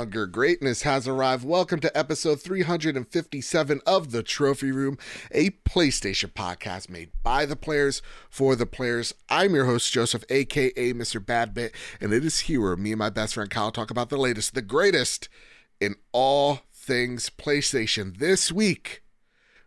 longer. Greatness has arrived. Welcome to episode 357 of The Trophy Room, a PlayStation podcast made by the players for the players. I'm your host, Joseph, aka Mr. Badbit, and it is here where me and my best friend Kyle talk about the latest, the greatest in all things PlayStation. This week,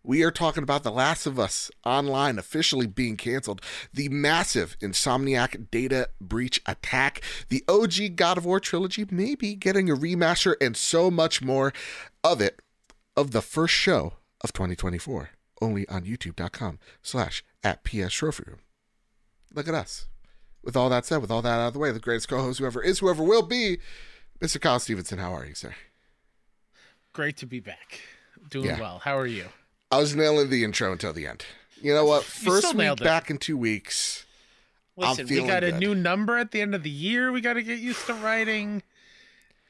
we are talking about The Last of Us Online officially being canceled, the massive Insomniac data breach attack, the OG God of War trilogy maybe getting a remaster, and so much more of it of the first show of 2024, only on youtube.com slash at PS Trophy Room. Look at us. With all that said, with all that out of the way, the greatest co-host, whoever is, whoever will be, Mr. Kyle Stevenson. How are you, sir? Great to be back. Doing Yeah. well. How are you? I was nailing the intro until the end. You know what? First week it. back in two weeks. Listen, we got a good. new number at the end of the year. We got to get used to writing.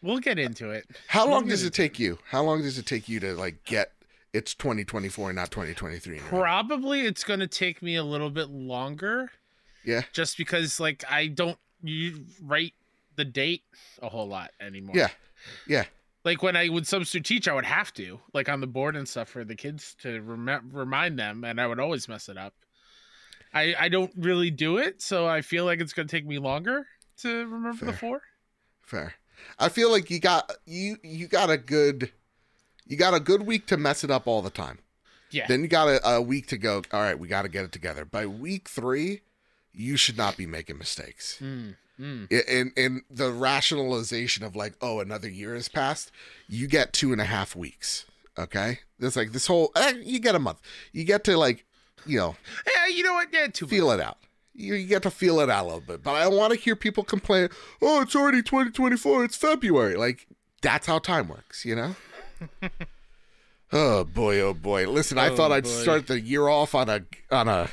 We'll get into it. How We'll long does it take you? How long does it take you to like get it's 2024 and not 2023? anymore? Probably it's going to take me a little bit longer Yeah. just because like I don't you write the date a whole lot anymore. Yeah. Yeah. Like when I would substitute teach, I would have to like on the board and stuff for the kids to rem- remind them, and I would always mess it up. I I don't really do it, so I feel like it's going to take me longer to remember the four. Fair. I feel like you got you you got a good you got a good week to mess it up all the time. Yeah. Then you got a, a week to go. All right, we got to get it together. By week three, you should not be making mistakes. Mm, mm. I- In in the rationalization of like, oh, another year has passed, you get two and a half weeks. Okay, there's like this whole. Eh, you get a month. You get to like, you know, Yeah, you know what? Yeah, too feel it out. You, you get to feel it out a little bit. But I don't want to hear people complain. Oh, it's already 2024. It's February. Like that's how time works. You know. oh boy, oh boy. Listen, I Oh, thought I'd boy. start the year off on a on a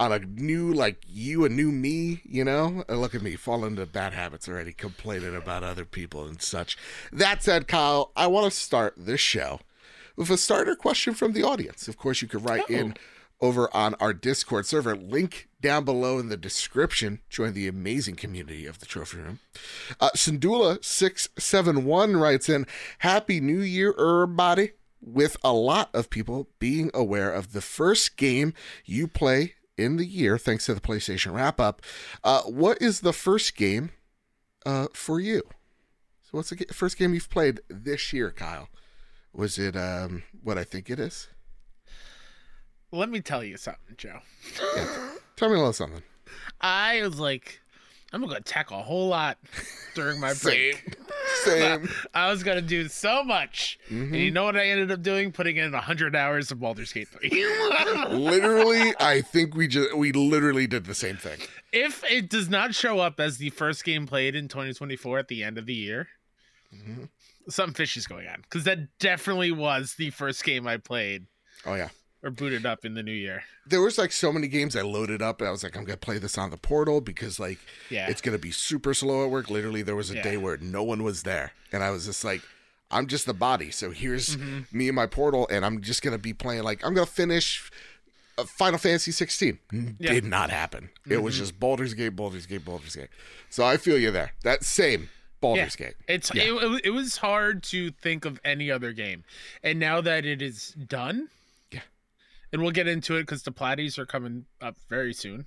on a new like you a new me. You know. And look at me falling into bad habits already, complaining about other people and such. That said, Kyle, I want to start this show with a starter question from the audience. Of course, you could write in over on our Discord server. Link down below in the description. Join the amazing community of the Trophy Room. Uh, Sindula671 writes in Happy New Year, everybody. With a lot of people being aware of the first game you play in the year, thanks to the PlayStation wrap up, uh, what is the first game uh, for you? So, what's the first game you've played this year, Kyle? Was it um, what I think it is? Let me tell you something, Joe. Tell me a little something. I was like, I'm gonna attack a whole lot during my break. Same. I was gonna do so much, and you know what I ended up doing? Putting in hundred hours of Baldur's Gate three. literally, I think we just we literally did the same thing. if it does not show up as the first game played in 2024 at the end of the year, Mhm. something fishy is going on because that definitely was the first game I played Oh yeah. Or booted up in the new year. There was like so many games I loaded up and I was like, I'm gonna play this on the portal because like Yeah, it's gonna be super slow at work. Literally, there was a Yeah. day where no one was there, and I was just like, I'm just the body. So here's Mhm. me and my portal, and I'm just gonna be playing like I'm gonna finish. uh, Final Fantasy 16 Yeah. did not happen. It was Mhm. just Baldur's Gate, Baldur's Gate, Baldur's Gate. So I feel you there. That same Baldur's Gate. It's Yeah. it, it, was- hard to think of any other game, and now that it is done, Yeah. And we'll get into it because the Platties are coming up very soon.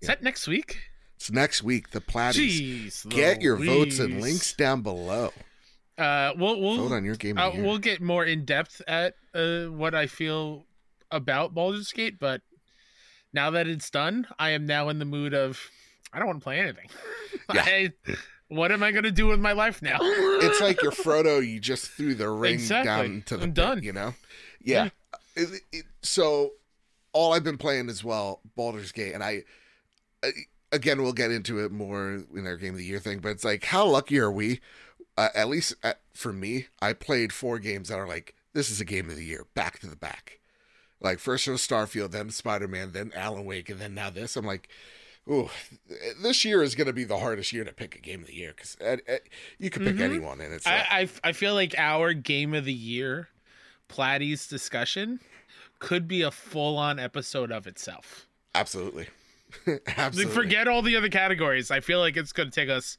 Is Yeah. that next week? It's next week. The Platties. Jeez, Get your votes and links down below. Uh, we'll we'll Vote on your game. uh, Of the year. we'll get more in depth at uh, what I feel about Baldur's Gate, but now that it's done, I am now in the mood of I don't want to play anything. Yeah. I, what am I going to do with my life now? it's like your Frodo. You just threw the ring Exactly. down to the I'm pit, done. You know. Yeah. It- it- so all I've been playing as well, Baldur's Gate, and I. I Again, we'll get into it more in our game of the year thing, but it's like, how lucky are we? Uh, at least uh for me, I played four games that are like, this is a game of the year, back to the back. Like first it was Starfield, then Spider Man, then Alan Wake, and then now this. I'm like, ooh, this year is going to be the hardest year to pick a game of the year because you could pick Mhm. anyone, and it's I, I I feel like our game of the year, Platty's discussion, could be a full on episode of itself. absolutely, absolutely. Forget all the other categories. I feel like it's going to take us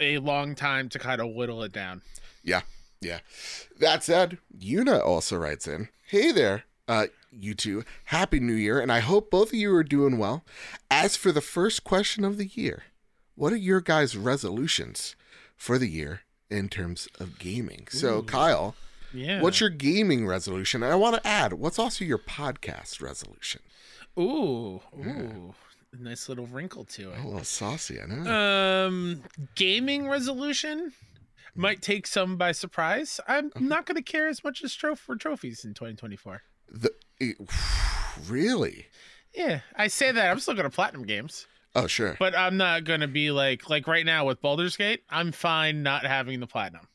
a long time to kind of whittle it down. Yeah. Yeah. That said, Yuna also writes in, "Hey there, uh, you two. Happy New Year, and I hope both of you are doing well. As for the first question of the year, what are your guys' resolutions for the year in terms of gaming? So, Ooh. Kyle, Yeah. what's your gaming resolution? And I want to add, what's also your podcast resolution? Ooh, ooh, nice little wrinkle to it. A little saucy, I know. Um, gaming resolution might take some by surprise. I'm not going to care as much as troph- for trophies in 2024. the, it- really? Yeah, I say that I'm still going to platinum games, Oh, sure. but I'm not going to be like like right now with Baldur's Gate. I'm fine not having the platinum.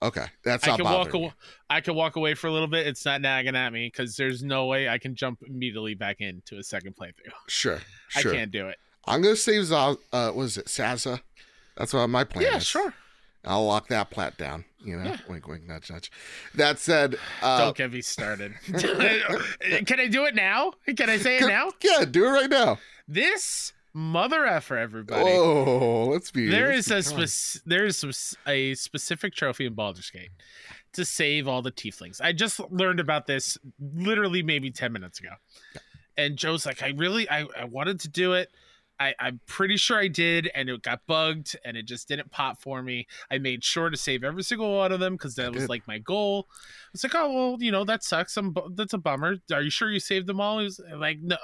Okay, that's I can walk away. I can walk away for a little bit. It's not nagging at me because there's no way I can jump immediately back into a second playthrough. Sure, sure. I can't do it. I'm gonna save Za- uh what is it, Sasa? That's what my plan Yeah, is. sure. I'll lock that plat down. You know, Yeah. wink, wink, nudge, nudge. That said, uh, Don't get me started. can I do it now? Can I say it now? yeah, do it right now. This mother effer, everybody. Oh, let's be. there let's is be a spec- there is some, a specific trophy in Baldur's Gate to save all the tieflings. I just learned about this literally maybe ten minutes ago, and Joe's like, "I really, I, I wanted to do it. I, I'm pretty sure I did, and it got bugged, and it just didn't pop for me. I made sure to save every single one of them because that was like my goal. It's like, oh well, you know that sucks. I'm, that's a bummer. Are you sure you saved them all? He was like, no.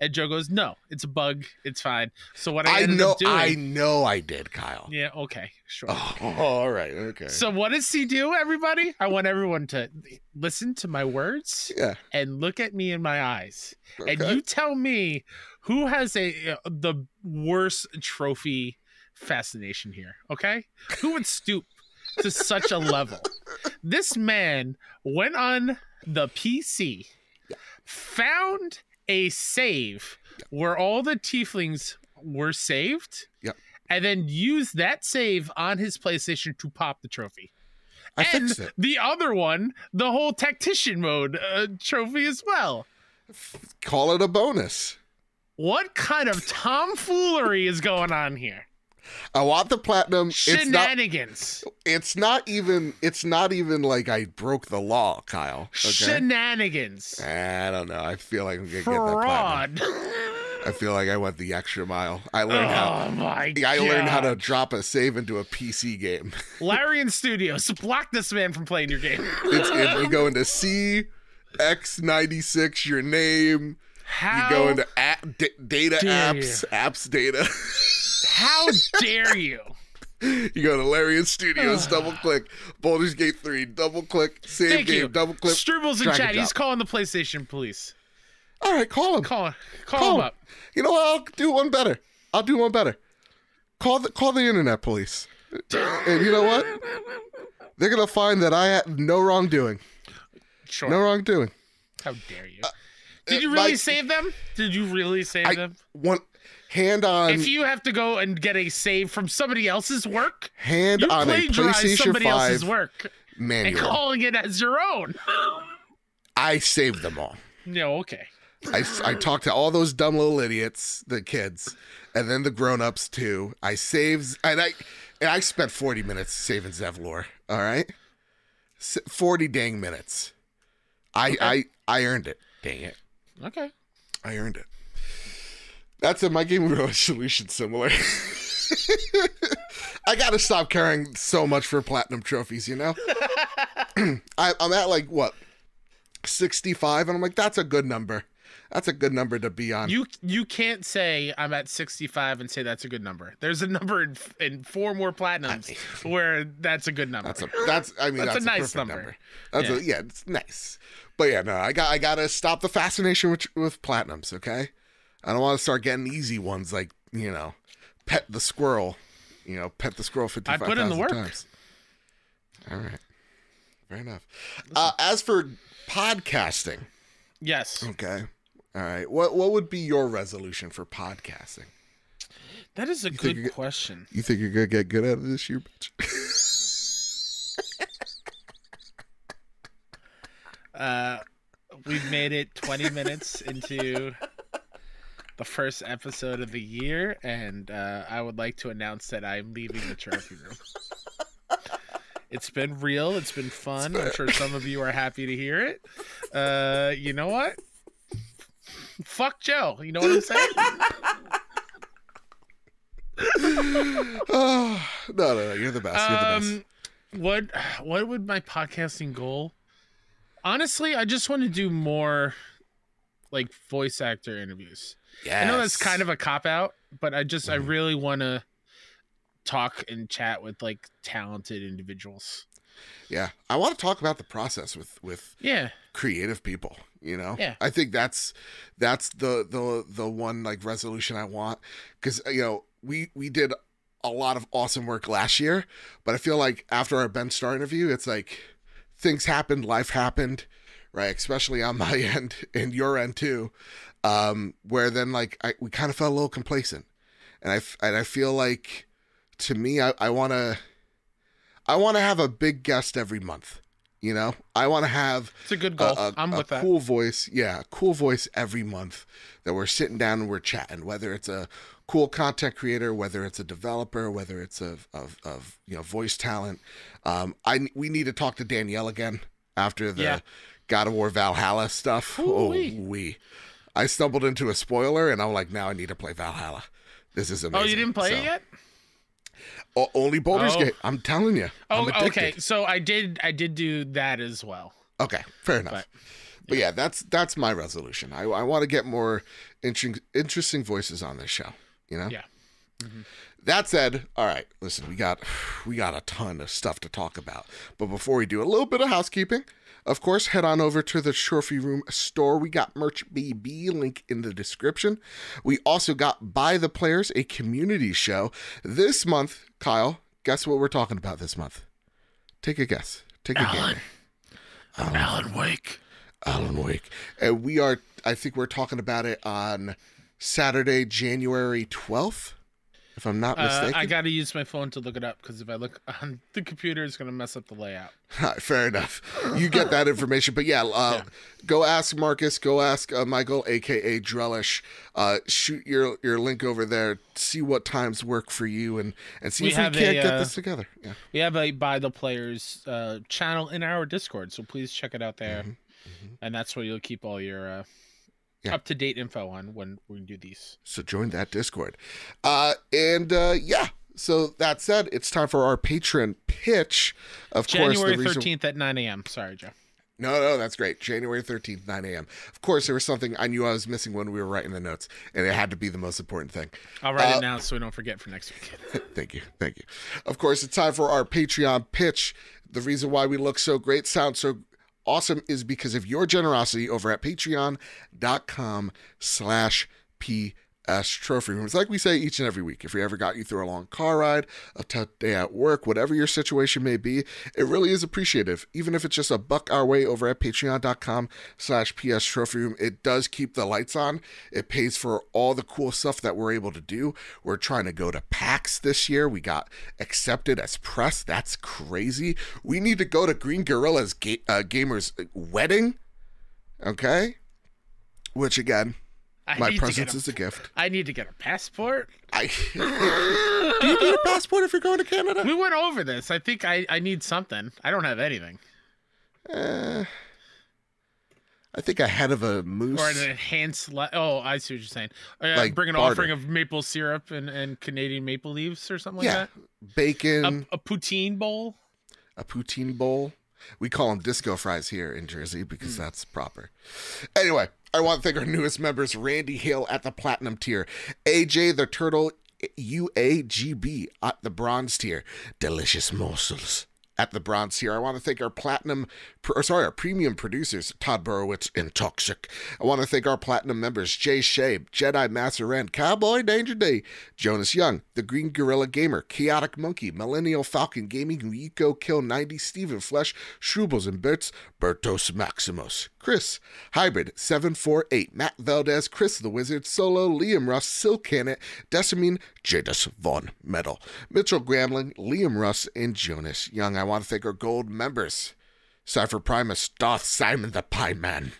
And Joe goes, no, it's a bug. It's fine. So what I, I ended know. up doing, I know. I did, Kyle. yeah, okay, sure. Oh, all right. Okay. So what does he do, everybody? I want everyone to listen to my words yeah. and look at me in my eyes. And you tell me who has a uh, the worst trophy fascination here, okay? Who would stoop to such a level? This man went on the PC, found a save where all the tieflings were saved. Yep. And then use that save on his PlayStation to pop the trophy. I and fixed it. the other one, the whole tactician mode uh, trophy as well. Call it a bonus. What kind of tomfoolery is going on here? I want the platinum. It's not. Shenanigans. It's not even. It's not even like I broke the law, Kyle. Okay. Shenanigans. I don't know. I feel like I'm gonna get that platinum. Fraud. I feel like I went the extra mile. I learned how. Oh my god. I learned how to drop a save into a PC game. Larian Studios, block this man from playing your game. It's if you go into C, X96, your name. How, You go into app, d- data apps, apps data. How dare you? you go to Larian Studios, double click, Baldur's Gate 3, double click, save Thank game, you. double click. Shrubbles in chat. He's calling the PlayStation police. All right, call him. Call, call, Call him him. up. You know what? I'll do one better. I'll do one better. Call the call the internet police. And you know what? They're gonna find that I had no wrongdoing. Sure. No wrongdoing. How dare you? Did uh, you really my- save them? Did you really save I- them? One hand on if you have to go and get a save from somebody else's work, hand you on a PlayStation somebody else's 5 work and calling it as your own. I saved them all. No, okay. I, I talked to all those dumb little idiots, the kids, and then the grown-ups too. I saved and I and I spent 40 minutes saving Zevlor, all right? 40 dang minutes. I I I earned it. Dang it. Okay. I earned it. That's it. My gaming resolution similar. I gotta stop caring so much for platinum trophies. You know, I, I'm at like what 65, and I'm like, that's a good number. That's a good number to be on. You you can't say I'm at 65 and say that's a good number. There's a number in, in four more platinums where that's a good number. that's a that's. I mean, That's that's, a nice perfect number. That's Yeah. a yeah, it's nice. But yeah, no, I got I gotta stop the fascination with with platinums. Okay, I don't want to start getting easy ones like you know, pet the squirrel. You know, pet the squirrel fifty I put in the thousand work. times. All right, fair enough. Uh, as for podcasting, yes. okay, all right. What what would be your resolution for podcasting? That is a think good you get- question. You think you're gonna get good at it this year, bitch? Uh, we've made it 20 minutes into the first episode of the year, and uh, I would like to announce that I'm leaving the trophy room. It's been real. It's been fun. I'm sure some of you are happy to hear it. Uh, you know what? Fuck Joe. You know what I'm saying? oh, no, no, no. You're the best. You're the best. Um, what what would my podcasting goal? Honestly, I just want to do more like voice actor interviews. Yes. I know that's kind of a cop out, but I just I Mhm. really want to talk and chat with like talented individuals. Yeah, I want to talk about the process with with Yeah. creative people. You know, Yeah. I think that's that's the the the one like resolution I want because you know we we did a lot of awesome work last year, but I feel like after our Ben Starr interview, it's like things happened, life happened, right? Especially on my end and your end too, um, where then like I we kind of felt a little complacent, and I and I feel like to me I I want to I want to have a big guest every month. You know, I want to have It's a good goal. a- I'm a with that. cool voice. Yeah, a cool voice every month that we're sitting down and we're chatting. Whether it's a cool content creator, whether it's a developer, whether it's a of, of you know voice talent. Um, I we need to talk to Danielle again after the Yeah. God of War Valhalla stuff. Oh Ooh-wee. we, I stumbled into a spoiler and I'm like, now I need to play Valhalla. This is amazing. Oh, you didn't play So- it yet? O- only Baldur's Oh. Gate. I'm telling you. Oh, okay. So I did I did do that as well. Okay, fair enough. But- But, yeah, that's that's my resolution. I, I want to get more interesting interesting voices on this show. You know. Yeah. Mhm. That said, all right. Listen, we got we got a ton of stuff to talk about. But before we do, a little bit of housekeeping. Of course, head on over to the Trophy Room store. We got Merch BB link in the description. We also got By the Players, a community show this month. Kyle, guess what we're talking about this month? Take a guess. Take a Alan. guess. Alan Wake. Alan Wake. And we are, I think we're talking about it on Saturday, January 12th, if I'm not Uh, mistaken. I got to use my phone to look it up because if I look on the computer, it's going to mess up the layout. Fair enough. You get that information. But yeah, uh, go ask Marcus, go ask uh, Michael, aka Drellish. Uh, shoot your, your link over there, see what times work for you, and, and see We if we can't a, get uh, this together. Yeah. We have a by the players uh, channel in our Discord, so please check it out there, Mhm, and that's where you'll keep all your uh, Yeah. up to date info on when we do these. So join that Discord. Uh, and uh, yeah, so that said, it's time for our patron pitch. Of course, January the reason- thirteenth at nine a.m. Sorry, Joe. No, no, that's great. January 13th, 9 a.m. Of course, there was something I knew I was missing when we were writing the notes, and it had to be the most important thing. I'll write Uh, it now so we don't forget for next week. thank you. Thank you. Of course, it's time for our Patreon pitch. The reason why we look so great, sound so awesome is because of your generosity over at patreon.com slash PS Trophy Room. It's like we say each and every week. If we ever got you through a long car ride, a tough day at work, whatever your situation may be, it really is appreciative. Even if it's just a buck our way over at patreon.com slash PS Trophy Room, it does keep the lights on. It pays for all the cool stuff that we're able to do. We're trying to go to PAX this year. We got accepted as press. That's crazy. We need to go to Green Gorilla's ga- uh, Gamer's wedding. Okay? Which again, I my presence a, is a gift. I need to get a passport. I Do you need a passport if you're going to Canada? We went over this. I think I, I need something. I don't have anything. Uh, I think a head of a moose. Or an enhanced. Li- oh, I see what you're saying. Uh, Like bring an barter. offering of maple syrup and, and Canadian maple leaves or something yeah, like bacon, that. A, a poutine bowl. a poutine bowl. We call them disco fries here in Jersey because Hmm. that's proper. Anyway, I want to thank our newest members, Randy Hill at the platinum tier, AJ the Turtle UAGB at the bronze tier, delicious morsels. At the bronze tier, I want to thank our platinum, or sorry, our premium producers, Todd Borowitz and Toxic. I want to thank our platinum members, Jay Shea, Jedi Masseren, Cowboy Danger Day, Jonas Young, The Green Gorilla Gamer, Chaotic Monkey, Millennial Falcon Gaming, Rico Kill 90, Steven Flesh, Shrubbles and Bits, Bertos Maximus, Chris, Hybrid 748, Matt Valdez, Chris the Wizard, Solo, Liam Russ, Silk Cannet, Decimine, Jadis Von Metal, Mitchell Gramling, Liam Russ, and Jonas Young. I want to thank our gold members. Cypher Primus, Doth Simon the Pie Man,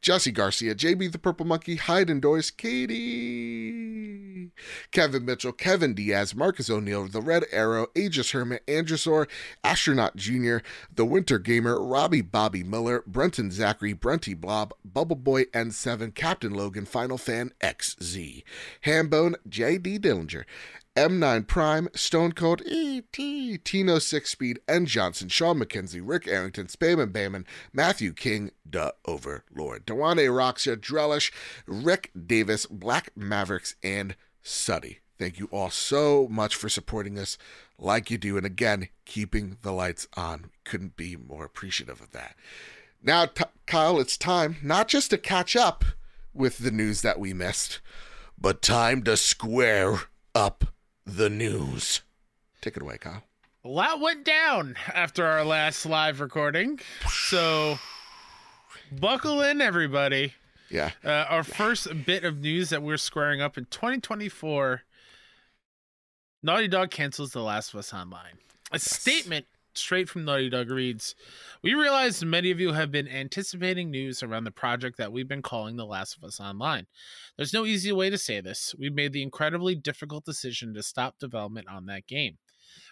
Jesse Garcia, JB the Purple Monkey, Hyde Endorse, Katie, Kevin Mitchell, Kevin Diaz, Marcus O'Neill, The Red Arrow, Aegis Hermit, Androsor, Astronaut Jr., The Winter Gamer, Robbie Bobby Miller, Brenton Zachary, Brenty Blob, Bubble Boy N7, Captain Logan, Final Fan XZ, Hambone, JD Dillinger, M9 Prime, Stone Cold, E.T., Tino Six Speed, N. Johnson, Sean McKenzie, Rick Arrington, Spayman Bayman, Matthew King, the Overlord, Dewane Roxia, Drellish, Rick Davis, Black Mavericks, and Suddy. Thank you all so much for supporting us like you do. And again, keeping the lights on. Couldn't be more appreciative of that. Now, t- Kyle, it's time not just to catch up with the news that we missed, but time to square up the news. Take it away, Kyle. A lot went down after our last live recording. So buckle in, everybody. Yeah. Uh, our first bit of news that we're squaring up in 2024 Naughty Dog cancels The Last of Us Online. A Yes. statement straight from Naughty Dog reads We realize many of you have been anticipating news around the project that we've been calling The Last of Us Online. There's no easy way to say this. We've made the incredibly difficult decision to stop development on that game.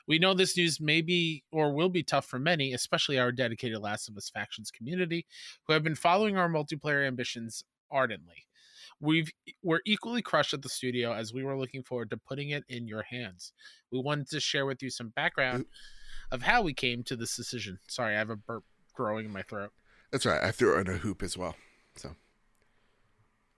We know this news may be or will be tough for many, especially our dedicated Last of Us factions community, who have been following our multiplayer ambitions ardently. We've we're equally crushed at the studio as we were looking forward to putting it in your hands. We wanted to share with you some background of how we came to this decision. Sorry, I have a burp growing in my throat. That's right. I threw in a hoop as well. So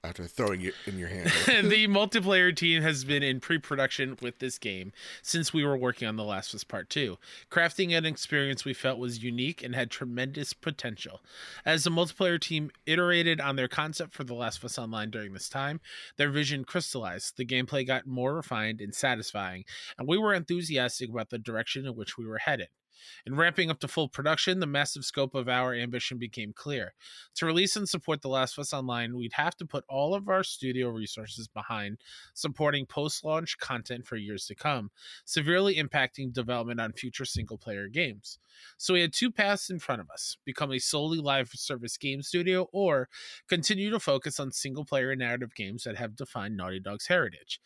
after throwing it in your hand. the multiplayer team has been in pre-production with this game since we were working on The Last of Us Part 2, crafting an experience we felt was unique and had tremendous potential. As the multiplayer team iterated on their concept for The Last of Us Online during this time, their vision crystallized, the gameplay got more refined and satisfying, and we were enthusiastic about the direction in which we were headed. In ramping up to full production, the massive scope of our ambition became clear. To release and support The Last of Us Online, we'd have to put all of our studio resources behind supporting post launch content for years to come, severely impacting development on future single player games. So we had two paths in front of us become a solely live service game studio, or continue to focus on single player narrative games that have defined Naughty Dog's heritage.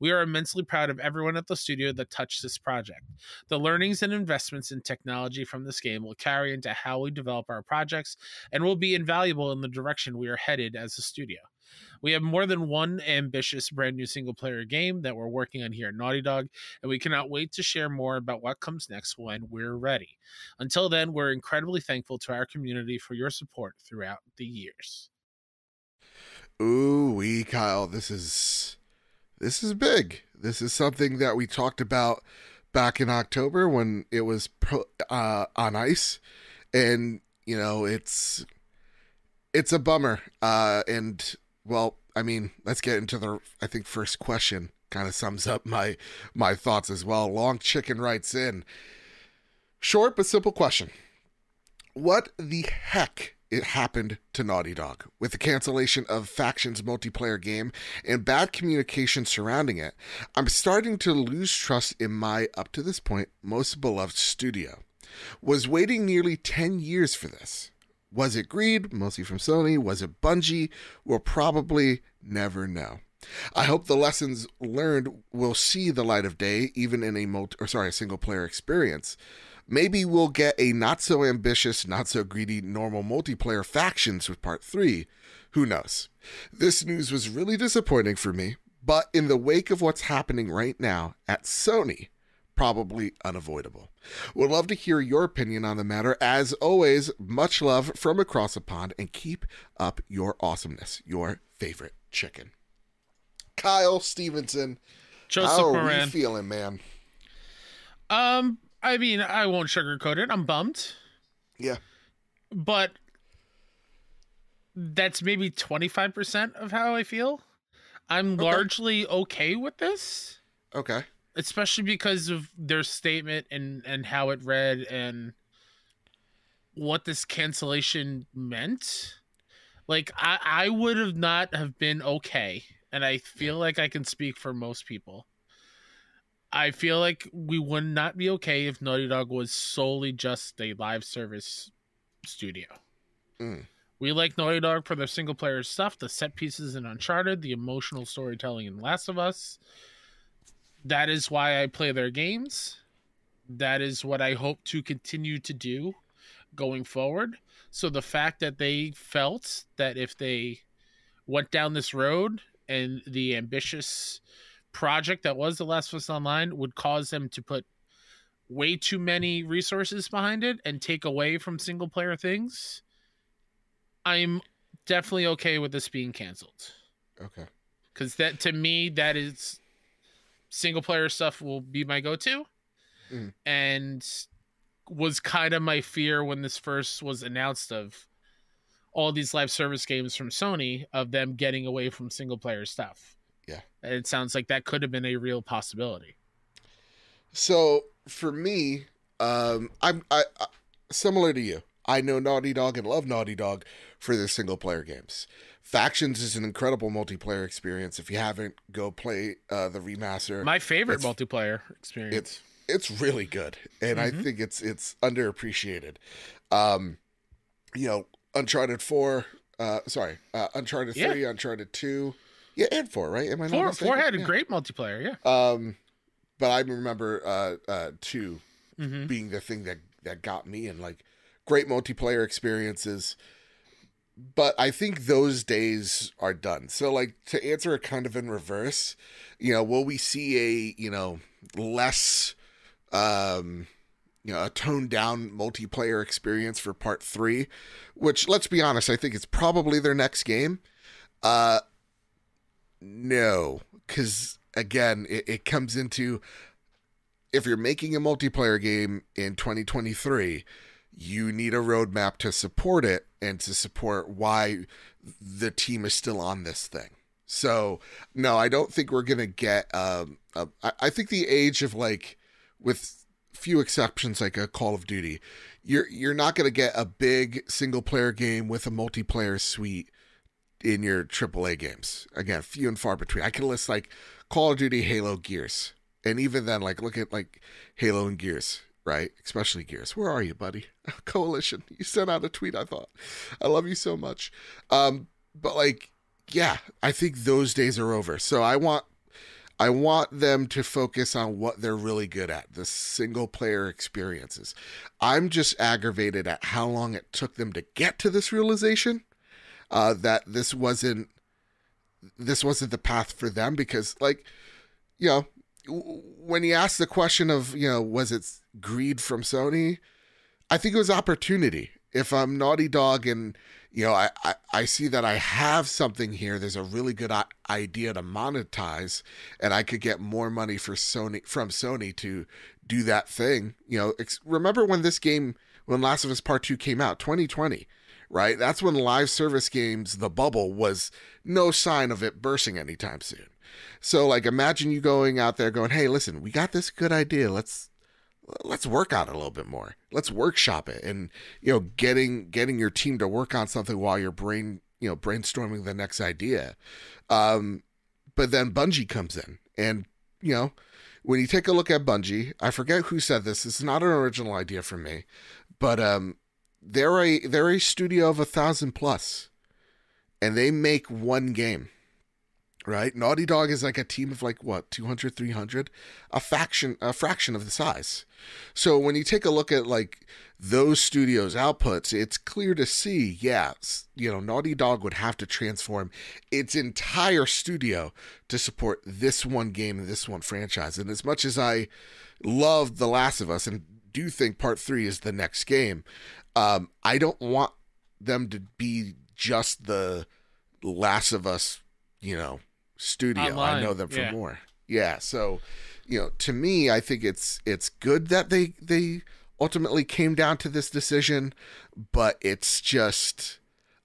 We are immensely proud of everyone at the studio that touched this project. The learnings and investments in technology from this game will carry into how we develop our projects and will be invaluable in the direction we are headed as a studio. We have more than one ambitious brand new single player game that we're working on here at Naughty Dog, and we cannot wait to share more about what comes next when we're ready. Until then, we're incredibly thankful to our community for your support throughout the years. Ooh, wee, Kyle, this is this is big. This is something that we talked about back in October when it was pro, uh, on ice, and you know it's it's a bummer. Uh, and well, I mean, let's get into the I think first question. Kind of sums up my my thoughts as well. Long chicken writes in. Short but simple question. What the heck it happened to Naughty Dog with the cancellation of Factions multiplayer game and bad communication surrounding it. I'm starting to lose trust in my up to this point most beloved studio. Was waiting nearly 10 years for this. Was it greed, mostly from Sony? Was it Bungie? We'll probably never know. I hope the lessons learned will see the light of day even in a multi or sorry, a single player experience. Maybe we'll get a not so ambitious, not so greedy normal multiplayer factions with part 3. Who knows? This news was really disappointing for me, but in the wake of what's happening right now at Sony, probably unavoidable. Would love to hear your opinion on the matter. As always, much love from across the pond and keep up your awesomeness. Your favorite chicken. Kyle Stevenson, Joseph how are Moran. we feeling, man? Um, I mean, I won't sugarcoat it. I'm bummed, Yeah. but that's maybe 25% of how I feel. I'm Okay. largely okay with this, Okay. especially because of their statement and and how it read and what this cancellation meant. Like I I would have not have been okay, and I feel like I can speak for most people. I feel like we would not be okay if Naughty Dog was solely just a live service studio. Mm. We like Naughty Dog for their single player stuff, the set pieces in Uncharted, the emotional storytelling in Last of Us. That is why I play their games. That is what I hope to continue to do going forward. So the fact that they felt that if they went down this road and the ambitious project that was The Last of Us Online would cause them to put way too many resources behind it and take away from single player things, I'm definitely okay with this being canceled. Okay. Because that to me, that is single player stuff will be my go to. Mm. And was kind of my fear when this first was announced of all these live service games from Sony of them getting away from single player stuff. Yeah. It sounds like that could have been a real possibility. So for me, um, I'm I, I similar to you. I know Naughty Dog and love Naughty Dog for their single player games. Factions is an incredible multiplayer experience. If you haven't, go play uh, the remaster. My favorite It's- multiplayer experience. it's it's really good, and I Mhm. think it's it's underappreciated. Um, you know, Uncharted Four. Uh, sorry, uh, Uncharted Yeah. Three, Uncharted Two, yeah, and four. Right? Am I not four mistaken? four had a Yeah. great multiplayer, yeah. Um, but I remember uh, uh, two Mm-hmm. being the thing that that got me and like great multiplayer experiences but i think those days are done so like to answer it kind of in reverse you know will we see a you know less um you know a toned down multiplayer experience for part 3 which let's be honest i think it's probably their next game uh no cuz again it, it comes into if you're making a multiplayer game in 2023, you need a roadmap to support it and to support why the team is still on this thing. So, no, I don't think we're gonna get. Um, a, I, I think the age of like, with few exceptions, like a Call of Duty, you're you're not gonna get a big single player game with a multiplayer suite in your AAA games. Again, few and far between. I can list like Call of Duty, Halo, Gears. And even then like look at like halo and gears right? Especially gears. Where are you buddy? Coalition. You sent out a tweet i thought. I love you so much. Um but like yeah i think those days are over. So i want i want them to focus on what they're really good at the single player experiences. I'm just aggravated at how long it took them to get to this realization uh that this wasn't this wasn't the path for them because like you know when he asked the question of you know was it greed from sony i think it was opportunity. If i'm naughty dog and you know i i, I see that i have something here there's a really good idea to monetize and i could get more money for sony from sony to do that thing you know remember when this game when last of us part 2 came out 2020 right that's when live service games the bubble was no sign of it bursting anytime soon so like imagine you going out there going, "Hey, listen, we got this good idea. Let's let's work on it a little bit more. Let's workshop it." And you know, getting getting your team to work on something while your brain, you know, brainstorming the next idea. Um but then Bungie comes in and, you know, when you take a look at Bungie, I forget who said this. It's not an original idea from me, but um they're a they're a studio of a thousand plus and they make one game right? Naughty dog is like a team of like what 200 300 a faction a fraction of the size. So when you take a look at like those studios outputs it's clear to see yeah s- you know naughty dog would have to transform its entire studio to support this one game and this one franchise. And as much as i love the last of us and do think part three is the next game um i don't want them to be just the last of us you know studio. I know them for yeah. more. Yeah, so you know, to me, I think it's it's good that they they ultimately came down to this decision, but it's just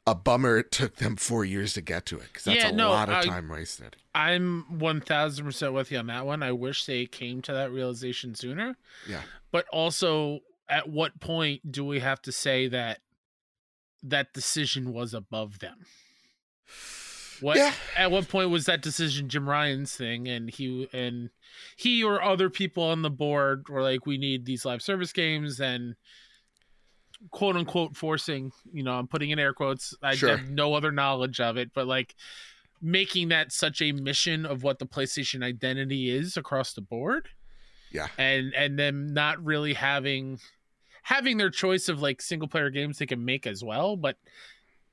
a bummer it took them four years to get to it because that's Yeah, a no, lot of I- time wasted. I'm 1000% with you on that one. I wish they came to that realization sooner. Yeah. But also, at what point do we have to say that that decision was above them? What Yeah. at what point was that decision Jim Ryan's thing and he and he or other people on the board were like we need these live service games and quote unquote forcing. You know, I'm putting in air quotes. I Sure. have no other knowledge of it, but like making that such a mission of what the PlayStation identity is across the board. Yeah. and and them not really having having their choice of like single player games they can make as well, but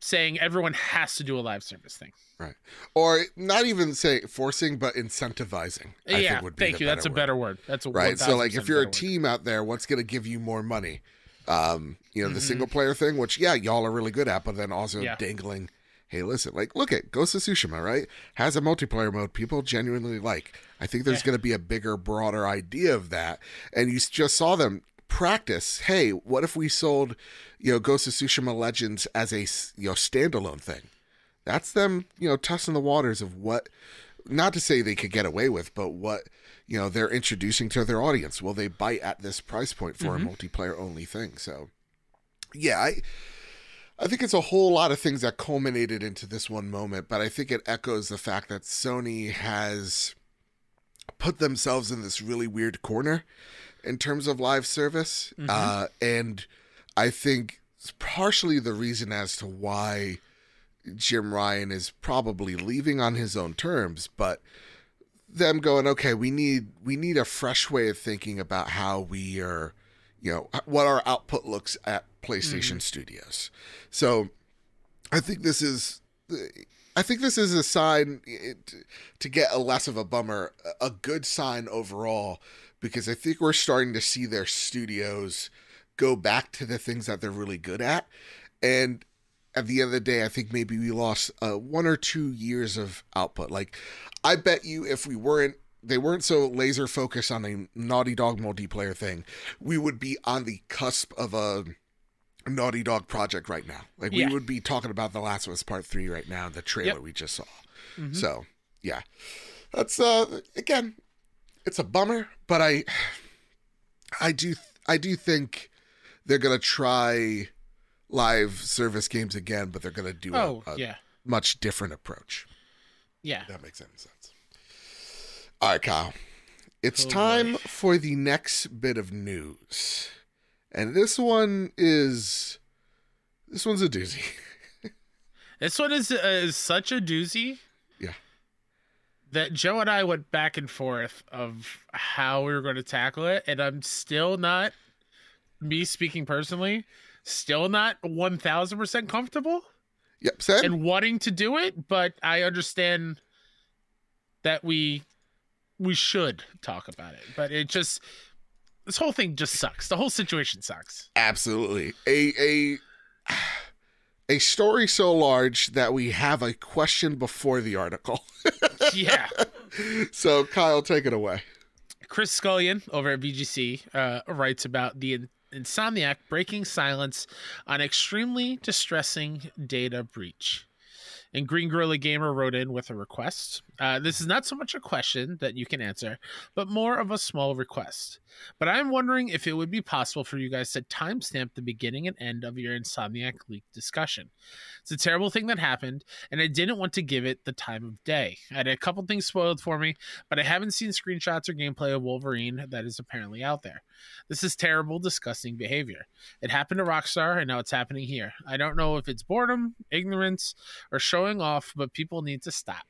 saying everyone has to do a live service thing. Right. Or not even say forcing, but incentivizing. I yeah, think would be thank you. That's a better word. That's a right. So like, if you're a better word. team out there, what's going to give you more money? Um, you know, the Mhm. single player thing, which yeah, y'all are really good at, but then also Yeah. dangling. Hey, listen, like, look at Ghost of Tsushima, right? Has a multiplayer mode people genuinely like. I think there's Yeah. going to be a bigger, broader idea of that, and you just saw them practice. Hey, what if we sold, you know, Ghost of Tsushima Legends as a you know standalone thing? That's them, you know, testing the waters of what, not to say they could get away with, but what you know they're introducing to their audience. Will they bite at this price point for Mhm. a multiplayer only thing? So, yeah, I. I think it's a whole lot of things that culminated into this one moment, but I think it echoes the fact that Sony has put themselves in this really weird corner in terms of live service. Mhm. Uh, and I think it's partially the reason as to why Jim Ryan is probably leaving on his own terms, but them going, okay, we need we need a fresh way of thinking about how we are, you know, what our output looks at PlayStation Studios. So I think this is I think this is a sign it, to get a less of a bummer, a good sign overall, because I think we're starting to see their studios go back to the things that they're really good at. And at the end of the day, I think maybe we lost uh, one or two years of output. Like, I bet you if we weren't, they weren't so laser focused on a Naughty Dog multiplayer thing, we would be on the cusp of a Naughty Dog project right now. Like, Yeah. we would be talking about The Last of Us Part 3 right now, the trailer Yep. we just saw. Mhm. So, yeah. That's, uh, again, it's a bummer, but I, I do, I do think they're going to try live service games again, but they're going to do oh a, a yeah, much different approach. yeah. That makes any sense. All right, Kyle. It's Oh, time for the next bit of news. And this one is this one's a doozy. This one is uh, is such a doozy. That Joe and I went back and forth of how we were going to tackle it, and I'm still not, me speaking personally, still not one thousand percent comfortable Yep, Sam. and wanting to do it. But I understand that we we should talk about it. But it just this whole thing just sucks. The whole situation sucks. Absolutely. A a a story so large that we have a question before the article. yeah. so Kyle, take it away. Chris Scullion over at VGC uh, writes about the Insomniac breaking silence on extremely distressing data breach. And Green Gorilla Gamer wrote in with a request. Uh, this is not so much a question that you can answer, but more of a small request. But I'm wondering if it would be possible for you guys to timestamp the beginning and end of your Insomniac leak discussion. It's a terrible thing that happened, and I didn't want to give it the time of day. I had a couple things spoiled for me, but I haven't seen screenshots or gameplay of Wolverine that is apparently out there. This is terrible, disgusting behavior. It happened to Rockstar, and now it's happening here. I don't know if it's boredom, ignorance, or showing off, but people need to stop.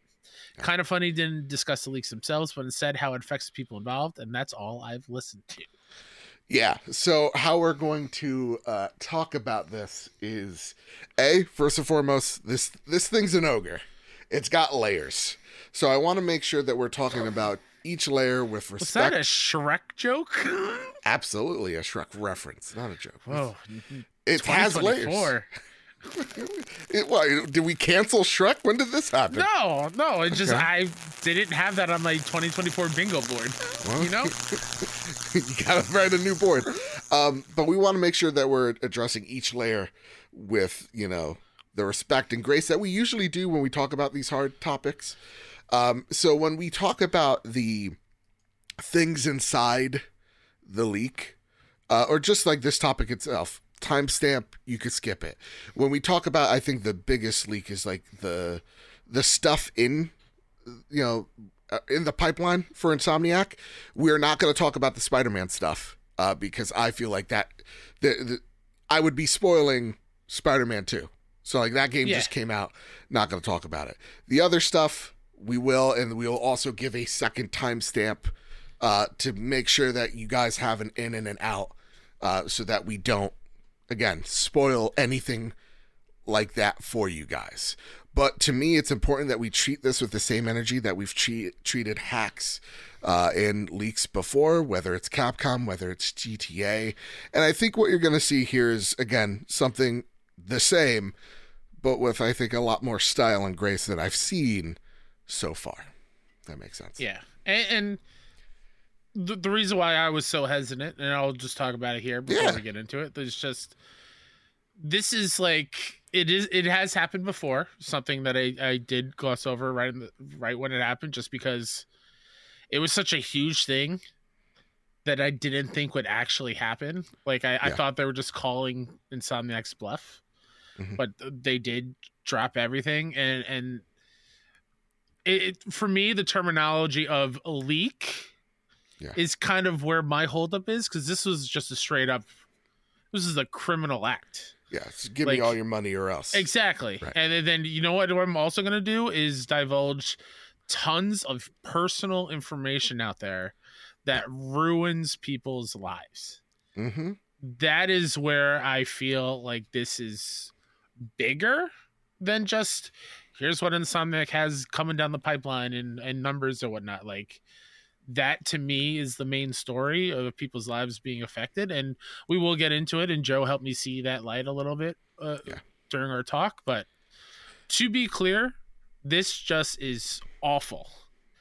Kind of funny didn't discuss the leaks themselves, but instead how it affects the people involved, and that's all I've listened to. Yeah. So how we're going to uh, talk about this is a first and foremost this this thing's an ogre. It's got layers. So I want to make sure that we're talking about each layer with respect. Was that a Shrek joke? Absolutely a Shrek reference, not a joke. Whoa, it has layers. 2024. It, why, did we cancel Shrek? When did this happen? No, no, it just Okay. I didn't have that on my 2024 bingo board. Well, You know? you gotta write a new board. Um, but we want to make sure that we're addressing each layer with, you know, the respect and grace that we usually do when we talk about these hard topics. Um, so when we talk about the things inside the leak, uh, or just like this topic itself, timestamp, you could skip it. When we talk about, I think the biggest leak is like the the stuff in, you know, uh, in the pipeline for Insomniac. We're not going to talk about the Spider-Man stuff uh, because I feel like that the, the I would be spoiling Spider-Man 2. So like that game Yeah. just came out, not going to talk about it. The other stuff we will and we will also give a second timestamp uh to make sure that you guys have an in and an out uh so that we don't again spoil anything like that for you guys. But to me, it's important that we treat this with the same energy that we've treat, treated hacks uh, and leaks before, whether it's Capcom, whether it's GTA. And I think what you're going to see here is, again, something the same, but with, I think, a lot more style and grace than I've seen so far. That makes sense. Yeah, and, and the, the reason why I was so hesitant, and I'll just talk about it here before Yeah. we get into it. There's just this is like it is. It has happened before. Something that I I did gloss over right in the right when it happened, just because it was such a huge thing that I didn't think would actually happen. Like I, I thought they were just calling Insomniac's bluff, Mhm. but they did drop everything, and and it, it for me the terminology of a leak Yeah. is kind of where my holdup is because this was just a straight up this is a criminal act Yeah. So give me all your money or else. exactly Right. and then, you know what i'm also going to do is divulge tons of personal information out there that ruins people's lives Mm-hmm. that is where I feel like this is bigger than just here's what Insomniac has coming down the pipeline and, and numbers or whatnot. Like that to me is the main story of people's lives being affected. And we will get into it. And Joe helped me see that light a little bit uh, Yeah. during our talk. But to be clear, this just is awful.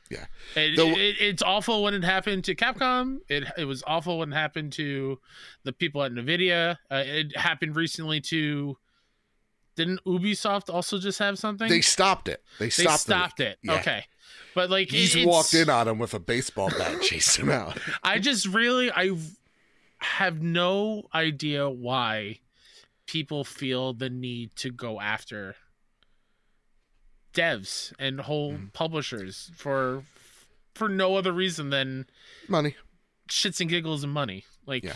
Yeah. It, The- it, it's awful when it happened to Capcom. It it was awful when it happened to the people at Nvidia. Uh, it happened recently to. Didn't Ubisoft also just have something? They stopped it. They They stopped, stopped the it. Yeah. Okay, but like He's it's- walked in on him with a baseball bat, chased him out. I just really I have no idea why people feel the need to go after devs and whole Mhm. publishers for for no other reason than Money. shits and giggles and money. Like Yeah.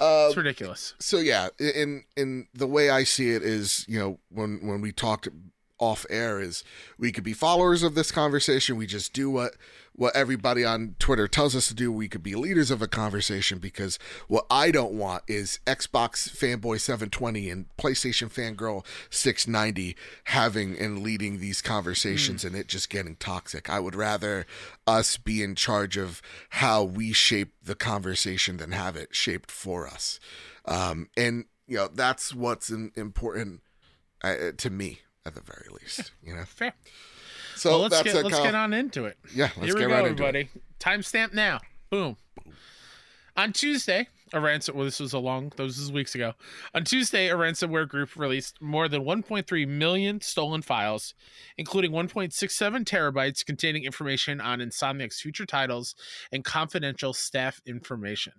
Uh, it's ridiculous. so yeah, in in the way I see it is, you know, when when we talked off air is we could be followers of this conversation. We just do what what everybody on Twitter tells us to do. We could be leaders of a conversation because what I don't want is Xbox fanboy 720 and PlayStation fangirl 690 having and leading these conversations and it just getting toxic. I would rather us be in charge of how we shape the conversation than have it shaped for us. Um, and you know that's what's important uh, to me at the very least. You know, Fair. so well, let's get let's kind get on into it. yeah. Let's Here we get go, right everybody. Timestamp now. Boom. On Tuesday, a ransom. Well, this was a long. Those was weeks ago. On Tuesday, a ransomware group released more than 1.3 million stolen files, including 1.67 terabytes containing information on Insomniac's future titles and confidential staff information.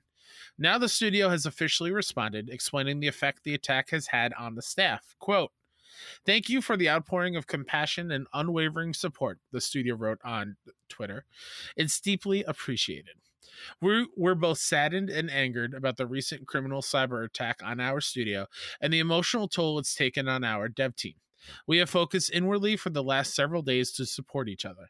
Now the studio has officially responded, explaining the effect the attack has had on the staff. Quote. Thank you for the outpouring of compassion and unwavering support, the studio wrote on Twitter. It's deeply appreciated. We're, we're both saddened and angered about the recent criminal cyber attack on our studio and the emotional toll it's taken on our dev team. We have focused inwardly for the last several days to support each other.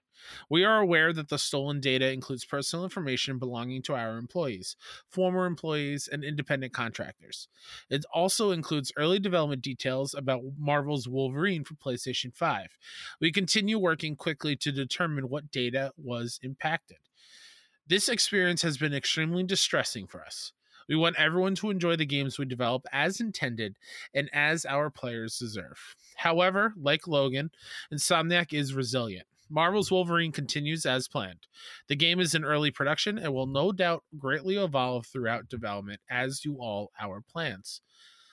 We are aware that the stolen data includes personal information belonging to our employees, former employees, and independent contractors. It also includes early development details about Marvel's Wolverine for PlayStation 5. We continue working quickly to determine what data was impacted. This experience has been extremely distressing for us. We want everyone to enjoy the games we develop as intended and as our players deserve. However, like Logan, Insomniac is resilient. Marvel's Wolverine continues as planned. The game is in early production and will no doubt greatly evolve throughout development, as do all our plans.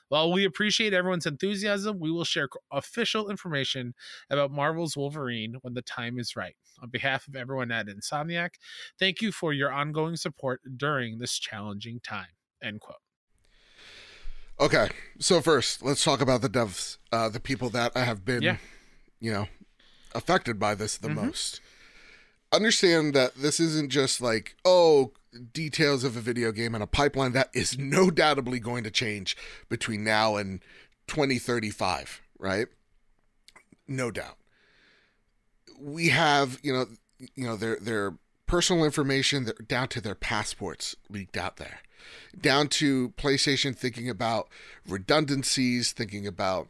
While we appreciate everyone's enthusiasm, we will share official information about Marvel's Wolverine when the time is right. On behalf of everyone at Insomniac, thank you for your ongoing support during this challenging time. End quote. Okay, so first, let's talk about the devs, uh, the people that I have been, Yeah. you know, affected by this the Mhm. most. understand that this isn't just like, oh, details of a video game and a pipeline that is no doubtably going to change between now and 2035, right? No doubt. We have, you know, you know, their their personal information down to their passports leaked out there. Down to PlayStation thinking about redundancies, thinking about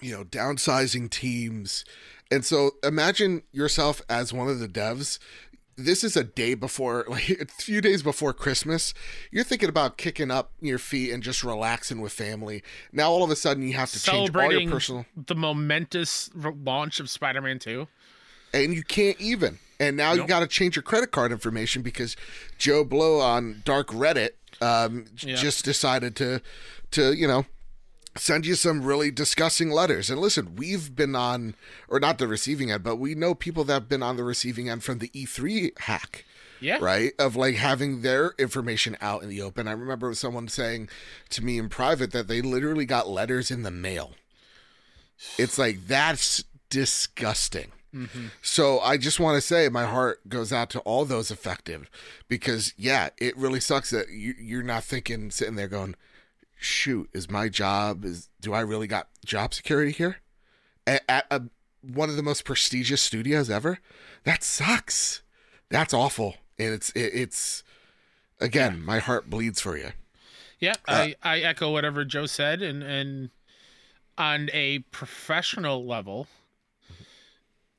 you know, downsizing teams. And so imagine yourself as one of the devs. This is a day before like a few days before christmas. You're thinking about kicking up your feet and just relaxing with family. Now all of a sudden you have to change all your personal the momentous launch of spider-man 2 and you can't even. And now nope. you got to change your credit card information because joe blow on dark reddit um, yep. just decided to to you know send you some really disgusting letters. And listen, we've been on, or not the receiving end, but we know people that have been on the receiving end from the E3 hack. Yeah. Right? Of like having their information out in the open. I remember someone saying to me in private that they literally got letters in the mail. It's like, that's disgusting. Mm-hmm. So I just want to say my heart goes out to all those affected because, yeah, it really sucks that you, you're not thinking, sitting there going, shoot, is my job is do I really got job security here at, at a, one of the most prestigious studios ever? That sucks. That's awful, and it's it, it's again, yeah. my heart bleeds for you. Yeah, uh, I I echo whatever Joe said, and and on a professional level,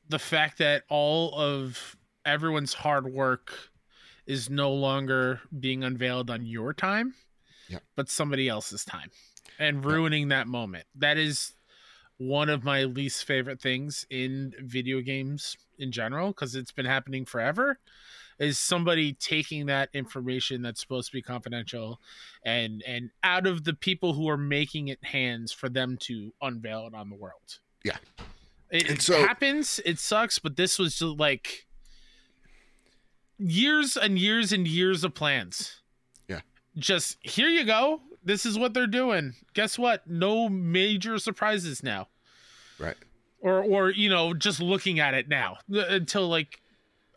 the fact that all of everyone's hard work is no longer being unveiled on your time yep. but somebody else's time and ruining that moment. That is one of my least favorite things in video games in general because it's been happening forever is somebody taking that information that's supposed to be confidential and and out of the people who are making it hands for them to unveil it on the world yeah it, it so, happens it sucks but this was just like years and years and years of plans just here you go. This is what they're doing. Guess what? No major surprises now. Right. Or or you know, just looking at it now uh, until like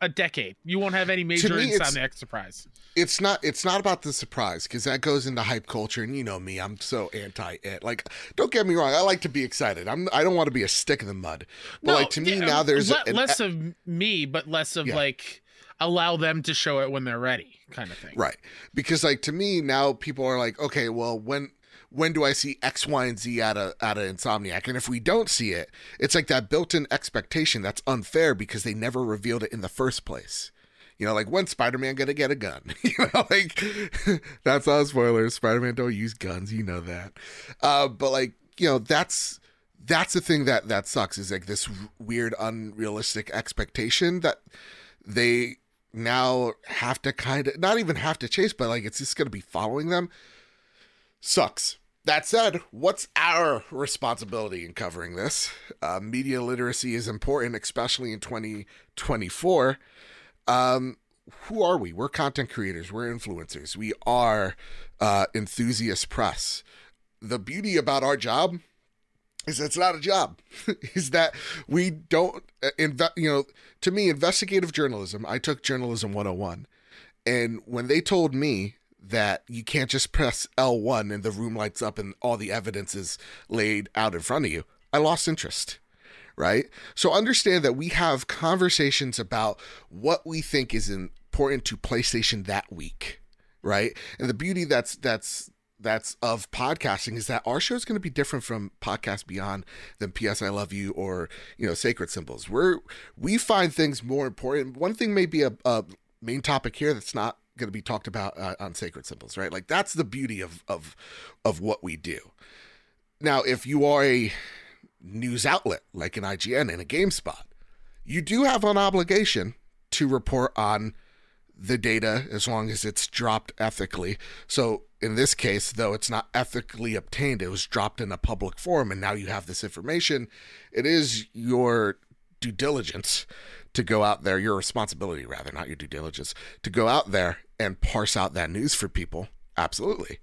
a decade. You won't have any major insomniac surprise. It's not it's not about the surprise because that goes into hype culture and you know me, I'm so anti it. Like don't get me wrong, I like to be excited. I'm I don't want to be a stick in the mud. But no, like to me yeah, now there's le- an, less of me, but less of yeah. like allow them to show it when they're ready kind of thing. Right. Because like to me now people are like, okay, well when when do I see X, Y, and Z out of out of Insomniac? And if we don't see it, it's like that built-in expectation that's unfair because they never revealed it in the first place. You know, like when Spider-Man gonna get a gun? you know, like that's all spoilers. Spider-Man don't use guns, you know that. Uh, but like, you know, that's that's the thing that that sucks is like this weird unrealistic expectation that they now have to kind of not even have to chase, but like it's just going to be following them. Sucks. That said, what's our responsibility in covering this? Uh, media literacy is important, especially in 2024. Um, who are we? We're content creators, we're influencers, we are uh, enthusiast press. The beauty about our job is it's not a job. Is that we don't uh, invest you know to me investigative journalism i took journalism 101 and when they told me that you can't just press l1 and the room lights up and all the evidence is laid out in front of you i lost interest right? So understand that we have conversations about what we think is important to playstation that week right? And the beauty that's that's that's of podcasting is that our show is going to be different from podcast beyond than ps i love you or you know sacred symbols. We're we find things more important. One thing may be a, a main topic here that's not going to be talked about uh, on sacred symbols right? Like that's the beauty of of of what we do. Now if you are a news outlet like an ign and a gamespot you do have an obligation to report on the data as long as it's dropped ethically. So in this case, though it's not ethically obtained, it was dropped in a public forum, and now you have this information. It is your due diligence to go out there, your responsibility, rather, not your due diligence, to go out there and parse out that news for people. Absolutely.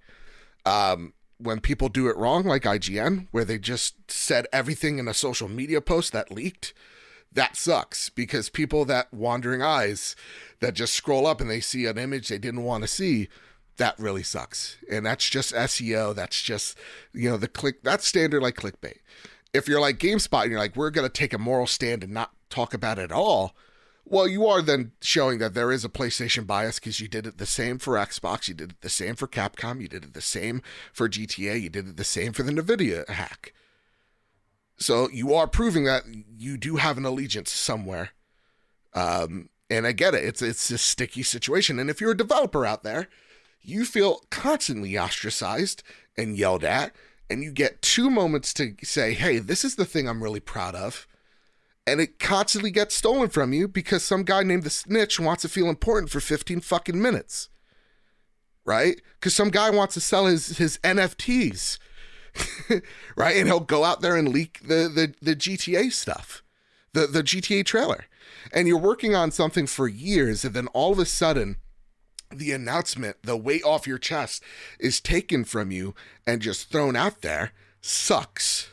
Um, when people do it wrong, like IGN, where they just said everything in a social media post that leaked, that sucks because people that wandering eyes that just scroll up and they see an image they didn't want to see that really sucks and that's just seo that's just you know the click that's standard like clickbait if you're like gamespot and you're like we're going to take a moral stand and not talk about it at all well you are then showing that there is a playstation bias because you did it the same for xbox you did it the same for capcom you did it the same for gta you did it the same for the nvidia hack so you are proving that you do have an allegiance somewhere. Um, and I get it. It's it's a sticky situation. And if you're a developer out there, you feel constantly ostracized and yelled at, and you get two moments to say, "Hey, this is the thing I'm really proud of." And it constantly gets stolen from you because some guy named the snitch wants to feel important for 15 fucking minutes. Right? Because some guy wants to sell his his NFTs right? And he'll go out there and leak the the, the GTA stuff, the the GTA trailer, and you're working on something for years, and then all of a sudden, the announcement, the weight off your chest, is taken from you and just thrown out there. Sucks.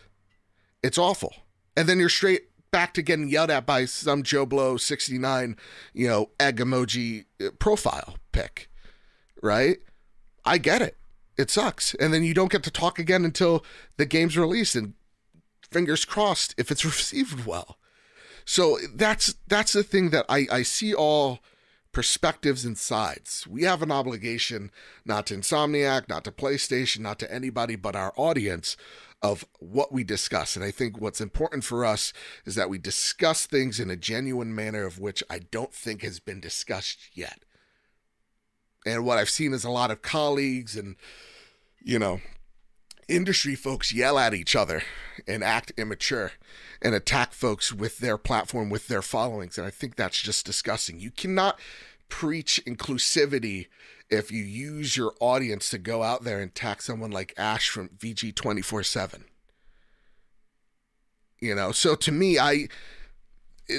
It's awful, and then you're straight back to getting yelled at by some Joe Blow 69, you know, egg emoji uh, profile pic, right? I get it it sucks. And then you don't get to talk again until the game's released and fingers crossed if it's received well. So that's that's the thing that I, I see all perspectives and sides. We have an obligation not to Insomniac, not to PlayStation, not to anybody but our audience of what we discuss. And I think what's important for us is that we discuss things in a genuine manner of which I don't think has been discussed yet. And what I've seen is a lot of colleagues and, you know, industry folks yell at each other and act immature and attack folks with their platform, with their followings. And I think that's just disgusting. You cannot preach inclusivity if you use your audience to go out there and attack someone like Ash from VG 24 7. You know, so to me, I,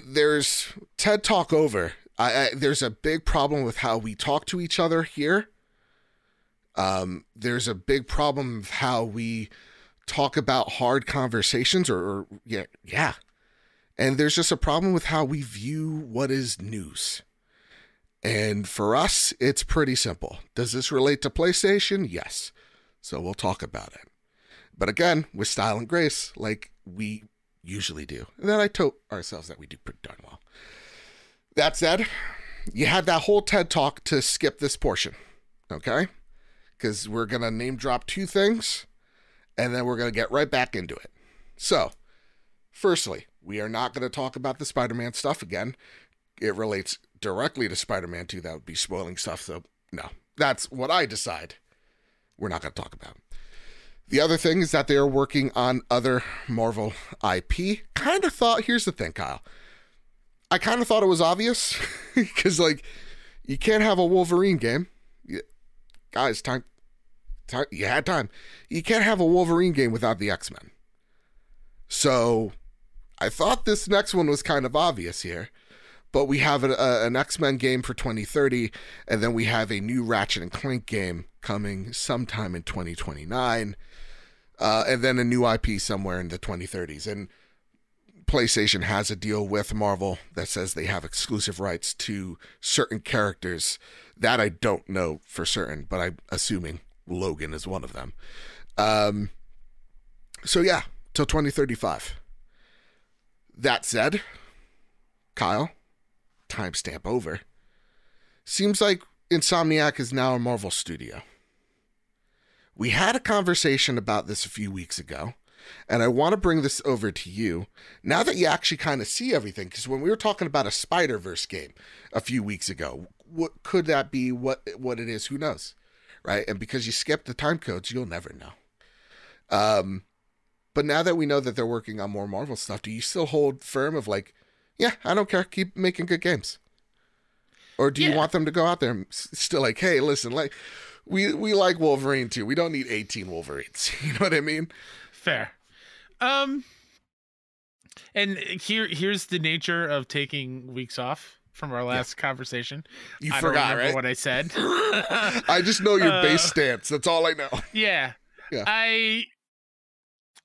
there's TED Talk over I, I, there's a big problem with how we talk to each other here. Um, there's a big problem with how we talk about hard conversations, or, or yeah, yeah. And there's just a problem with how we view what is news. And for us, it's pretty simple. Does this relate to PlayStation? Yes. So we'll talk about it. But again, with style and grace, like we usually do. And then I told ourselves that we do pretty darn well. That said, you had that whole TED talk to skip this portion, okay? Because we're going to name drop two things and then we're going to get right back into it. So, firstly, we are not going to talk about the Spider Man stuff again. It relates directly to Spider Man 2. That would be spoiling stuff. So, no, that's what I decide we're not going to talk about. The other thing is that they are working on other Marvel IP. Kind of thought, here's the thing, Kyle. I kind of thought it was obvious because, like, you can't have a Wolverine game. Guys, time, you had time. You can't have a Wolverine game without the X Men. So I thought this next one was kind of obvious here. But we have a, a, an X Men game for 2030, and then we have a new Ratchet and Clank game coming sometime in 2029, uh, and then a new IP somewhere in the 2030s. And PlayStation has a deal with Marvel that says they have exclusive rights to certain characters. That I don't know for certain, but I'm assuming Logan is one of them. Um, so yeah, till 2035. That said, Kyle, timestamp over. Seems like Insomniac is now a Marvel studio. We had a conversation about this a few weeks ago and I want to bring this over to you now that you actually kind of see everything. Because when we were talking about a Spider Verse game a few weeks ago, what could that be? What what it is? Who knows, right? And because you skipped the time codes, you'll never know. Um, but now that we know that they're working on more Marvel stuff, do you still hold firm of like, yeah, I don't care, keep making good games, or do yeah. you want them to go out there and still like, hey, listen, like we we like Wolverine too. We don't need 18 Wolverines. You know what I mean? Fair. Um, and here here's the nature of taking weeks off from our last yeah. conversation. You I forgot, right? What I said. I just know your uh, base stance. That's all I know. Yeah. Yeah. I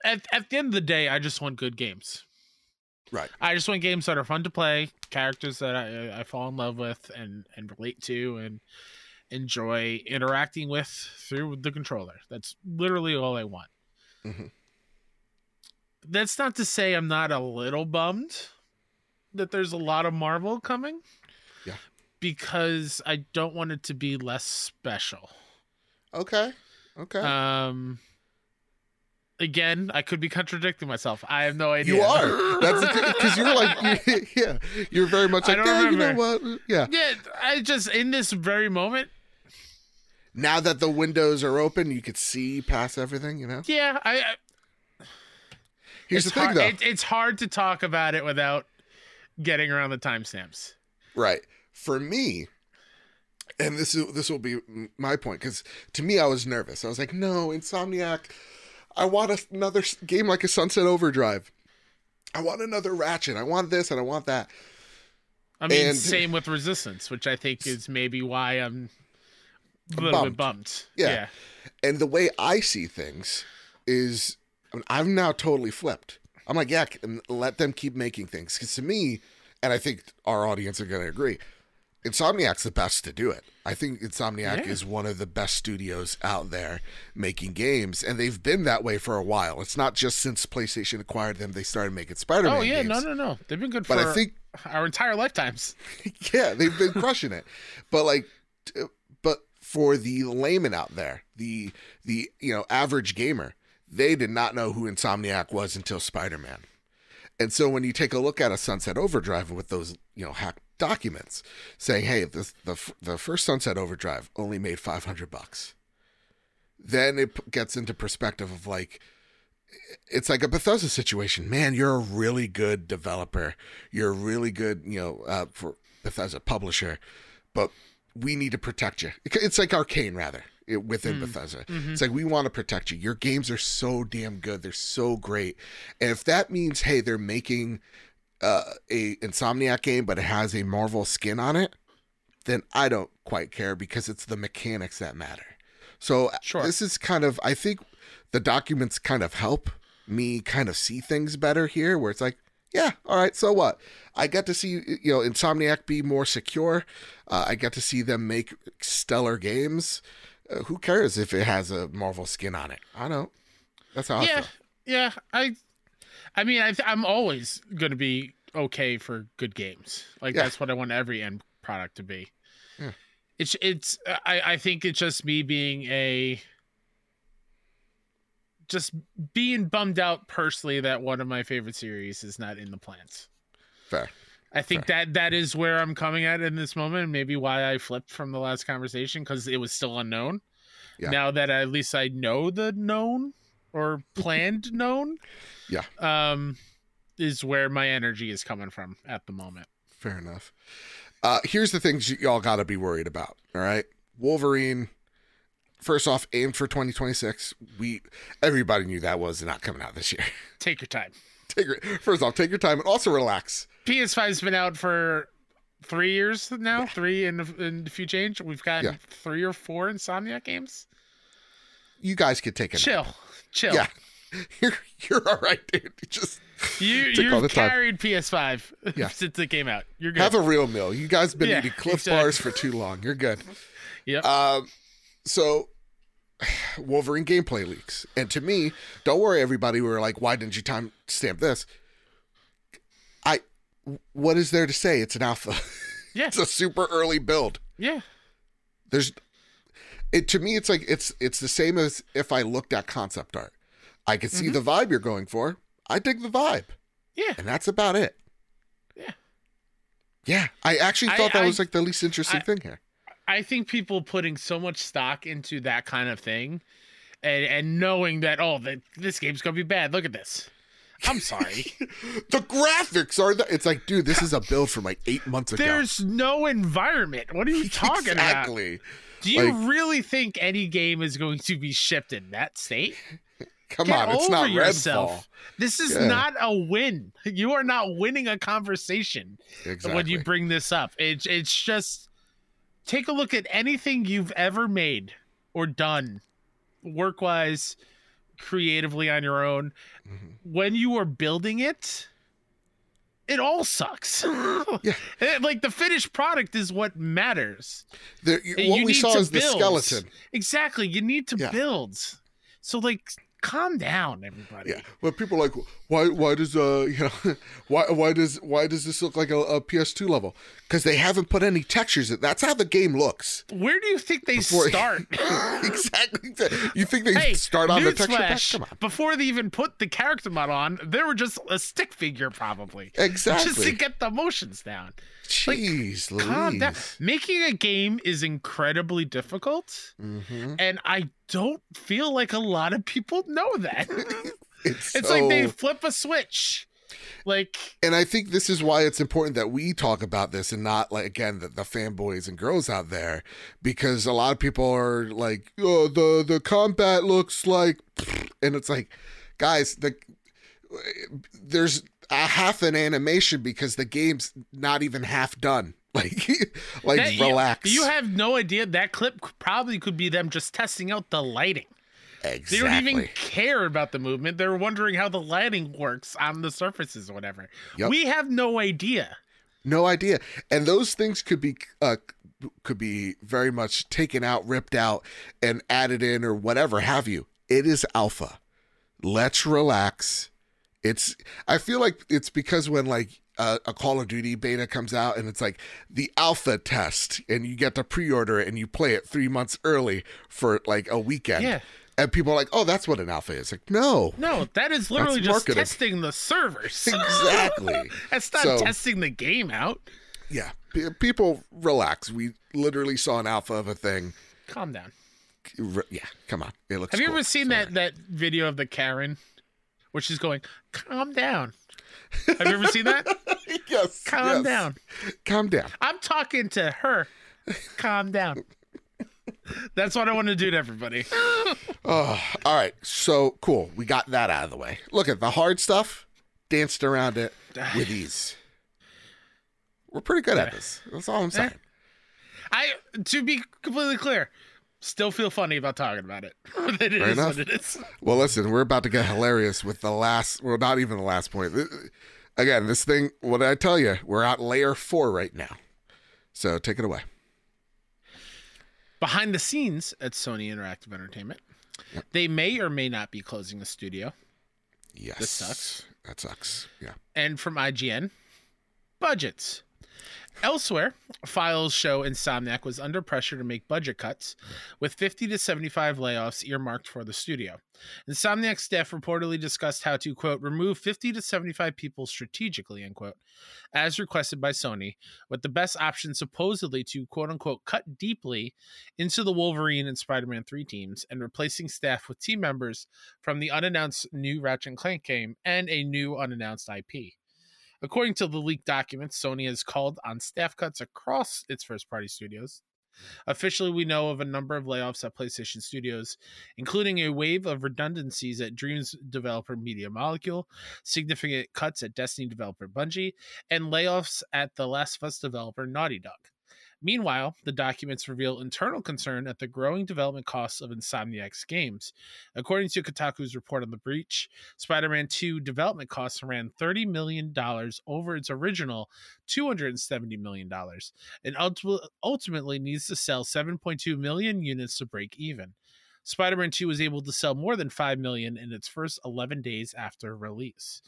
at at the end of the day, I just want good games. Right. I just want games that are fun to play, characters that I, I fall in love with and and relate to, and enjoy interacting with through the controller. That's literally all I want. Mhm. That's not to say I'm not a little bummed that there's a lot of Marvel coming. Yeah. Because I don't want it to be less special. Okay. Okay. Um again, I could be contradicting myself. I have no idea. you are. That's because you're like, you yeah, you're very much I like, don't yeah, you know what? Yeah. Yeah, I just in this very moment, Now that the windows are open, you could see past everything. You know. yeah, I, I Here's the thing, hard, though. it- it's hard to talk about it without getting around the timestamps. Right. For me, and this is this will be my point because to me I was nervous. I was like, no, Insomniac. I want another game like a Sunset Overdrive. I want another Ratchet. I want this and I want that. I mean, And- same with Resistance, which I think is maybe why I'm a little bit bummed. Yeah. yeah. And the way I see things is, I mean, I'm now totally flipped. I'm like, yeah, let them keep making things. Because to me, and I think our audience are going to agree, Insomniac's the best to do it. I think Insomniac Yeah. is one of the best studios out there making games, and they've been that way for a while. It's not just since PlayStation acquired them they started making Spider-Man Oh yeah, games. no, no, no. They've been good for But I think our entire lifetimes. yeah, they've been crushing it. But like, but for the layman out there, the the you know average gamer, they did not know who Insomniac was until Spider Man. And so when you take a look at a Sunset Overdrive with those you know hacked documents saying, hey, this, the the first Sunset Overdrive only made five hundred bucks, then it gets into perspective of like it's like a Bethesda situation. Man, you're a really good developer. You're a really good, you know, uh, for Bethesda publisher, but we need to protect you. It's like Arkane, rather, it, within Bethesda. It's like we want to protect you. Your games are so damn good. They're so great, and if that means, hey, they're making uh, a Insomniac game, but it has a Marvel skin on it, then I don't quite care because it's the mechanics that matter. So Sure. this is kind of, I think the documents kind of help me kind of see things better here, where it's like, yeah, all right, so what? I get to see, you know, Insomniac be more secure. Uh, I get to see them make stellar games. Who cares if it has a Marvel skin on it? I don't. That's how I yeah, feel. yeah. I, I mean, I, I'm always going to be okay for good games. Like Yeah. that's what I want every end product to be. Yeah. It's it's. I I think it's just me being a. Just being bummed out personally that one of my favorite series is not in the plans. Fair. I think that that is where I'm coming at in this moment, and maybe why I flipped from the last conversation because it was still unknown. Yeah. Now that at least I know the known or planned known, Yeah. um, is where my energy is coming from at the moment. Fair enough. Uh, here's the things y'all got to be worried about. All right, Wolverine. First off, aimed for 2026. We everybody knew that was not coming out this year. Take your time. take your, first off, take your time and also relax. PS5's been out for three years now, three and a few change. We've gotten Yeah. three or four Insomniac games. You guys could take a nap. Chill, chill. Yeah, you're you're all right, dude. Just You Take all the you've time. carried PS5 Yeah. since it came out. You're good. have a real meal. You guys been Yeah, eating Clif exactly. bars for too long. You're good. Yep. Um, so Wolverine gameplay leaks, and to me, don't worry, everybody. We were like, why didn't you time stamp this? I, what is there to say? It's an alpha. Yeah. it's a super early build. yeah. There's, it to me, it's like it's it's the same as if I looked at concept art. I could see mm-hmm. the vibe you're going for. I dig the vibe, Yeah. and that's about it. Yeah. Yeah, I actually I- thought that I- was like the least interesting I- thing here. I think people putting so much stock into that kind of thing and and knowing that oh that this game's gonna be bad. Look at this. I'm sorry. the graphics are the, it's like dude this is a build from like eight months ago There's no environment. What are you talking about? exactly Do you Like- really think any game is going to be shipped in that state? come Get on it's not yourself. redfall This is Yeah. not a win. You are not winning a conversation exactly when you bring this up. It's it's just take a look at anything you've ever made or done, work wise, creatively on your own. Mhm. When you are building it, it all sucks. Yeah. And, like the finished product is what matters. The, what you we saw is the skeleton. Exactly. You need to Yeah. build. So like calm down, everybody. Yeah, but people are like, why? Why does uh, you know, why? Why does why does this look like a, a PS2 level? Because they haven't put any textures. in That's how the game looks. Where do you think they Before- start? exactly. You think they hey, start on the texture pack? Come on. Before they even put the character model on, they were just a stick figure, probably. Exactly. Just to get the motions down. like, Jeez, Calm down. Making a game is incredibly difficult, Mhm. and I don't feel like a lot of people know that. It's, it's so, like they flip a switch. Like, and I think this is why it's important that we talk about this and not like again the, the fanboys and girls out there, because a lot of people are like, oh, the the combat looks like, and it's like, guys, the there's a half an animation because the game's not even half done. Like, like that- you- relax. You, have no idea that clip probably could be them just testing out the lighting. Exactly. They don't even care about the movement. They're wondering how the lighting works on the surfaces or whatever. Yep. We have no idea. No idea. And those things could be uh, could be very much taken out, ripped out, and added in, or whatever have you. It is alpha. Let's relax. It's. I feel like it's because when like uh, a Call of Duty beta comes out and it's like the alpha test, and you get to pre-order it and you play it three months early for like a weekend. Yeah. And people are like, "Oh, that's what an alpha is." Like, no, No, that is literally just marketing. testing the servers. exactly. That's not So- testing the game out. yeah, P- people relax. We literally saw an alpha of a thing. Calm down. Yeah, come on. It looks. Have you cool. ever seen Sorry. that that video of the Karen, where she's going, "Calm down"? Have you ever seen that? yes. Calm yes. down. Calm down. I'm talking to her. Calm down. That's what I want to do to everybody. Oh, all right. So cool. We got that out of the way. Look at the hard stuff. Danced around it with ease. We're pretty good at this. That's all I'm eh. saying. I, to be completely clear, still feel funny about talking about it. it is enough. what it is. Well, listen, we're about to get hilarious with the last. Well, not even the last point. Again, this thing. What did I tell you? We're at layer four right now. So take it away. Behind the scenes at Sony Interactive Entertainment, they may or may not be closing the studio. Yes. This sucks. That sucks. Yeah. And from IGN, budgets. Elsewhere, files show Insomniac was under pressure to make budget cuts, with 50 to 75 layoffs earmarked for the studio. Insomniac staff reportedly discussed how to, quote, remove 50 to 75 people strategically, end quote, as requested by Sony, with the best option supposedly to, quote unquote, cut deeply into the Wolverine and Spider Man 3 teams and replacing staff with team members from the unannounced new Ratchet and Clank game and a new unannounced IP. According to the leaked documents, Sony has called on staff cuts across its first party studios. Officially, we know of a number of layoffs at PlayStation Studios, including a wave of redundancies at Dreams developer Media Molecule, significant cuts at Destiny developer Bungie, and layoffs at The Last of Us developer Naughty Dog. Meanwhile, the documents reveal internal concern at the growing development costs of Insomniac's games. According to Kotaku's report on the breach, Spider Man 2 development costs ran $30 million over its original $270 million and ultimately needs to sell 7.2 million units to break even. Spider Man 2 was able to sell more than 5 million in its first 11 days after release.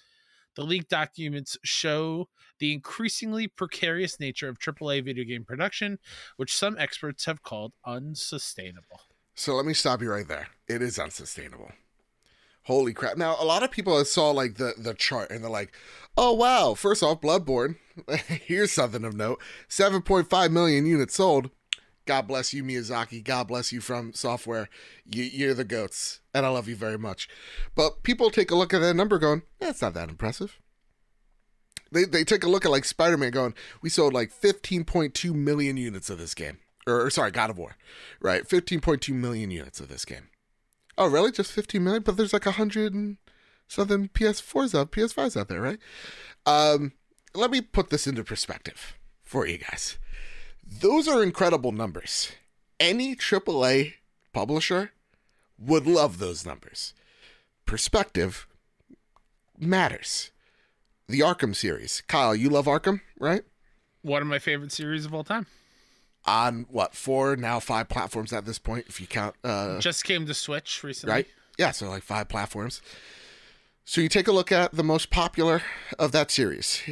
The leaked documents show the increasingly precarious nature of AAA video game production, which some experts have called unsustainable. So let me stop you right there. It is unsustainable. Holy crap. Now, a lot of people saw like the, the chart and they're like, oh, wow. First off, Bloodborne. Here's something of note 7.5 million units sold. God bless you, Miyazaki. God bless you from software. You, you're the goats. And I love you very much. But people take a look at that number going, that's not that impressive. They, they take a look at like Spider Man going, we sold like 15.2 million units of this game. Or, or sorry, God of War, right? 15.2 million units of this game. Oh, really? Just 15 million? But there's like a hundred and something PS4s out, PS5s out there, right? Um, let me put this into perspective for you guys. Those are incredible numbers. Any AAA publisher would love those numbers. Perspective matters. the Arkham series. Kyle, you love Arkham, right? One of my favorite series of all time. On what four now five platforms at this point, if you count. Uh, Just came to Switch recently. right? Yeah, so like five platforms. So you take a look at the most popular of that series.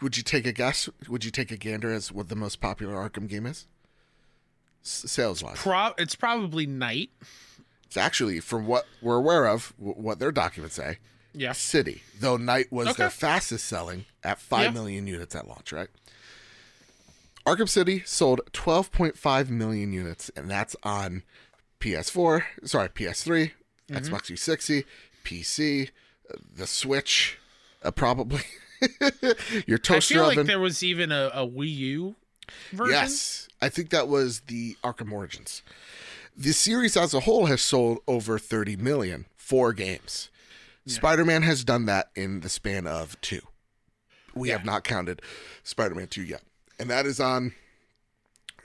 Would you take a guess? Would you take a gander as what the most popular Arkham game is? Sales wise, Pro- it's probably Knight. it's actually from what we're aware of, w- what their documents say, Yeah. City. Though Knight was Okay. their fastest selling at five Yeah. million units at launch, right? Arkham City sold 12.5 million units, and that's on PS4, sorry, PS3, Mm-hmm. Xbox 360, PC, uh, the Switch, uh, probably your toaster I feel oven. like there was even a, a Wii U version. yes, I think that was the Arkham Origins. The series as a whole has sold over 30 million, four games. Spider Man has done that in the span of two. We have not counted Spider Man 2 yet. And that is on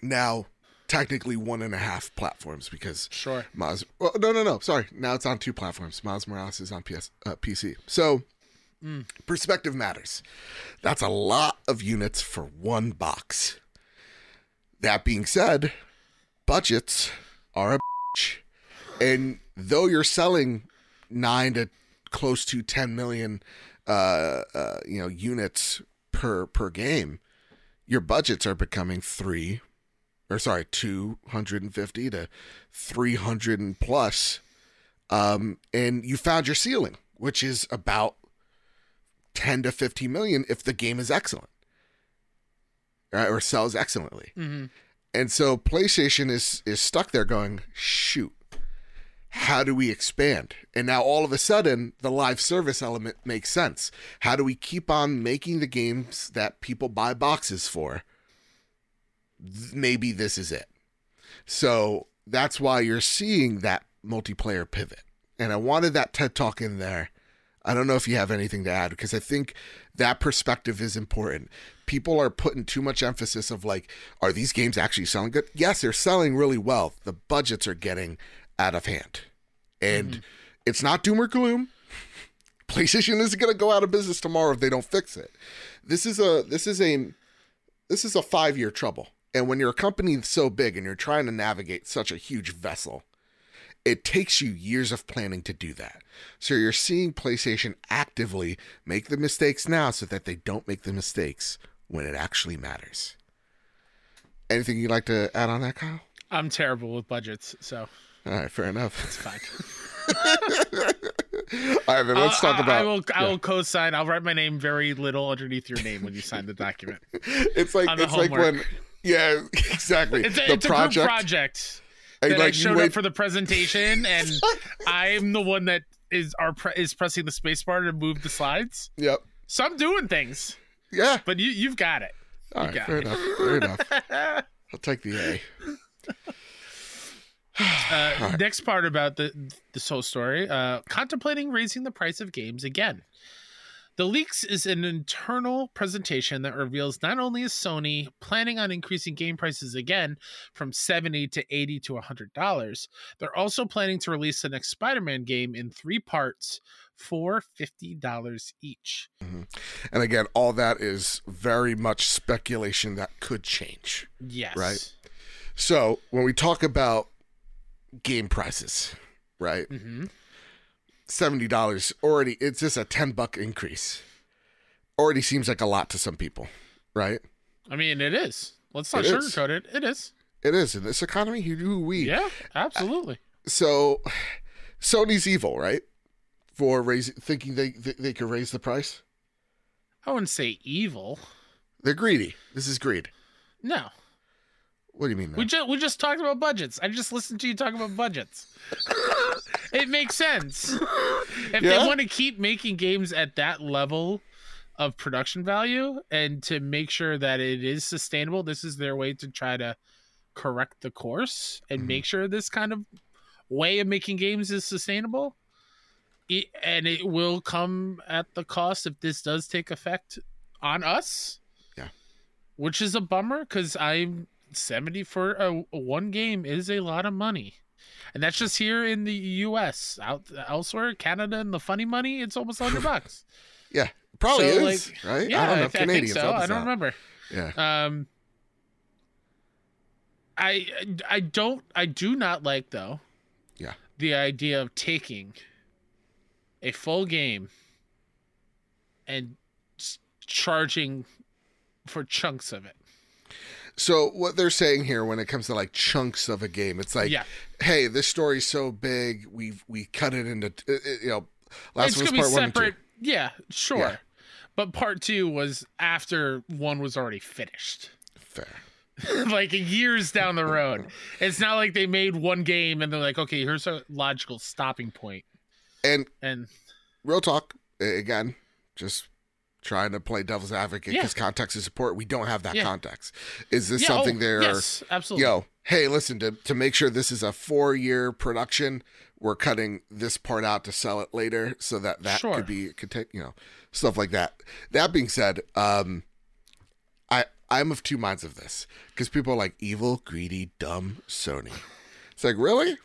now technically one and a half platforms because Sure. Miles. Well, no, no, no. Sorry. Now it's on two platforms. Miles Morales is on PS, uh, PC. So perspective matters. That's a lot of units for one box. That being said, budgets are a bitch. And though you're selling nine to close to 10 million, uh, uh, you know, units per per game, your budgets are becoming three or sorry, 250 to 300 and plus. Um, and you found your ceiling, which is about 10 to 15 million if the game is excellent right, or sells excellently. Mhm. And so PlayStation is is stuck there going, shoot, how do we expand? And now all of a sudden, the live service element makes sense. How do we keep on making the games that people buy boxes for? Maybe this is it. So that's why you're seeing that multiplayer pivot. And I wanted that TED talk in there. I don't know if you have anything to add because I think that perspective is important. People are putting too much emphasis of like, are these games actually selling good? Yes, they're selling really well. The budgets are getting out of hand. And mm-hmm. it's not doom or gloom. PlayStation isn't going to go out of business tomorrow if they don't fix it. This is a this is a this is a 5-year trouble. And when you're a company so big and you're trying to navigate such a huge vessel, it takes you years of planning to do that. So you're seeing PlayStation actively make the mistakes now so that they don't make the mistakes when it actually matters. Anything you'd like to add on that, Kyle? I'm terrible with budgets, so All right, fair enough. it's fine. All right, then let's talk about. I will. I will co-sign. I'll write my name very little underneath your name when you sign the document. It's like it's like when, yeah, exactly. It's a, the it's a group project and, that I like you showed wait, up for the presentation, and I'm the one that is are pre- is pressing the space bar to move the slides. Yep. So I'm doing things, Yeah. but you you've got it. All right. got Fair it. enough. Fair enough. I'll take the A. Uh, Next part about the this whole story: uh, contemplating raising the price of games again. The leaks is an internal presentation that reveals not only is Sony planning on increasing game prices again from seventy to eighty to hundred dollars, they're also planning to release the next Spider-Man game in three parts for fifty dollars each. Mm-hmm. And again, all that is very much speculation that could change. Yes, Right. So when we talk about game prices, right? hmm Seventy dollars already. It's just a ten buck increase. Already seems like a lot to some people, right? I mean, it is. Let's not It is. sugarcoat it. It is. It is in this economy. You do we. Yeah, absolutely. So Sony's evil, right? For raising, thinking they they, they could raise the price. I wouldn't say evil. They're greedy. This is greed. No. What do you mean? no? We just we just talked about budgets. I just listened to you talk about budgets. it makes sense. If Yeah? they want to keep making games at that level of production value and to make sure that it is sustainable, this is their way to try to correct the course and Mhm. make sure this kind of way of making games is sustainable. It, and it will come at the cost if this does take effect on us. Yeah. Which is a bummer because I'm 70 for a one game is a lot of money. And that's just here in the US. Out elsewhere, Canada and the funny money, it's almost 100 bucks. Yeah, probably So, is, like, right? Yeah, I don't know. I think so. I don't out. remember. Yeah. Um, I I don't I do not like though. Yeah. The idea of taking a full game and charging for chunks of it. So what they're saying here when it comes to like chunks of a game, it's like, yeah, hey, this story's so big, we we cut it into uh, uh, you know, Last it's of Us gonna be Part One and Two. separate. Yeah, sure. Yeah. But part two was after one was already finished. Fair. like years down the road. It's not like they made one game and they're like, okay, here's a logical stopping point. And And real talk again, just trying to play devil's advocate Yeah. because context is support. We don't have that Yeah. context. Is this yeah, something oh, they're yes, absolutely. yo, hey, listen, to to make sure this is a four year production, we're cutting this part out to sell it later so that that Sure. could be could take, you know, stuff like that. That being said, um I I'm of two minds of this because people are like evil, greedy, dumb Sony. It's like, really?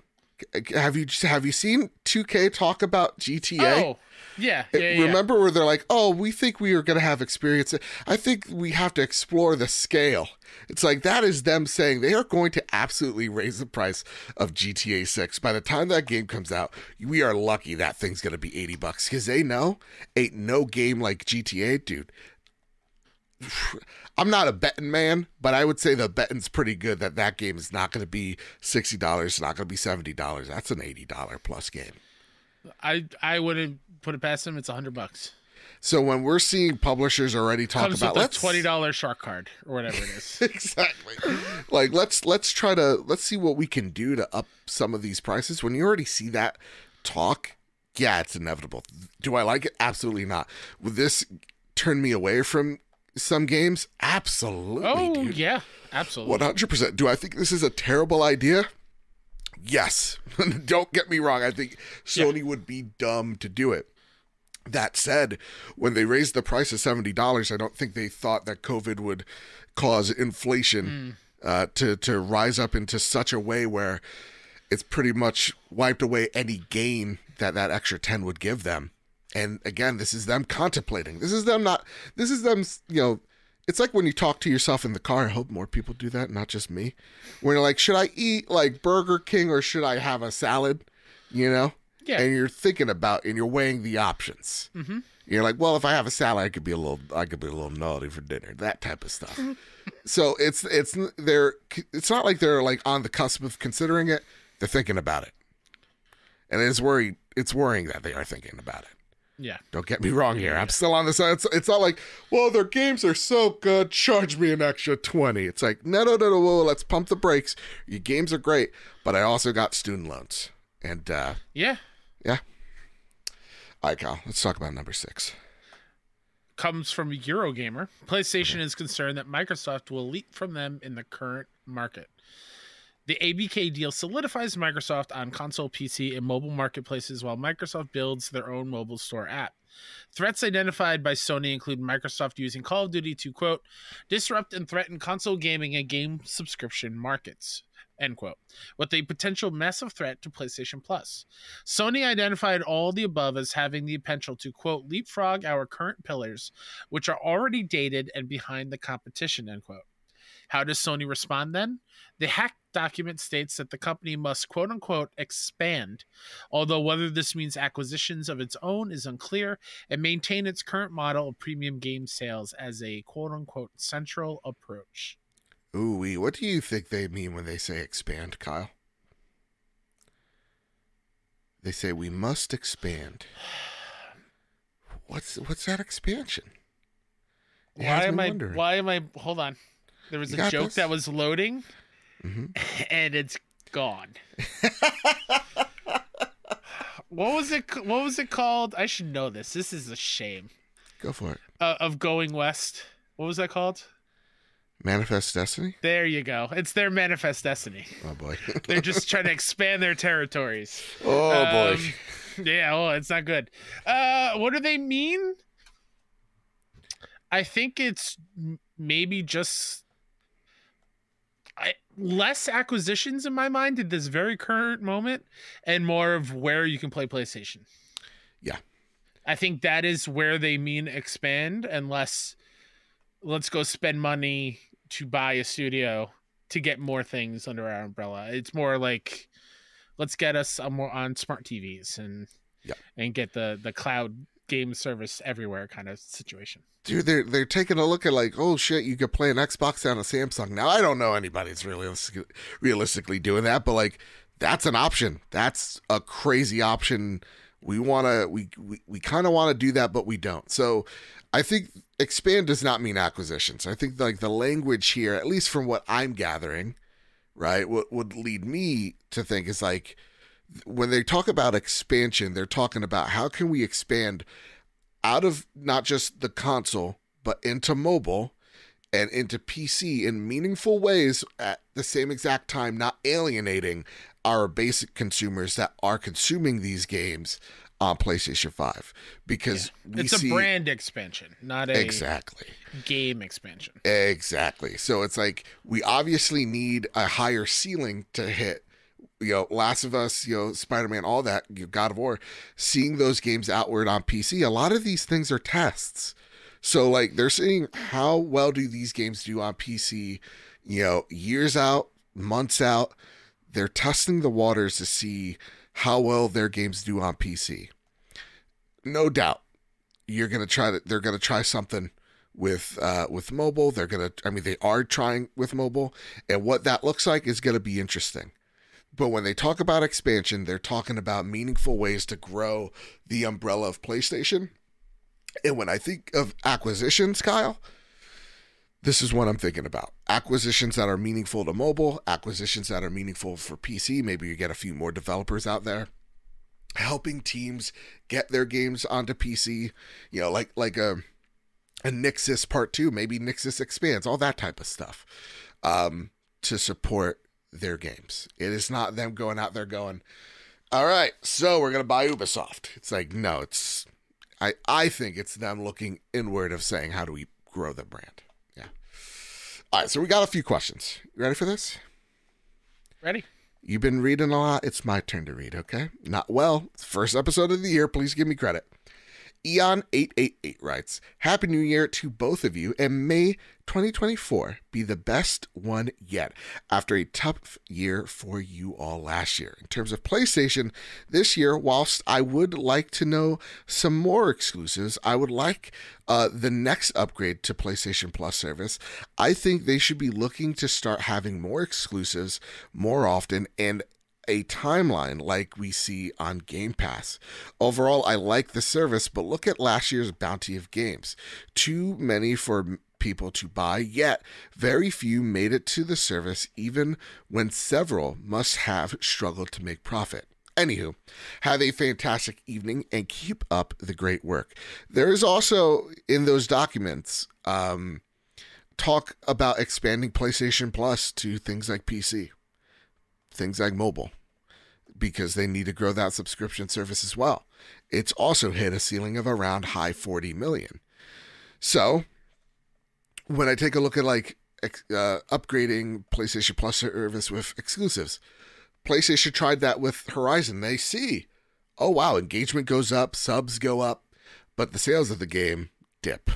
Have you have you seen 2K talk about GTA? Oh, yeah, yeah, yeah. Remember where they're like, "Oh, we think we are going to have experience." I think we have to explore the scale. It's like that is them saying they are going to absolutely raise the price of GTA 6. By the time that game comes out, we are lucky that thing's going to be 80 bucks cuz they know ain't no game like GTA, dude. I'm not a betting man, but I would say the betting's pretty good that that game is not going to be $60, it's not going to be $70. That's an $80 plus game. I I wouldn't put it past them. It's a hundred bucks. So when we're seeing publishers already talk Comes about let's twenty dollar shark card or whatever it is. exactly like let's let's try to let's see what we can do to up some of these prices when you already see that talk yeah it's inevitable do i like it absolutely not would this turn me away from some games? Absolutely oh dude. yeah, absolutely. 100% do i think this is a terrible idea? Yes. Don't get me wrong. I think sony would be dumb to do it. That said, when they raised the price of seventy dollars, I don't think they thought that COVID would cause inflation uh, to to rise up into such a way where it's pretty much wiped away any gain that that extra ten would give them. And again, this is them contemplating. This is them not. This is them. You know, it's like when you talk to yourself in the car. I hope more people do that, not just me. When you're like, should I eat like Burger King or should I have a salad? You know Yeah. and you're thinking about and you're weighing the options. Mm-hmm. You're like, well, if I have a salad, I could be a little, I could be a little naughty for dinner, that type of stuff. so it's it's they're it's not like they're like on the cusp of considering it. They're thinking about it, and it's worried. It's worrying that they are thinking about it. Yeah. Don't get me wrong here. I'm still on the side. It's, it's not like, well, their games are so good. Charge me an extra twenty. It's like, no, no, no, no. Whoa, let's pump the brakes. Your games are great, but I also got student loans, and uh, Yeah. yeah. All right, Kyle, let's talk about number six. Comes from Eurogamer. PlayStation is concerned that Microsoft will leap from them in the current market. The ABK deal solidifies Microsoft on console, PC, and mobile marketplaces while Microsoft builds their own mobile store app. Threats identified by Sony include Microsoft using Call of Duty to, quote, disrupt and threaten console gaming and game subscription markets, end quote, with a potential massive threat to PlayStation Plus. Sony identified all the above as having the potential to, quote, leapfrog our current pillars, which are already dated and behind the competition, end quote. How does Sony respond then? The hack document states that the company must quote unquote expand, although whether this means acquisitions of its own is unclear, and maintain its current model of premium game sales as a quote unquote central approach. Ooh, wee. What do you think they mean when they say expand, Kyle? They say we must expand. What's what's that expansion? It Why am I wondering. why am I hold on. There was You a joke this? that was loading Mhm. and it's gone. what was it what was it called? I should know this. This is a shame. Go for it. Uh, of going west. What was that called? Manifest Destiny. There you go. It's their manifest destiny. Oh boy. They're just trying to expand their territories. oh boy. Um, yeah, oh, it's not good. Uh, what do they mean? I think it's maybe just I, less acquisitions in my mind at this very current moment, and more of where you can play PlayStation. Yeah. I think that is where they mean expand, unless let's go spend money to buy a studio to get more things under our umbrella. It's more like let's get us more on smart TVs and yeah. and get the the cloud game service everywhere kind of situation. Dude, they're they're taking a look at like, oh shit, you could play an Xbox on a Samsung. Now I don't know anybody's really realistically doing that, but like that's an option. That's a crazy option. We want to we we, we kind of want to do that, but we don't. So I think expand does not mean acquisitions. I think like the language here, at least from what I'm gathering, right, what would lead me to think is like when they talk about expansion, they're talking about how can we expand out of not just the console, but into mobile and into PC in meaningful ways at the same exact time, not alienating our basic consumers that are consuming these games on PlayStation 5 because yeah. it's a brand expansion, not a exactly game expansion. Exactly. So it's like we obviously need a higher ceiling to hit you know, Last of Us, you know, Spider Man, all that, you know, God of War, seeing those games outward on PC, a lot of these things are tests. So, like, they're seeing how well do these games do on PC, you know, years out, months out. They're testing the waters to see how well their games do on PC. No doubt, you're gonna try to. They're gonna try something with uh, with mobile. They're gonna. I mean, they are trying with mobile, and what that looks like is gonna be interesting. But when they talk about expansion, they're talking about meaningful ways to grow the umbrella of PlayStation. And when I think of acquisitions, Kyle, this is what I'm thinking about. Acquisitions that are meaningful to mobile, acquisitions that are meaningful for PC. Maybe you get a few more developers out there helping teams get their games onto PC, you know, like like a a Nixxes part 2, maybe Nixxes expands, all that type of stuff. Um to support their games. It is not them going out there going, all right, so we're going to buy Ubisoft. It's like, no, it's, I, I think it's them looking inward of saying, how do we grow the brand? Yeah. All right, so we got a few questions. You ready for this? Ready. You've been reading a lot. It's my turn to read, okay? Not well. First episode of the year. Please give me credit. Eon888 writes, Happy New Year to both of you, and may 2024 be the best one yet after a tough year for you all last year. In terms of PlayStation, this year, whilst I would like to know some more exclusives, I would like uh, the next upgrade to PlayStation Plus service. I think they should be looking to start having more exclusives more often and a timeline like we see on Game Pass. Overall, I like the service, but look at last year's bounty of games. Too many for people to buy, yet very few made it to the service, even when several must have struggled to make profit. Anywho, have a fantastic evening and keep up the great work. There is also in those documents um, talk about expanding PlayStation Plus to things like PC, things like mobile because they need to grow that subscription service as well. It's also hit a ceiling of around high 40 million. So, when I take a look at like uh, upgrading PlayStation Plus service with exclusives, PlayStation tried that with Horizon. They see, oh wow, engagement goes up, subs go up, but the sales of the game dip.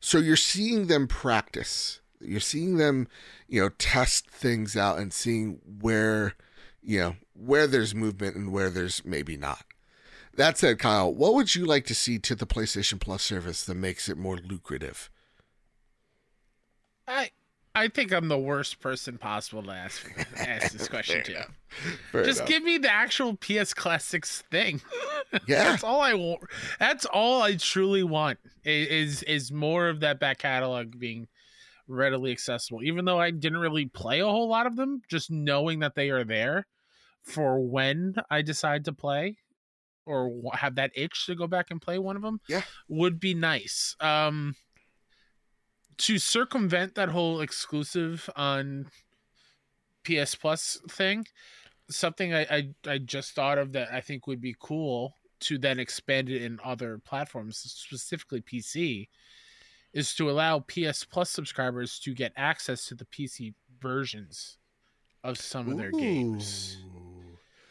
So you're seeing them practice. You're seeing them, you know, test things out and seeing where you know, where there's movement and where there's maybe not. That said, Kyle, what would you like to see to the PlayStation Plus service that makes it more lucrative? I I think I'm the worst person possible to ask ask this question to. Just enough. give me the actual PS Classics thing. Yeah, that's all I want. That's all I truly want. Is is more of that back catalog being readily accessible. Even though I didn't really play a whole lot of them, just knowing that they are there for when I decide to play or have that itch to go back and play one of them yeah would be nice um to circumvent that whole exclusive on ps plus thing something I, I i just thought of that i think would be cool to then expand it in other platforms specifically pc is to allow ps plus subscribers to get access to the pc versions of some of their games.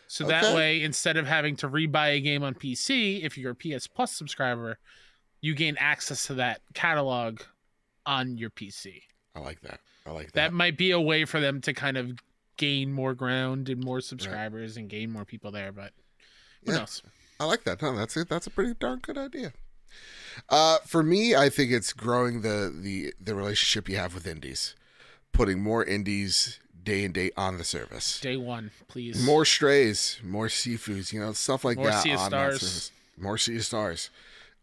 So that way, instead of having to rebuy a game on PC, if you're a PS Plus subscriber, you gain access to that catalog on your PC. I like that. I like That that. might be a way for them to kind of gain more ground and more subscribers and gain more people there. But who Yeah. knows? I like that. No, that's it. That's a pretty darn good idea. Uh, for me, I think it's growing the the the relationship you have with indies, putting more indies day and day on the service. Day one, please. More strays, more seafoods, you know, stuff like More that Sea of Stars. that service. More sea stars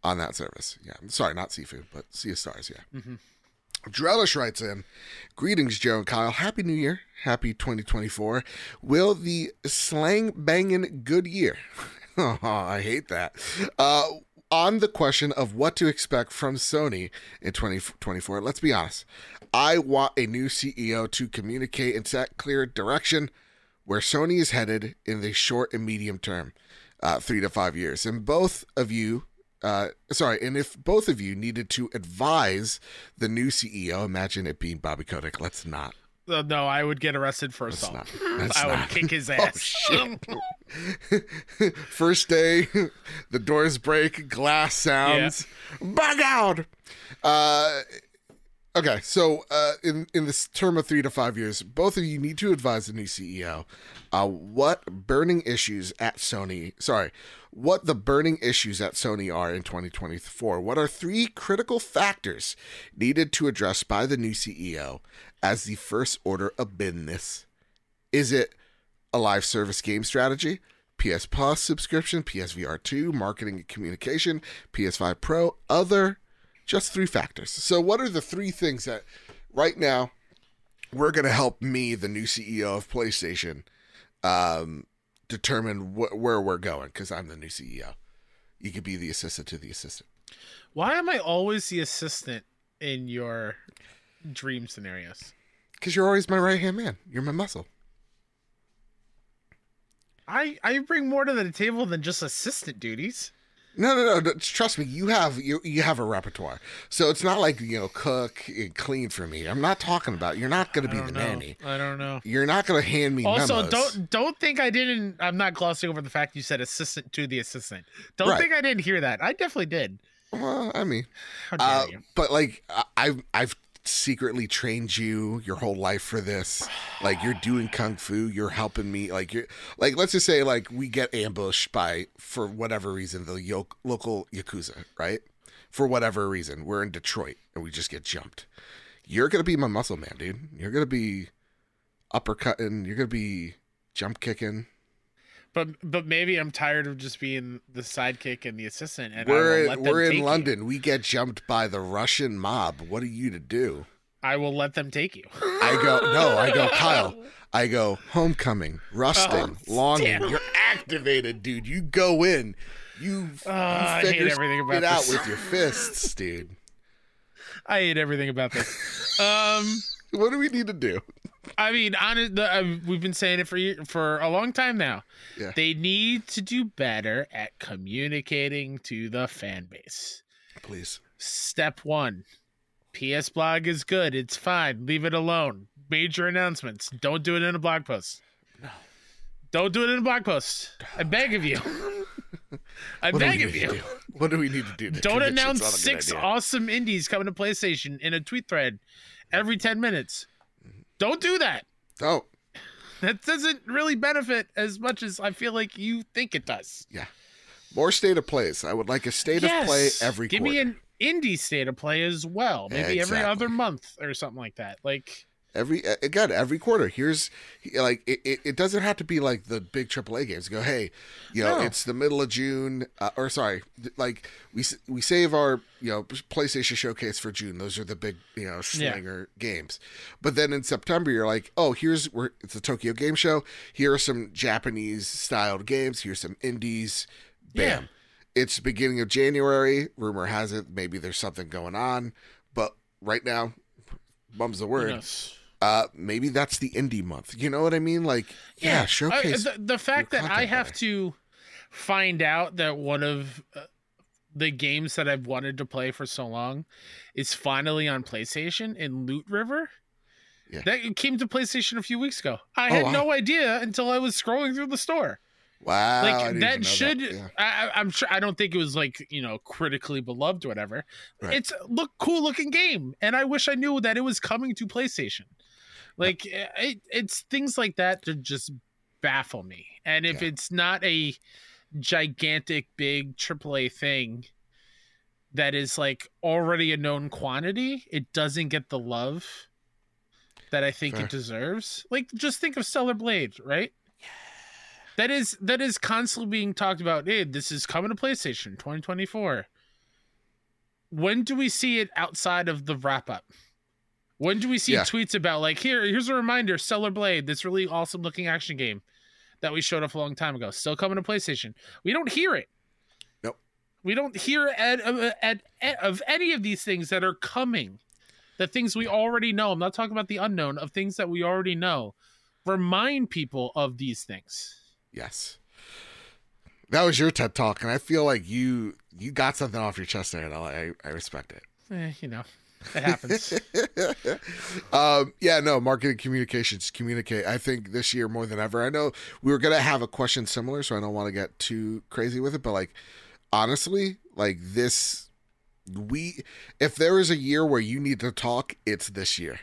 on that service. Yeah, sorry, not seafood, but sea of stars. Yeah. Mhm. Drellish writes in, "Greetings, Joe and Kyle. Happy New Year. Happy 2024. Will the slang banging good year? oh, I hate that. Uh, on the question of what to expect from Sony in 2024, let's be honest. I want a new CEO to communicate and set clear direction where Sony is headed in the short and medium term, uh, three to five years. And both of you, uh, sorry, and if both of you needed to advise the new CEO, imagine it being Bobby Kotick. Let's not. Uh, no, I would get arrested for assault. not. I would kick his Oh, ass. shit. First day, the doors break, glass sounds, bug out. Uh, okay, so uh, in in this term of three to five years, both of you need to advise the new CEO uh, what burning issues at Sony. Sorry, what the burning issues at Sony are in 2024. What are three critical factors needed to address by the new CEO as the first order of business? Is it a live service game strategy, PS Plus subscription, PSVR 2, marketing and communication, PS5 Pro, other, just three factors. So, what are the three things that right now we're going to help me, the new CEO of PlayStation, um, determine wh- where we're going? Because I'm the new CEO. You could be the assistant to the assistant. Why am I always the assistant in your dream scenarios? Because you're always my right hand man. You're my muscle. I I bring more to the table than just assistant duties. No, no, no. Trust me, you have you you have a repertoire. So it's not like you know cook and clean for me. I'm not talking about. You're not going to be the know. nanny. I don't know. You're not going to hand me Also, memos. don't don't think I didn't. I'm not glossing over the fact you said assistant to the assistant. Don't Right. think I didn't hear that. I definitely did. Well, I mean, uh, but like I- I've I've secretly trained you your whole life for this. Like you're doing kung fu. You're helping me. Like you're like let's just say like we get ambushed by for whatever reason the yo- local yakuza, right? For whatever reason, we're in Detroit and we just get jumped. You're gonna be my muscle man, dude. You're gonna be uppercutting. You're gonna be jump kicking. But but maybe I'm tired of just being the sidekick and the assistant, and we're will let them we're in you. London. We get jumped by the Russian mob. What are you to do? I will let them take you. I go, no, I go, Kyle. I go, homecoming, rusting, Oh, longing. You're activated, dude. You go in. You, I you hate figure everything about it out with your fists, dude. I hate everything about this. Um, What do we need to do? I mean, honest, the, uh, we've been saying it for for a long time now. Yeah. They need to do better at communicating to the fan base. Please. Step one. PS blog is good. It's fine. Leave it alone. Major announcements. Don't do it in a blog post. No. Don't do it in a blog post. I beg of you. I What beg of you. What do we need to do? Don't announce it's not a good six idea? awesome indies coming to PlayStation in a tweet thread every 10 minutes. Don't do that. Oh, That doesn't really benefit as much as I feel like you think it does. Yeah. More state of plays. I would like a state of play every Give quarter. me an indie state of play as well. Maybe every other month or something like that. Like every again every quarter here's like it, it, it doesn't have to be like the big AAA games. Go hey you know No. it's the middle of June uh, or sorry like we we save our you know PlayStation showcase for June. Those are the big you know Yeah. slinger games. But then in September you're like oh here's where it's a Tokyo Game Show. Here are some Japanese styled games. Here's some indies. Bam. It's beginning of January. Rumor has it maybe there's something going on. But right now bums the word? Uh maybe that's the indie month you know what i mean like yeah, showcase I- the, the fact that I have to find out that one of uh, the games that I've wanted to play for so long is finally on PlayStation in Loot River. Yeah. That came to PlayStation a few weeks ago. I Oh, had wow. no idea until I was scrolling through the store. Wow. Like that should Yeah. I, I- I'm sure I don't think it was like you know critically beloved or whatever. Right. It's look cool looking game, and I wish I knew that it was coming to PlayStation. Like eh, it, it's things like that that just baffle me. And if Yeah. it's not a gigantic big AAA thing that is like already a known quantity, it doesn't get the love that I think Fair. it deserves. Like just think of Stellar Blade, right? That is that is constantly being talked about. Hey, this is coming to PlayStation 2024. When do we see it outside of the wrap up? When do we see Yeah. tweets about like here? Here's a reminder: Stellar Blade, this really awesome looking action game that we showed off a long time ago, still coming to PlayStation. We don't hear it. Nope. We don't hear at, at, at of any of these things that are coming. The things we already know. I'm not talking about the unknown of things that we already know. Remind people of these things. Yes. That was your TED talk, and I feel like you you got something off your chest there, and I I respect it. Eh, you know, it happens. um, yeah, no, marketing communications, communicate. I think this year more than ever. I know we were gonna have a question similar, so I don't want to get too crazy with it, but like honestly, like this we if there is a year where you need to talk, it's this year.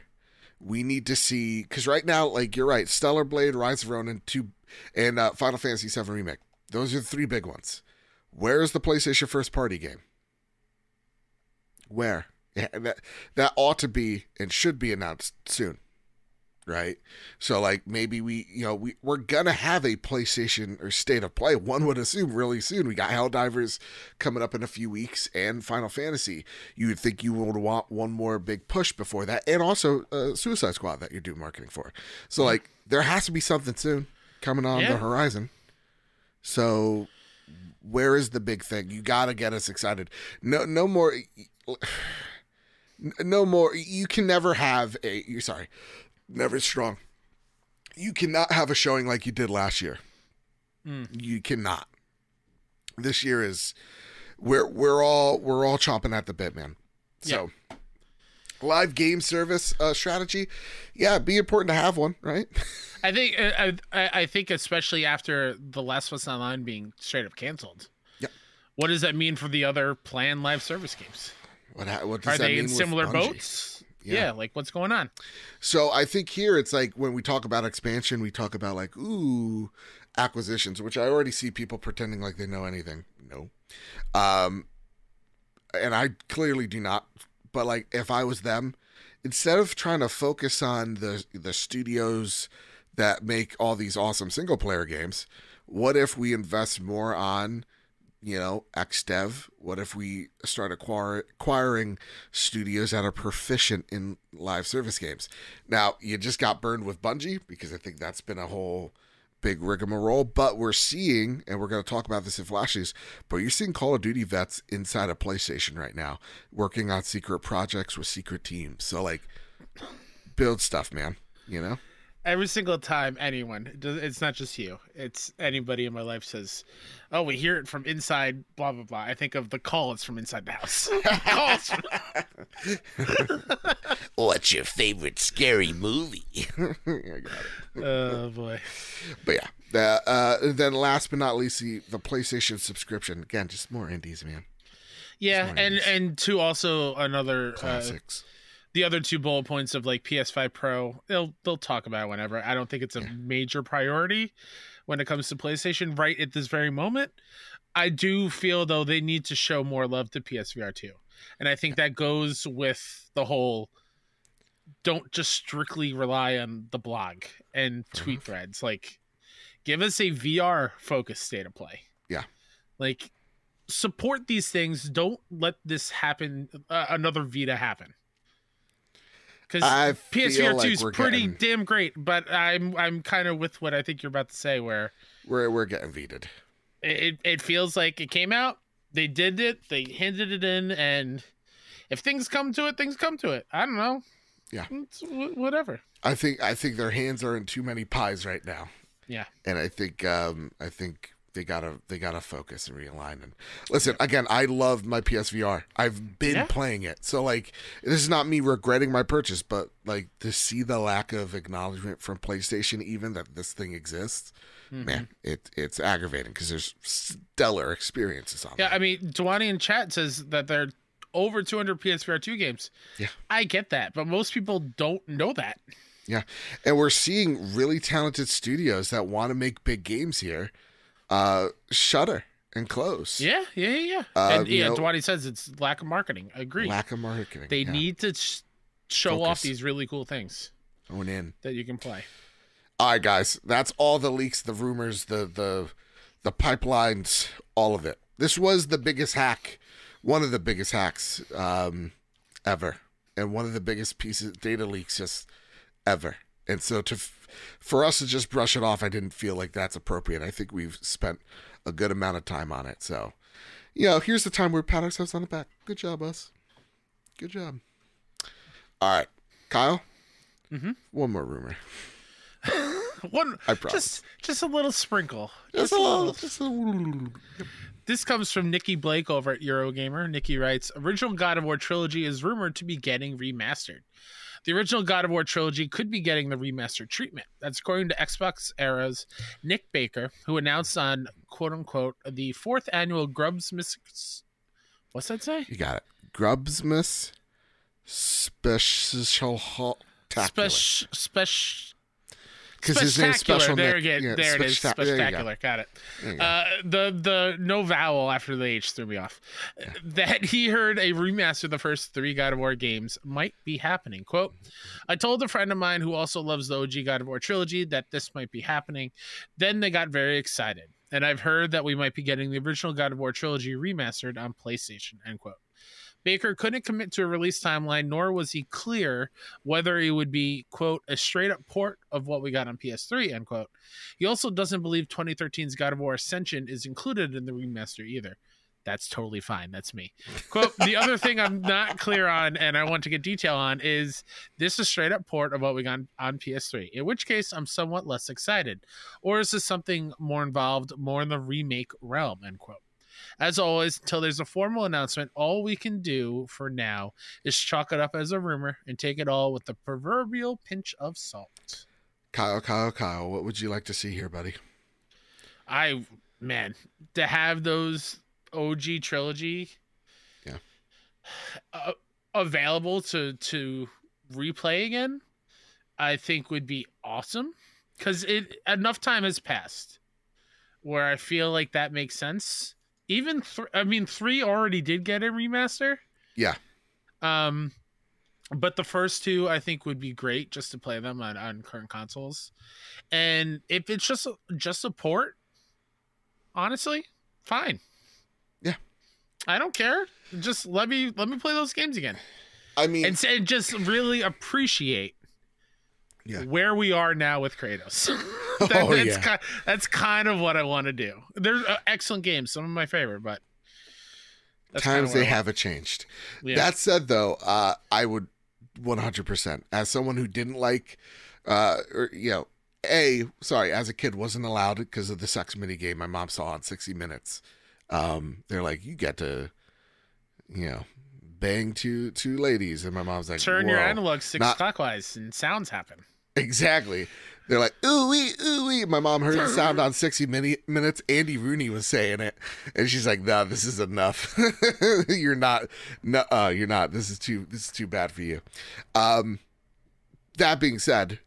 We need to see because right now, like you're right, Stellar Blade, Rise of Ronin, two, and uh, Final Fantasy VII Remake. Those are the three big ones. Where is the PlayStation first party game? Where? That that ought to be and should be announced soon, right? So like maybe we you know we we're gonna have a PlayStation or State of Play. One would assume really soon. We got Helldivers coming up in a few weeks and Final Fantasy. You would think you would want one more big push before that, and also uh, Suicide Squad that you're doing marketing for. So like there has to be something soon coming on Yeah. the horizon. So where is the big thing? You got to get us excited. No, no more. No more. You can never have a. You're sorry, never strong. You cannot have a showing like you did last year. Mm. You cannot. This year is we're we're all we're all chomping at the bit, man. So live game service uh, strategy, yeah, it'd be important to have one, right? I think uh, I, I think especially after the Last of Us Online being straight up canceled. Yep. What does that mean for the other planned live service games? What what does Are that they mean in similar Bungie? boats? Yeah. Yeah. like what's going on? So I think here it's like when we talk about expansion, we talk about like ooh acquisitions, which I already see people pretending like they know anything. No, um, and I clearly do not. But like if I was them, instead of trying to focus on the the studios that make all these awesome single player games, what if we invest more on you know, XDev? What if we start acquire, acquiring studios that are proficient in live service games? Now, you just got burned with Bungie because I think that's been a whole big rigmarole, but we're seeing, and we're going to talk about this in flashes, but you're seeing Call of Duty vets inside of PlayStation right now working on secret projects with secret teams. So, like, build stuff, man, you know? Every single time anyone it's not just you, it's anybody in my life says, "Oh, we hear it from inside." Blah blah blah. I think of the call. It's from inside the house. Calls from- What's your favorite scary movie? I got it. oh boy. But yeah, the, uh, then last but not least, the, the PlayStation subscription. Again, just more indies, man. Yeah, and indies. and to also another uh, Classics. The other two bullet points of like PS5 Pro, they'll they'll talk about it whenever. I don't think it's a major priority when it comes to PlayStation right at this very moment. I do feel though they need to show more love to PSVR 2. And I think that goes with the whole don't just strictly rely on the blog and tweet threads. Like give us a VR focused state of play. Yeah. Like support these things. Don't let this happen uh, another Vita happen. Feel PSVR 2 is pretty getting, damn great, but I'm I'm kind of with what I think you're about to say where we're we're getting vetoed. it it feels like it came out, they did it, they handed it in and if things come to it, things come to it. I don't know. Yeah. Wh- whatever. I think I think their hands are in too many pies right now, Yeah. and I think um I think they gotta they gotta focus and realign. And listen, again, I love my PSVR. I've been Yeah. playing it, so like this is not me regretting my purchase, but like to see the lack of acknowledgement from PlayStation, even that this thing exists, man, mm-hmm. it it's aggravating because there's stellar experiences on. It. Yeah. I mean, Dwani in chat says that there are over 200 PSVR 2 games. Yeah. I get that, but most people don't know that. Yeah, and we're seeing really talented studios that want to make big games here, uh, shutter and close. Yeah, yeah, yeah. yeah. Uh, and yeah, know- says it's lack of marketing. I agree. Lack of marketing. they yeah. need to sh- show off these really cool things going in. that you can play. All right, guys, that's all the leaks, the rumors, the the the pipelines, all of it. This was the biggest hack, one of the biggest hacks um, ever, and one of the biggest pieces data leaks just ever. And so to for us to just brush it off, I didn't feel like that's appropriate. I think we've spent a good amount of time on it. So, you know, here's the time we pat ourselves on the back. Good job, us. Good job. All right, Kyle. Mm-hmm. One more rumor. One, I promise. just just a little sprinkle. Just a little. Just a little. This comes from Vikki Blake over at Eurogamer. Nikki writes, "Original God of War trilogy is rumored to be getting remastered. The original God of War trilogy could be getting the remastered treatment. That's according to Xbox Era's Nick Baker, who announced on quote unquote the fourth annual Grubsmas. What's that say? You got it. Grubsmas special. Spec, spec, Because his name's special There, Nick. again, Yeah, there it is. Spectacular. Got it. Uh, the the no vowel after the H threw me off. That he heard a remaster of the first three God of War games might be happening. Quote: I told a friend of mine who also loves the OG God of War trilogy that this might be happening. Then they got very excited, and I've heard that we might be getting the original God of War trilogy remastered on PlayStation. End quote. Baker couldn't commit to a release timeline, nor was he clear whether it would be, quote, a straight up port of what we got on PS3, end quote. He also doesn't believe 2013's God of War Ascension is included in the remaster either. That's totally fine. That's me. Quote, the other thing I'm not clear on and I want to get detail on is this a straight up port of what we got on PS3, in which case I'm somewhat less excited. Or is this something more involved, more in the remake realm, end quote. As always, until there's a formal announcement, all we can do for now is chalk it up as a rumor and take it all with the proverbial pinch of salt. Kyle, Kyle, Kyle, what would you like to see here, buddy? I man, to have those OG trilogy Yeah. uh, available to to replay again, I think would be awesome cuz it enough time has passed where I feel like that makes sense. Even th- I mean 3 already did get a remaster. Yeah. Um but the first two I think would be great just to play them on, on current consoles. And if it's just just a port, honestly, fine. Yeah. I don't care. Just let me let me play those games again. I mean, And, say, just really appreciate Yeah. where we are now with Kratos. That- oh that's, yeah, ki- that's kind of what I want to do. They're uh, excellent games, some of my favorite, but times they haven't changed. Yeah. That said, though, uh, I would 100% as someone who didn't like, uh, or you know, a sorry, as a kid wasn't allowed because of the sex mini game my mom saw on 60 Minutes. Um, they're like, you get to, you know, bang two two ladies, and my mom's like, turn your analog six Not- clockwise and sounds happen. Exactly. They're like, ooh wee, ooh wee. My mom heard the sound on 60 mini- minutes. Andy Rooney was saying it. And she's like, no, this is enough. you're not, no, uh, you're not. This is too, this is too bad for you. Um, that being said,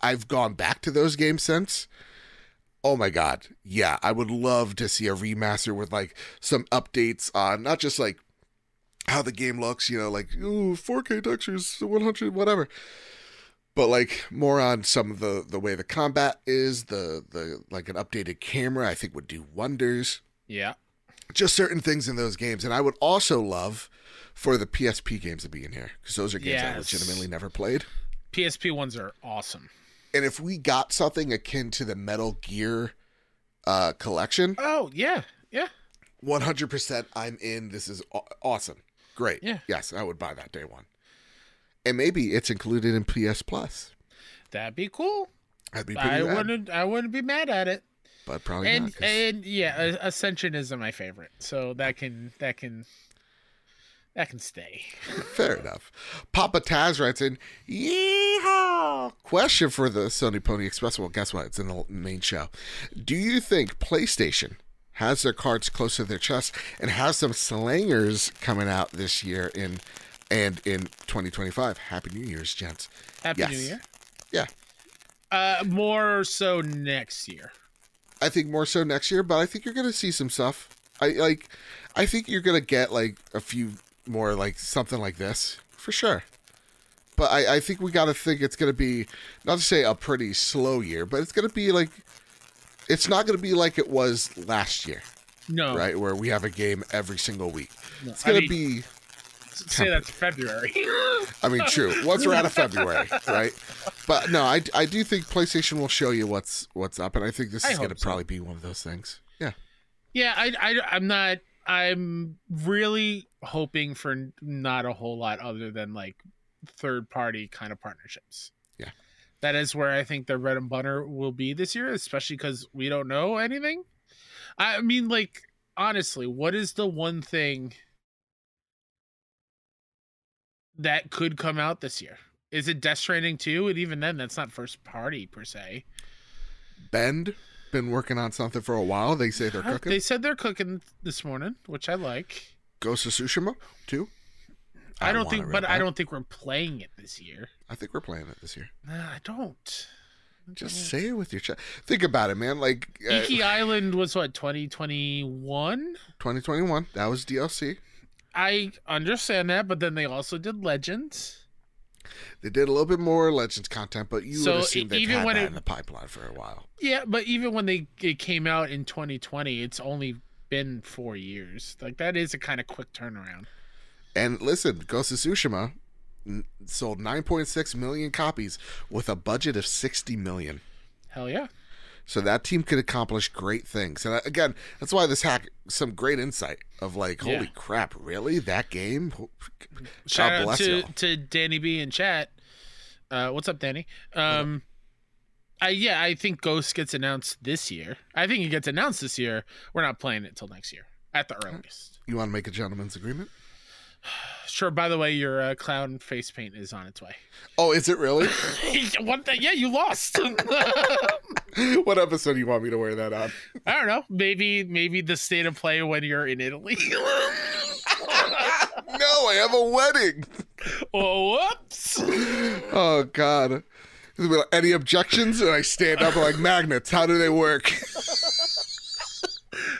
I've gone back to those games since. Oh my God. Yeah. I would love to see a remaster with like some updates on not just like how the game looks, you know, like, ooh, 4K textures, 100, whatever but like more on some of the the way the combat is the the like an updated camera i think would do wonders. Yeah. just certain things in those games. And i would also love for the psp games to be in here because those are games i legitimately never played. PSP ones are awesome. and if we got something akin to the metal gear uh collection Oh yeah, yeah. 100% i'm in. This is awesome. Great. Yeah. yes i would buy that day one and maybe it's included in ps plus That'd be cool. that'd be pretty I rad, wouldn't. I wouldn't be mad at it. but probably and not and yeah, Ascension isn't my favorite, so that can that can that can stay. Fair enough. Papa Taz writes in, Yeehaw! Question for the Sony Pony Express. Well, guess what? It's in the main show. Do you think PlayStation has their cards close to their chest and has some slangers coming out this year in and in 2025? Happy New Year's, gents. Happy Yes. New Year. Yeah. Uh, more so next year. I think more so next year, but I think you're gonna see some stuff. I like. I think you're gonna get like a few more like something like this for sure. But I, I think we gotta think it's gonna be not to say a pretty slow year, but it's gonna be like it's not gonna be like it was last year, No, right? Where we have a game every single week. no. It's gonna I mean, be. Say that's February. I mean, true. Once we're out of February, right? But no, I, I do think PlayStation will show you what's what's up, and I think this I is going to so. probably be one of those things. Yeah. yeah, I, I, I'm not. I'm really hoping for not a whole lot other than like third party kind of partnerships. Yeah. That is where I think the bread and butter will be this year, especially because we don't know anything. I mean, like, honestly, what is the one thing that could come out this year? Is it Death Stranding 2? And even then, that's not first party per se. Bend been working on something for a while. They say they're cooking. They said they're cooking this morning, which I like. Ghost of Tsushima too. I, don't think, but I don't think we're playing it this year. I think we're playing it this year. Nah, I don't. Just don't. say it with your chest. Think about it, man. Like uh, Island was what 2021. 2021, that was DLC. I understand that, but then they also did Legends. They did a little bit more Legends content, but you So, would assume they've even had when that it- in the pipeline for a while. Yeah, but even when they it came out in 2020, it's only been four years. Like that is a kind of quick turnaround. And listen, Ghost of Tsushima sold 9.6 million copies with a budget of 60 million. Hell yeah! So that team could accomplish great things. And uh, again, that's why this hack some great insight of like, holy Yeah. crap, really? That game? Ho- Shout God out to to Danny B in chat. Uh, what's up, Danny? Um, I yeah, I think Ghost gets announced this year. I think it gets announced this year. We're not playing it till next year at the earliest. You want to make a gentleman's agreement? Sure. By the way, your uh, clown face paint is on its way. Oh, is it really? what? The, yeah, you lost. what episode do you want me to wear that on? I don't know. Maybe maybe the state of play when you're in Italy. No, I have a wedding. oh, whoops. Oh God. Any objections? And I stand up like magnets. How do they work?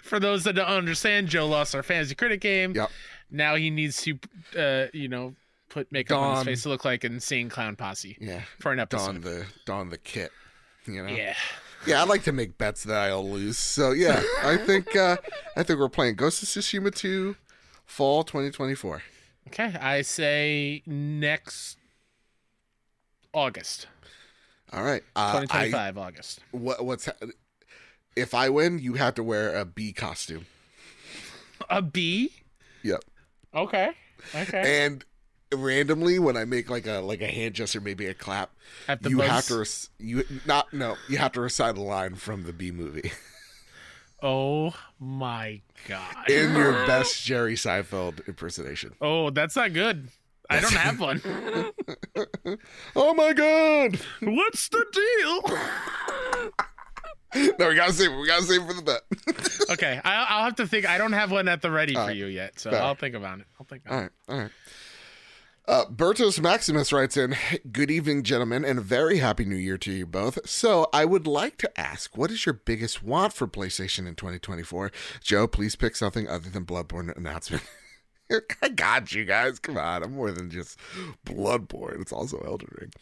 For those that don't understand, Joe lost our fantasy critic game. Yep. Now he needs to, uh, you know, put makeup on his face to look like an insane clown posse Yeah. for an episode. Don the don the kit. You know. Yeah. Yeah, I like to make bets that I'll lose. So yeah, I think uh I think we're playing Ghost of Tsushima 2 fall 2024. Okay. I say next August, All right. Uh, I, 2025 August. what what's ha- if I win, you have to wear a bee costume. A B. Yep. Okay. Okay. And randomly when I make like a like a hand gesture, maybe a clap, At the you buzz- have to rec- you not no, you have to recite a line from the Bee Movie Oh my god. in your best Jerry Seinfeld impersonation. Oh, that's not good. I don't have one. Oh my god! What's the deal? No, we gotta save it. We gotta save it for the bet. Okay, I, I'll have to think. I don't have one at the ready for you yet, so. I'll think about it. I'll think. About All right, all right. Uh, Bertos Maximus writes in, Good evening, gentlemen, and a very happy new year to you both. So, I would like to ask, what is your biggest want for PlayStation in 2024? Joe, please pick something other than Bloodborne announcement. I got you guys. Come on. I'm more than just Bloodborne. It's also Elden Ring.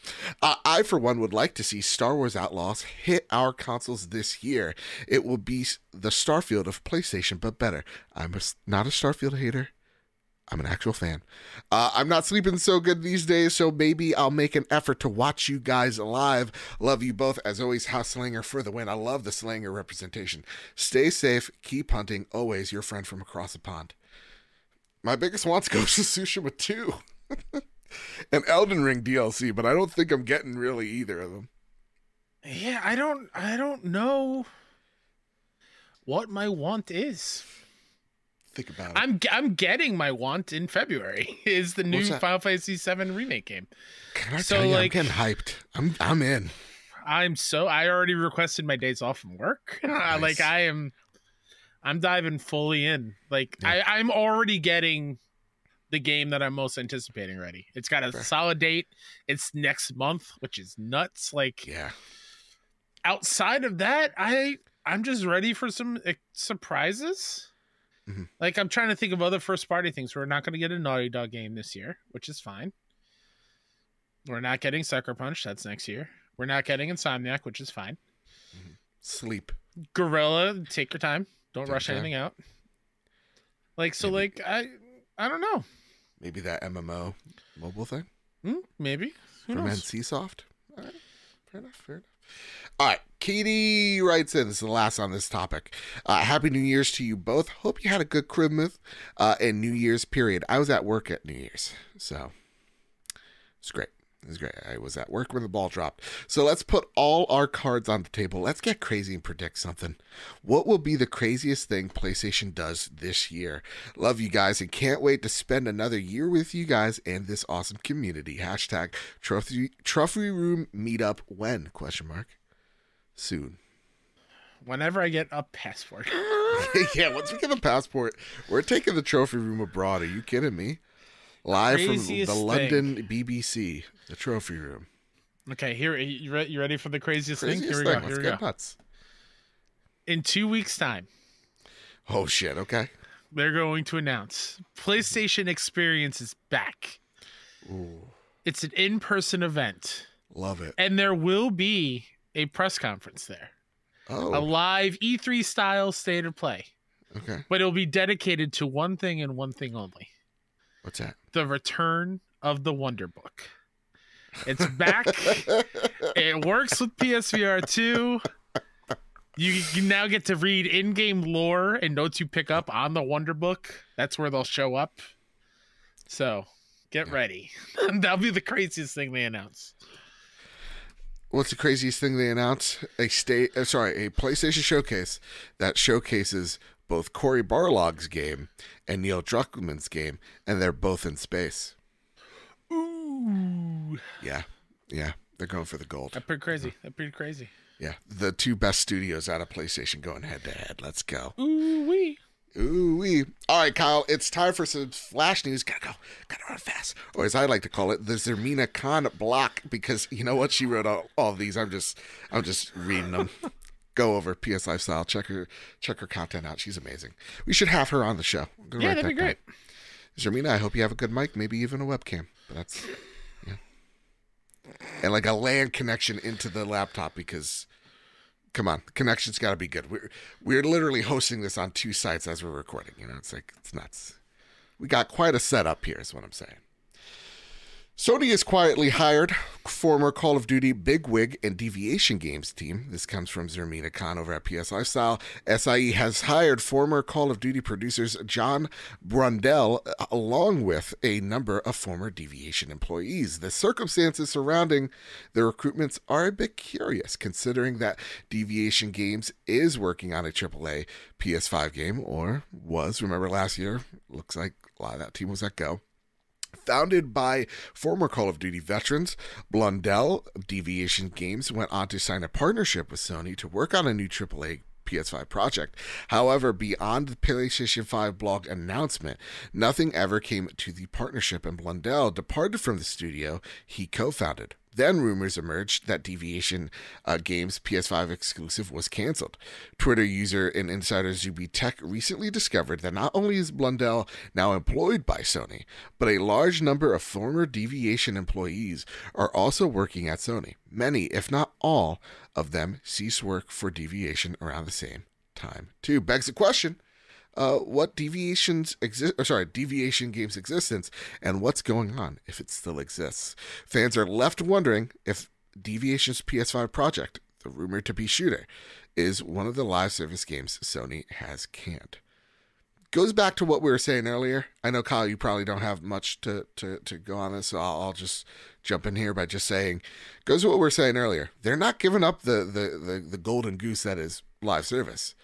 Uh, I, for one, would like to see Star Wars Outlaws hit our consoles this year. It will be the Starfield of PlayStation, but better. I'm a not a Starfield hater. I'm an actual fan. Uh, I'm not sleeping so good these days, so maybe I'll make an effort to watch you guys live. Love you both. As always, House Slinger for the win. I love the Slinger representation. Stay safe. Keep hunting. Always your friend from across the pond. My biggest wants Ghost of Tsushima 2. and Elden Ring DLC, but I don't think I'm getting really either of them. Yeah, I don't. I don't know what my want is. Think about it. I'm I'm getting my want in February. Is the new? Final Fantasy VII remake game? Can I so, tell you, like- I'm getting hyped. I'm I'm in. I'm so I already requested my days off from work. Nice. like I am, I'm diving fully in. Like Yeah. I I'm already getting the game that I'm most anticipating ready. It's got a solid date. It's next month, which is nuts. Like Yeah. outside of that, I I'm just ready for some surprises. Mhm. Like I'm trying to think of other first party things. We're not going to get a Naughty Dog game this year, which is fine. We're not getting Sucker Punch. That's next year. We're not getting Insomniac, which is fine. Sleep. Gorilla, take your time. Don't rush time. anything out. Like so, Maybe. like I I don't know. Maybe that MMO mobile thing Hmm, maybe. Who from knows? NCSoft. All right. Fair enough. Fair enough. All right. Katie writes in. This is the last on this topic. Uh, Happy New Year's to you both. Hope you had a good Christmas uh, and New Year's period. I was at work at New Year's, so it's great. It was great. I was at work when the ball dropped. So let's put all our cards on the table. Let's get crazy and predict something. What will be the craziest thing PlayStation does this year? Love you guys and can't wait to spend another year with you guys and this awesome community. Hashtag trophy trophy room meetup when? Question mark. Soon. Whenever I get a passport. yeah, once we get a passport, we're taking the trophy room abroad. Are you kidding me? Live from the thing. London BBC, the trophy room. Okay, here you re- you ready for the craziest, thing? Craziest Here we thing. go. Let's Here we go. nuts. In two weeks' time, Oh shit. Okay. they're going to announce PlayStation Experience is back. Ooh, It's an in-person event, love it. and there will be a press conference there, Oh. a live E3 style state of play, okay. but it'll be dedicated to one thing and one thing only: What's that? the return of the Wonder Book. It's back. it works with PSVR 2. You, you now get to read in-game lore and notes you pick up on the Wonder Book. That's where they'll show up. So get Yeah. ready. That'll be the craziest thing they announce. What's the craziest thing they announce? A state, uh, sorry, a PlayStation showcase that showcases both Cory Barlog's game and Neil Druckmann's game, and they're both in space. Ooh, Yeah, yeah, they're going for the gold. that's pretty crazy. That's pretty crazy. Yeah, the two best studios out of PlayStation going head to head. Let's go. Ooh wee. Ooh wee. All right, Kyle, it's time for some flash news. Gotta go. Gotta run fast. Or as I like to call it, the Zarmena Khan block, because you know what? She wrote all, all these. I'm just I'm just reading them. go over PS Lifestyle. Check her check her content out. She's amazing. We should have her on the show. Yeah, that'd be that down. great. Zarmena, I hope you have a good mic, maybe even a webcam. But that's yeah. And like a LAN connection into the laptop because come on, the connection's gotta be good. We're we're literally hosting this on two sites as we're recording, you know, it's like it's nuts. We got quite a setup here, is what I'm saying. Sony has quietly hired former Call of Duty bigwig and Deviation Games team. This comes from Zarmena Khan over at PS Lifestyle. SIE has hired former Call of Duty producers John Blundell uh, along with a number of former Deviation employees. The circumstances surrounding the recruitments are a bit curious, considering that Deviation Games is working on a AAA PS5 game, or was. Remember last year? Looks like a lot of that team was let go. Founded by former Call of Duty veterans, Blundell Deviation Games went on to sign a partnership with Sony to work on a new AAA PS5 project. However, beyond the PlayStation 5 blog announcement, nothing ever came to the partnership, and Blundell departed from the studio he co founded. Then rumors emerged that Deviation uh, Games PS5 exclusive was canceled. Twitter user and insider Zuby Tech recently discovered that not only is Blundell now employed by Sony, but a large number of former Deviation employees are also working at Sony. Many, if not all, of them cease work for Deviation around the same time. Too begs the question: uh, what deviations exist? Or sorry, deviation games existence and what's going on if it still exists. Fans are left wondering if Deviation's PS5 project, the rumored to be shooter, is one of the live service games Sony has canned. Goes back to what we were saying earlier. I know Kyle, you probably don't have much to to, to go on this, so I'll, I'll just jump in here by just saying, goes to what we were saying earlier. They're not giving up the the the, the golden goose that is live service.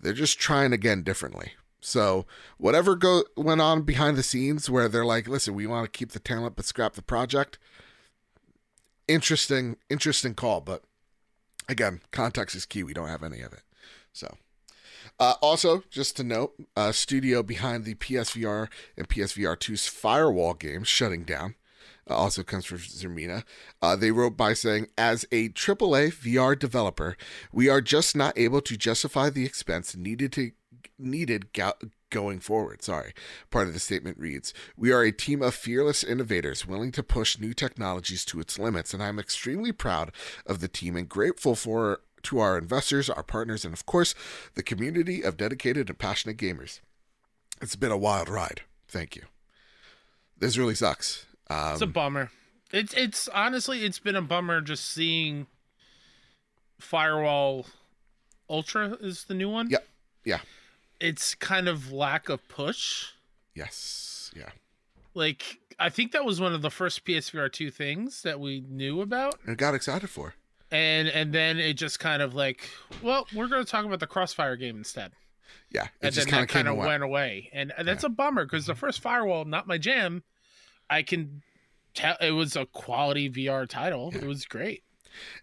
They're just trying again differently. So whatever go went on behind the scenes, where they're like, "Listen, we want to keep the talent but scrap the project." Interesting, interesting call, but again, context is key. We don't have any of it, so. Uh, also, just to note, uh, studio behind the PSVR and PSVR 2's Firewall games shutting down also comes from Zarmena. Uh, they wrote by saying, as a AAA VR developer, we are just not able to justify the expense needed to needed go- going forward. Sorry. Part of the statement reads We are a team of fearless innovators willing to push new technologies to its limits, and I'm extremely proud of the team and grateful for to our investors, our partners, and of course, the community of dedicated and passionate gamers. It's been a wild ride. Thank you. This really sucks. Um, It's a bummer. It's it's honestly it's been a bummer just seeing Firewall Ultra is the new one. Yeah, yeah. It's kind of lack of push. yes, yeah. Like I think that was one of the first PSVR 2 things that we knew about. And got excited for. And and then it just kind of like, well, we're going to talk about the Crossfire game instead. Yeah, it and just then kind that kind of went. went away. And that's a bummer because the first Firewall, not my jam. I can tell it was a quality VR title. It was great.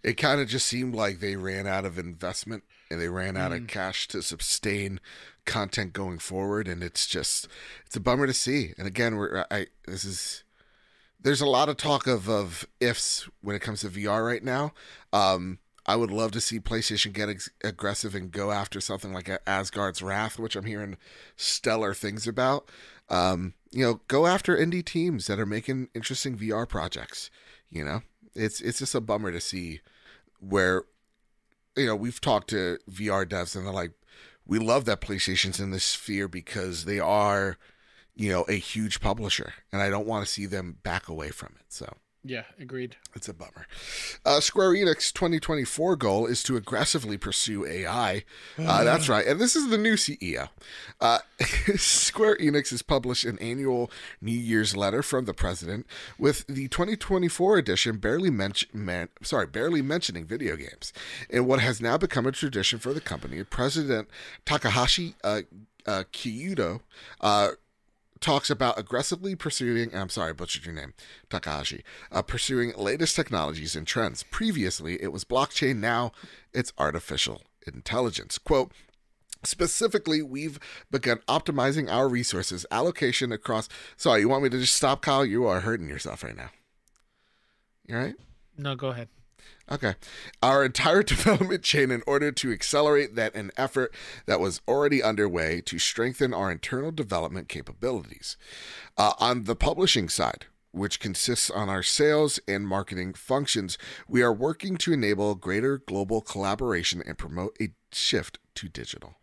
It kind of just seemed like they ran out of investment and they ran out Mm. of cash to sustain content going forward, and it's just it's a bummer to see. And again, we're I this is there's a lot of talk of of ifs when it comes to VR right now. Um, I would love to see PlayStation get ex- aggressive and go after something like Asgard's Wrath, which I'm hearing stellar things about. Um, you know, go after indie teams that are making interesting VR projects. You know, it's it's just a bummer to see where you know we've talked to VR devs and they're like, we love that PlayStation's in this sphere because they are, you know, a huge publisher, and I don't want to see them back away from it. So Yeah, agreed. it's a bummer. Uh, Square Enix 2024 goal is to aggressively pursue AI. Uh, that's right. And this is the new CEO. Uh, Square Enix has published an annual New Year's letter from the president with the 2024 edition barely mention, man, sorry, barely mentioning video games. In what has now become a tradition for the company, President Takahashi uh, uh, Kyudo uh, talks about aggressively pursuing I'm sorry, I butchered your name, Takahashi, uh, pursuing latest technologies and trends. Previously, it was blockchain, now it's artificial intelligence. Quote, Specifically, we've begun optimizing our resources allocation across. Sorry, you want me to just stop, Kyle? You are hurting yourself right now. You all right? No, go ahead. Okay. Our entire development chain in order to accelerate that an effort that was already underway to strengthen our internal development capabilities. Uh, on the publishing side, which consists on our sales and marketing functions, we are working to enable greater global collaboration and promote a shift to digital.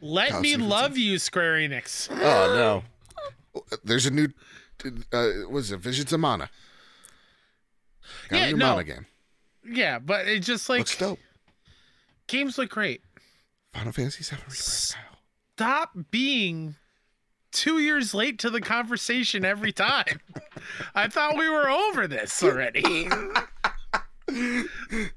Let Kyle me Stevenson. love you, Square Enix. Oh no. There's a new uh was it Visions of Mana? Got Yeah, no. Game. Yeah, but it's just like Looks dope. games look great. Final Fantasy VII Kyle. Stop being two years late to the conversation every time. I thought we were over this already.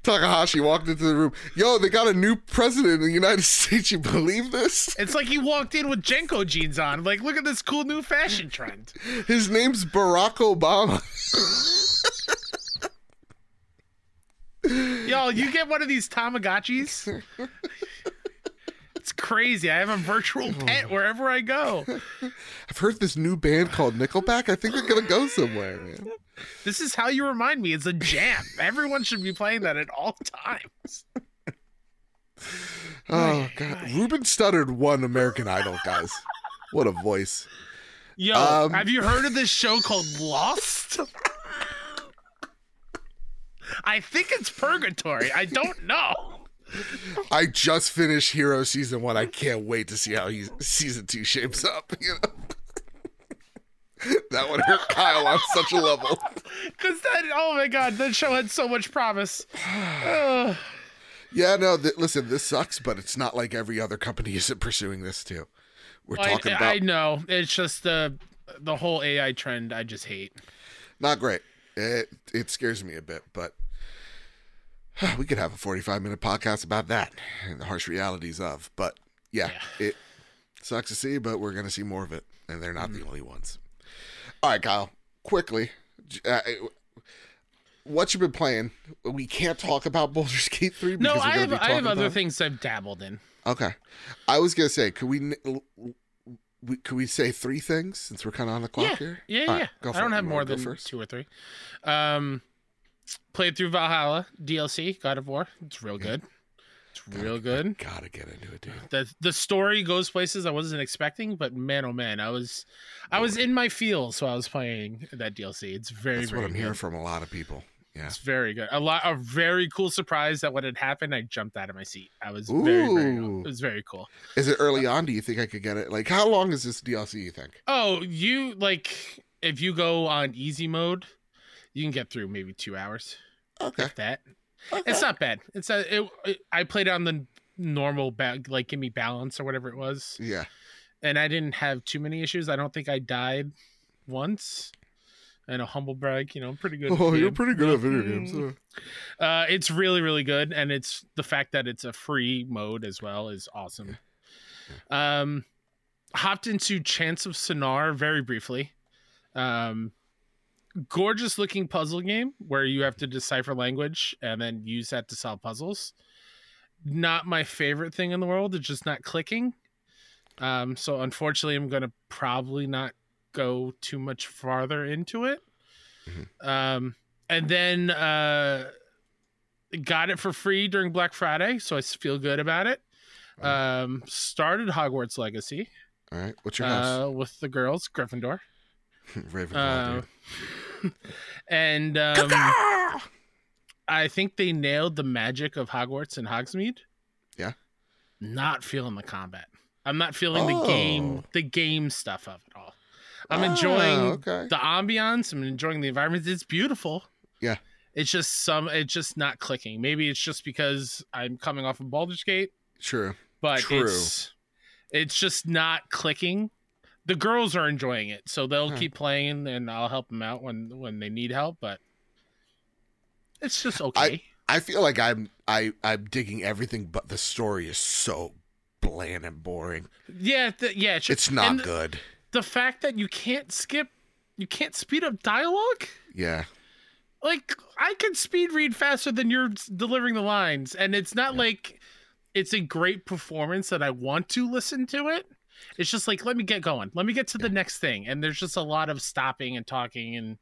Takahashi walked into the room. Yo, they got a new president in the United States. You believe this? It's like he walked in with JNCO jeans on. Like, look at this cool new fashion trend. His name's Barack Obama. Y'all, you get one of these Tamagotchis. It's crazy. I have a virtual pet wherever I go. I've heard this new band called Nickelback. I think they're gonna go somewhere, man. This is how you remind me. It's a jam. Everyone should be playing that at all times. Oh god, Ruben Studdard won American Idol, guys. What a voice. Yo, Um, have you heard of this show called Lost? I think it's Purgatory. I don't know. I just finished Hero season one. I can't wait to see how he, season two shapes up. You know, that would hurt Kyle on such a level. Because that, oh my god, that show had so much promise. Yeah, no. Th- listen, this sucks, but it's not like every other company isn't pursuing this too. We're I, talking I about I know. It's just the the whole AI trend. I just hate. not great. It it scares me a bit, but we could have a forty-five minute podcast about that and the harsh realities of. But yeah, Yeah. it Sucks to see, but we're gonna see more of it, and they're not the only ones. All right, Kyle. Quickly, uh, what you've been playing? We can't talk about Baldur's Gate three. No, because I have I have other things I've dabbled in. Okay, I was gonna say, could we, we could we say three things since we're kind of on the clock Yeah, here? yeah, All yeah. right, I don't it. have You more than first? two or three. Um, played through Valhalla DLC, God of War. It's real good. It's real good. Gotta get into it, dude. The the story goes places I wasn't expecting, but man, oh man, I was I was in my feels while I was playing that DLC. It's very That's very what I'm good. hearing from a lot of people. Yeah. It's very good. A lot, a very cool surprise that when it happened, I jumped out of my seat. I was very, very, Ooh. it was very cool. Is it early on? Do you think I could get it? Like, how long is this DLC? You think? Oh, you like if you go on easy mode, you can get through maybe two hours. Okay. If that, okay. it's not bad. It's a. It, it, I played it on the normal ba- like give me balance or whatever it was, Yeah. and I didn't have too many issues. I don't think I died once. And a humble brag, you know, I'm pretty good. Oh, you're pretty good at video games. huh? Uh, it's really, really good, and it's the fact that it's a free mode as well is awesome. Um, hopped into Chants of Sennaar very briefly. Um, gorgeous looking puzzle game where you have to decipher language and then use that to solve puzzles. Not my favorite thing in the world. It's just not clicking. Um, so unfortunately, I'm gonna probably not go too much farther into it. Um, and then uh, got it for free during Black Friday, so I feel good about it. Um, started Hogwarts Legacy All right. What's your house? uh, with the girls, Gryffindor. Ravenclaw. Uh. and um, I think they nailed the magic of Hogwarts and Hogsmeade. Yeah. Not feeling the combat. I'm not feeling the game, Oh. the game stuff of it all. I'm Ah, enjoying okay. the ambiance. I'm enjoying the environment. It's beautiful. Yeah. It's just some. It's just not clicking. Maybe it's just because I'm coming off of Baldur's Gate, True. but True. it's it's just not clicking. The girls are enjoying it, so they'll Huh. keep playing, and I'll help them out when when they need help. But it's just okay. I feel like I'm I I'm digging everything, but the story is so bland and boring. yeah, th- yeah. It's, It's not the- good. The fact that you can't skip, you can't speed up dialogue. Yeah. like I can speed read faster than you're delivering the lines, and it's not like it's a great performance that I want to listen to it. It's just like let me get going, let me get to the next thing, and there's just a lot of stopping and talking, and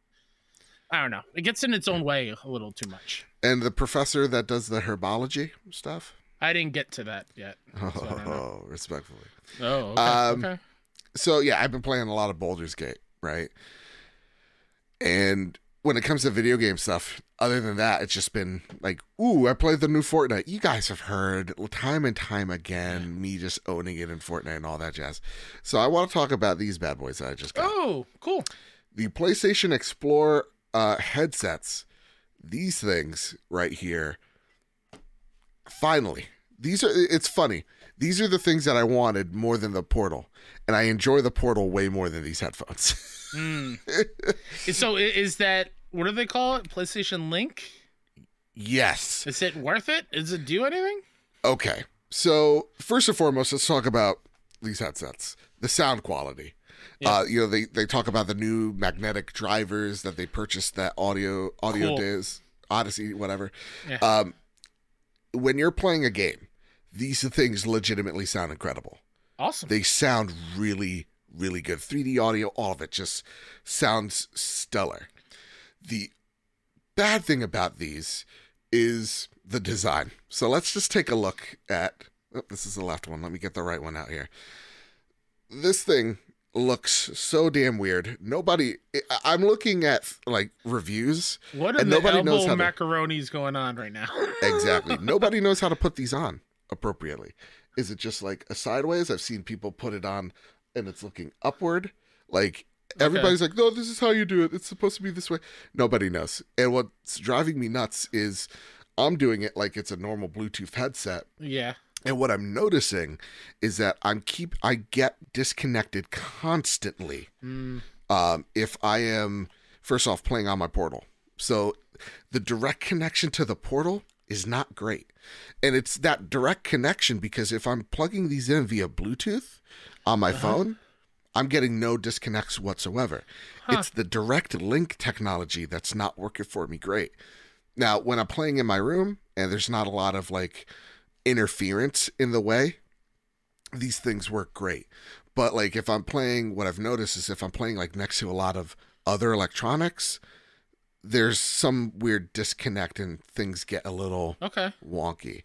I don't know, it gets in its own way a little too much. And the professor that does the herbology stuff. I didn't get to that yet. so I don't know. Oh, respectfully. Oh, okay, Um, okay. so yeah, I've been playing a lot of Baldur's Gate, right? And when it comes to video game stuff, other than that, it's just been like, ooh, I played the new Fortnite. You guys have heard time and time again me just owning it in Fortnite and all that jazz. So I want to talk about these bad boys that I just got. Oh, cool. The PlayStation Explorer uh, headsets. These things right here. Finally, these are. It's funny. These are the things that I wanted more than the Portal, and I enjoy the Portal way more than these headphones. Mm. so is that what do they call it? PlayStation Link? yes. Is it worth it? Does it do anything? Okay. So first and foremost, let's talk about these headsets. The sound quality. Yeah. Uh, you know, they they talk about the new magnetic drivers that they purchased that audio audio Cool. diz Odyssey whatever. Yeah. Um, when you're playing a game, these things legitimately sound incredible. Awesome. They sound really really good. 3D audio, all of it just sounds stellar. The bad thing about these is the design. So let's just take a look at. Oh, this is the left one. Let me get the right one out here. This thing looks so damn weird. Nobody. I'm looking at like reviews. What are and the nobody knows how to- macaronis going on right now? Exactly. Nobody knows how to put these on appropriately. Is it just like a sideways? I've seen people put it on and it's looking upward. Like everybody's like, no, this is how you do it. It's supposed to be this way. Nobody knows. And what's driving me nuts is I'm doing it like it's a normal Bluetooth headset. yeah. And what I'm noticing is that I'm keep I get disconnected constantly Mm, um, if I am first off playing on my portal. So the direct connection to the portal is not great. And it's that direct connection because if I'm plugging these in via Bluetooth on my uh-huh. phone, I'm getting no disconnects whatsoever. It's the direct link technology that's not working for me great. Now, when I'm playing in my room and there's not a lot of like interference in the way, these things work great. But like if I'm playing, what I've noticed is if I'm playing like next to a lot of other electronics, there's some weird disconnect and things get a little Okay. wonky.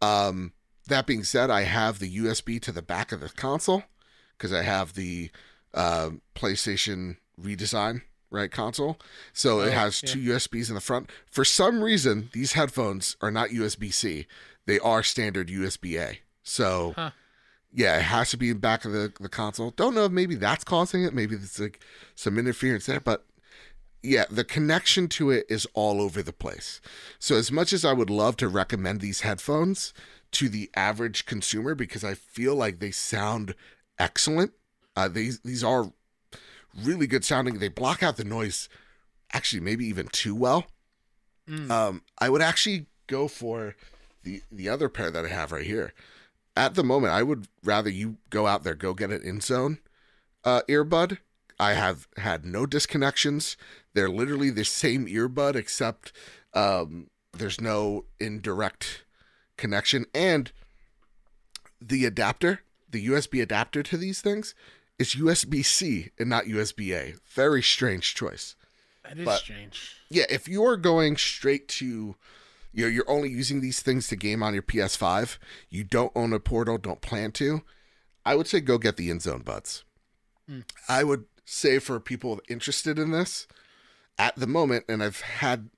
Um, that being said, I have the USB to the back of the console because I have the uh, PlayStation redesign right console. So it Oh, has yeah. two USBs in the front. For some reason, these headphones are not USB C. They are standard USB A. So Huh. yeah, it has to be in the back of the, the console. Don't know if maybe that's causing it. Maybe it's like some interference there, but yeah, the connection to it is all over the place. So as much as I would love to recommend these headphones to the average consumer because I feel like they sound excellent. Uh, these these are really good sounding. They block out the noise actually maybe even too well. Mm. Um, I would actually go for the the other pair that I have right here. At the moment, I would rather you go out there, go get an InZone uh, earbud. I have had no disconnections. They're literally the same earbud, except um, there's no indirect connection. And the adapter, the USB adapter to these things, is USB C and not USB A. Very strange choice That is but- strange. yeah, if you're going straight to you know, you're only using these things to game on your PS5, you don't own a portal, don't plan to, I would say go get the InZone buds. Hmm. I would say for people interested in this, at the moment, and I've had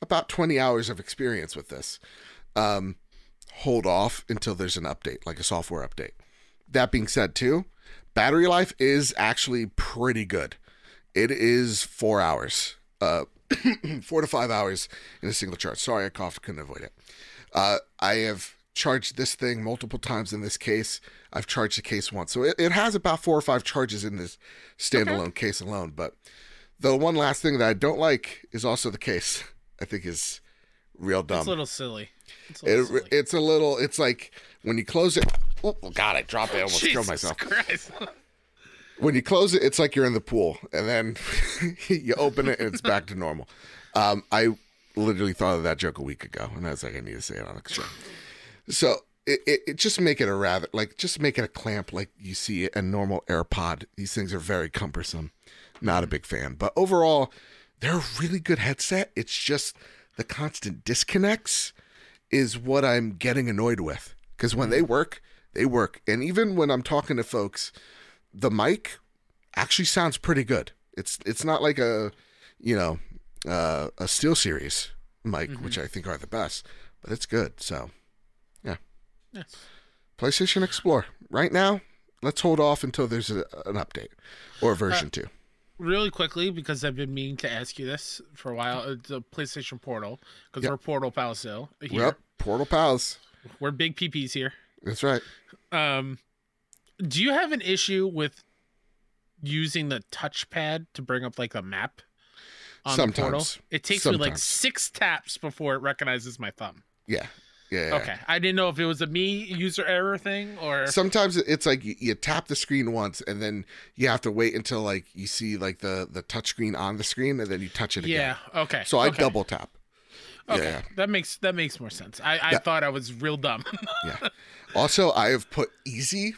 about 20 hours of experience with this, um, hold off until there's an update, like a software update. That being said, too, battery life is actually pretty good. It is four hours, uh, four to five hours in a single charge. Sorry, I coughed, couldn't avoid it. Uh, I have charged this thing multiple times in this case. I've charged the case once, so it, it has about four or five charges in this standalone case alone. But the one last thing that I don't like is also the case. I think is real dumb. It's a little silly. It's a little It, silly. it's a little. It's like when you close it. Oh God! I dropped it. I almost killed myself. When you close it, it's like you're in the pool, and then you open it and it's back to normal. Um, I literally thought of that joke a week ago, and I was like, I need to say it on the show. So it, it, it just make it a rather like just make it a clamp like you see a normal AirPod. These things are very cumbersome. Not a big fan, but overall, they're a really good headset. It's just the constant disconnects is what I'm getting annoyed with because when they work, they work, and even when I'm talking to folks, the mic actually sounds pretty good. It's it's not like a you know uh, a SteelSeries mic, which I think are the best, but it's good. So Yes. PlayStation Explore right now. Let's hold off until there's a, an update or a version two. Really quickly, because I've been meaning to ask you this for a while, uh, the PlayStation Portal, because Yep. we're Portal pals still. Here. Well, Portal Pals. We're big PPs here. That's right. Um, do you have an issue with using the touchpad to bring up like a map on the portal? Sometimes. It takes me like six taps before it recognizes my thumb. Yeah. Yeah. Okay, I didn't know if it was a me user error thing or Sometimes it's like you, you tap the screen once and then you have to wait until like you see like the the touch screen on the screen and then you touch it again. yeah. Okay, So I okay. double tap. Okay, Yeah. that makes that makes more sense. I, I Yeah. thought I was real dumb. Yeah. also, I have put easy,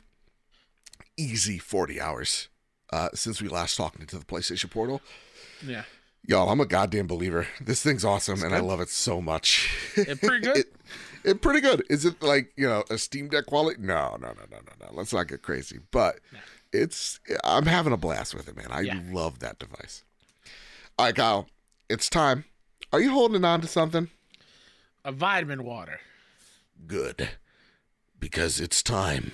easy 40 hours uh, since we last talked into the PlayStation Portal. yeah, Y'all, I'm a goddamn believer. This thing's awesome and I love it so much. it pretty good. it, it pretty good. Is it like, you know, a Steam Deck quality? No, no, no, no, no, no. Let's not get crazy. But it's, I'm having a blast with it, man. I Yeah. love that device. All right, Kyle, it's time. Are you holding on to something? a vitamin water. Good. Because it's time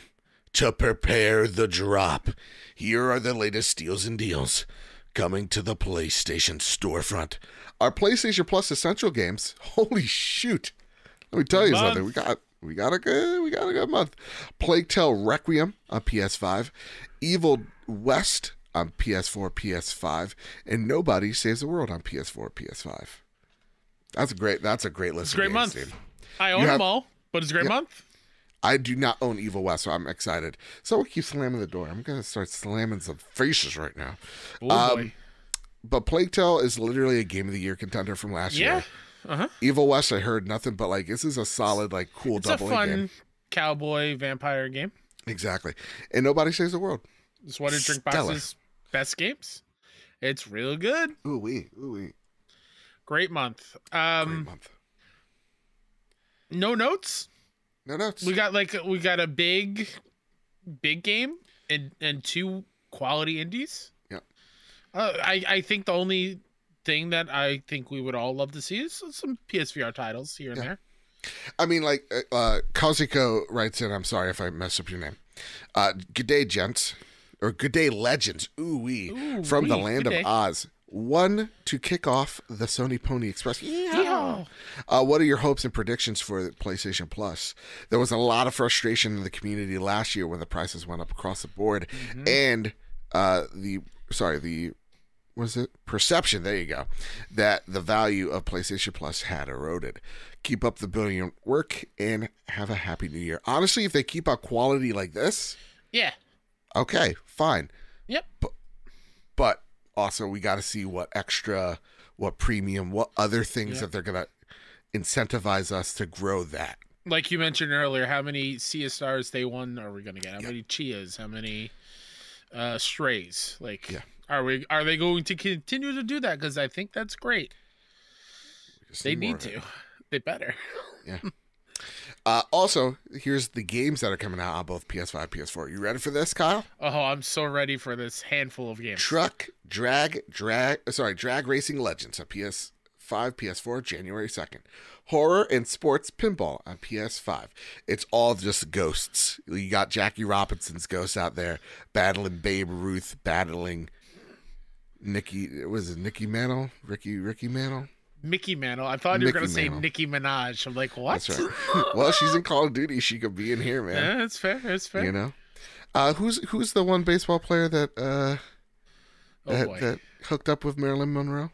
to prepare the drop. Here are the latest deals and deals coming to the PlayStation storefront. Our PlayStation Plus Essential games. Holy shoot. Let me tell you Good something. We got we got a good we got a good month. Plague Tale Requiem on PS5, Evil West on PS4, PS5, and Nobody Saves the World on PS4, PS5. That's a great. That's a great list. It's a great month. I own have- them all, but it's a great Yep. month. I do not own Evil West, so I'm excited. Someone keep slamming the door. I'm gonna start slamming some faces right now. Oh Um. But Plague Tale is literally a game of the year contender from last Yeah. year. Uh huh. Evil West, I heard nothing but like this is a solid, like cool It's a double fun game. cowboy vampire game. Exactly. And nobody saves the world. Of Drink Stellar. Box's best games. It's real good. Ooh wee, ooh wee. Great month. Great Um, month. no notes. No notes. We got like we got a big, big game and and two quality indies. Yeah. Uh, I I think the only thing that I think we would all love to see is some PSVR titles here and Yeah. there. I mean, like, uh, uh, Kazuko writes in, I'm sorry if I mess up your name. Uh, good day, gents. Or good day, legends. Ooh, wee. From the land good of day. Oz. One to kick off the Sony Pony Express. Yeehaw. Uh, what are your hopes and predictions for PlayStation Plus? There was a lot of frustration in the community last year when the prices went up across the board, Mm-hmm. and uh, the sorry the was it perception? There you go. That the value of PlayStation Plus had eroded. Keep up the brilliant work and have a happy new year. Honestly, if they keep up quality like this, Yeah. okay, fine. Yep. But also, we got to see what extra, what premium, what other things Yeah. that they're gonna incentivize us to grow that. Like you mentioned earlier, how many Sea Stars Day One are we going to get? How Yeah. many Chias? How many uh, Strays? Like, Yeah. Are we are they going to continue to do that? Because I think that's great. They need to. They better. Uh, also, here's the games that are coming out on both PS5, PS4. You ready for this, Kyle? Oh, I'm so ready for this handful of games. Truck Drag Drag sorry, Drag Racing Legends on PS5, PS4, January 2nd. Horror and Sports Pinball on PS5. It's all just ghosts. You got Jackie Robinson's ghosts out there battling Babe Ruth, battling Nikki was it Nikki Mantle? Ricky Ricky Mantle? Mickey Mantle. I thought you were Mickey to say Mantle. Nicki Minaj. I'm like, what? That's right. well, she's in Call of Duty. She could be in here, man. Yeah, that's fair. That's fair. You know? Uh, who's who's the one baseball player that uh oh that, boy. that hooked up with Marilyn Monroe?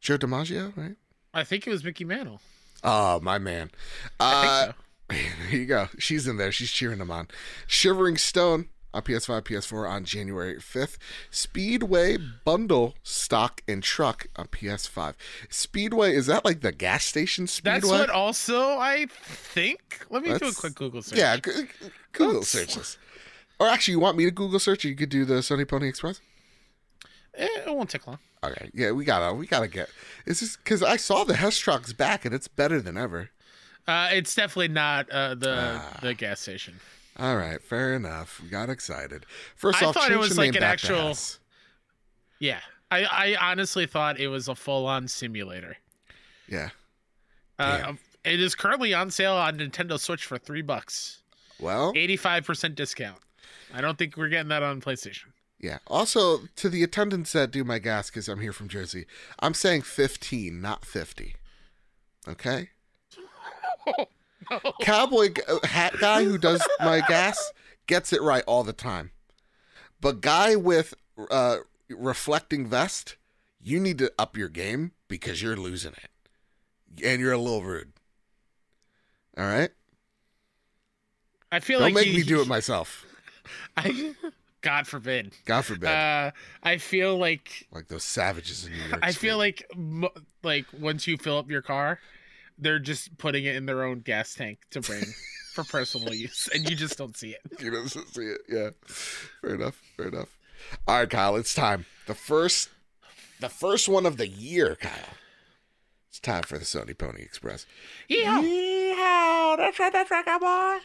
Joe DiMaggio, right? I think it was Mickey Mantle. Oh, my man. Uh, so. Here you go. She's in there. She's cheering them on. Shivering Stone on PS5, PS4 on January 5th. Speedway Bundle Stock and Truck on PS5. Speedway, is that like the gas station Speedway? That's what also I think. Let me do a quick Google search. Yeah, Google That's- search this. Or actually, you want me to Google search? Or you could do the Sony Pony Express. Eh, it won't take long. Okay, yeah, we gotta, we gotta get. It's just because I saw the Hess trucks back and it's better than ever. Uh, it's definitely not uh, the Ah. the gas station. All right, fair enough. We got excited. First I off, thought it was the like name an actual- Yeah, I, I honestly thought it was a full on simulator. Yeah. Uh, it is currently on sale on Nintendo Switch for three bucks, Well, eighty five percent discount. I don't think we're getting that on PlayStation. yeah. Also, to the attendants that do my gas, because I'm here from Jersey, I'm saying 15, not 50. Okay. Cowboy uh, hat guy who does my gas gets it right all the time. But guy with uh, reflecting vest, you need to up your game because you're losing it. And you're a little rude. All right? I feel Don't like make you- me do it myself. I, God forbid. God forbid. Uh, I feel like like those savages in New York. I feel like like once you fill up your car, they're just putting it in their own gas tank to bring for personal use, and you just don't see it. you don't see it. Yeah. Fair enough. Fair enough. All right, Kyle, it's time. The first the first one of the year, Kyle. It's time for the Sony Pony Express. Yeah. Yeehaw! That's right, that's right, it.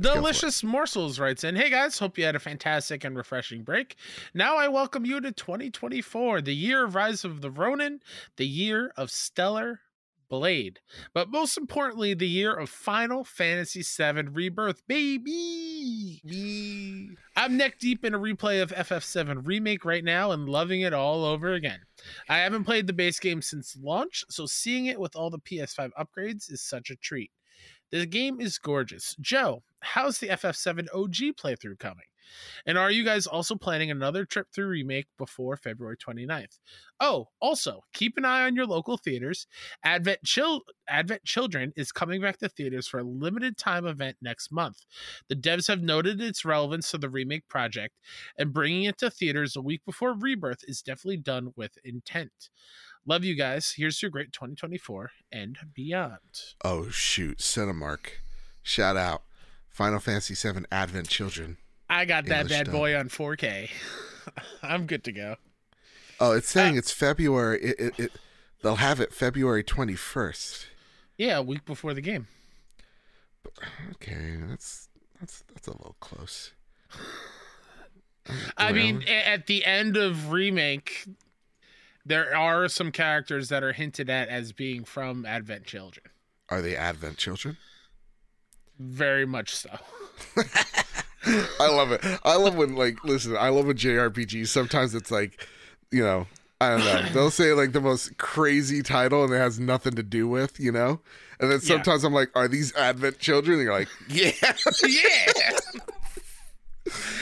Delicious Morsels writes in, Hey guys, hope you had a fantastic and refreshing break. Now I welcome you to 2024, the year of Rise of the Ronin, the year of Stellar Blade, but most importantly, the year of Final Fantasy VII Rebirth, baby. Yee. I'm neck deep in a replay of FF7 Remake right now and loving it all over again. I haven't played the base game since launch, so seeing it with all the PS5 upgrades is such a treat. The game is gorgeous. Joe, how's the FF7 OG playthrough coming? And are you guys also planning another trip through Remake before February 29th? Oh, also, keep an eye on your local theaters. Advent Chil- Advent Children is coming back to theaters for a limited time event next month. The devs have noted its relevance to the remake project, and bringing it to theaters a week before Rebirth is definitely done with intent. Love you guys. Here's a great 2024 and beyond. Oh shoot, Cinemark. Shout out. Final Fantasy VII Advent Children. I got that bad dub. boy on 4K. I'm good to go. Oh, it's saying Uh, it's February. It, it, it they'll have it February twenty first. Yeah, a week before the game. Okay, that's that's that's a little close. I mean, at the end of remake, there are some characters that are hinted at as being from Advent Children. are they Advent Children? Very much so. I love it. I love when like listen. I love a JRPG. Sometimes it's like, you know, I don't know. They'll say like the most crazy title and it has nothing to do with, you know. And then Yeah. sometimes I'm like, are these Advent children? And you're like, yeah. yeah.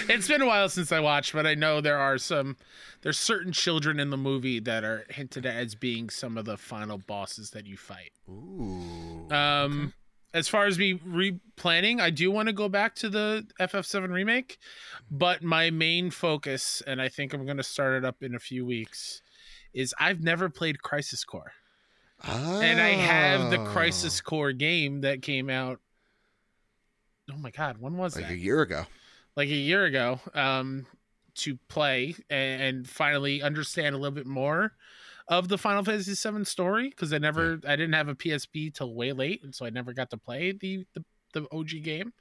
it's been a while since I watched, but I know there are some there's certain children in the movie that are hinted at as being some of the final bosses that you fight. Ooh. Um as far as me replanning, I do want to go back to the FF7 remake, but my main focus and I think I'm going to start it up in a few weeks is I've never played Crisis Core. And I have the Oh. Crisis Core game that came out Oh my god, when was like that? Like a year ago. like a year ago um to play and, and finally understand a little bit more of the Final Fantasy VII story because I never I didn't have a PSP till way late and so I never got to play the the, the OG game.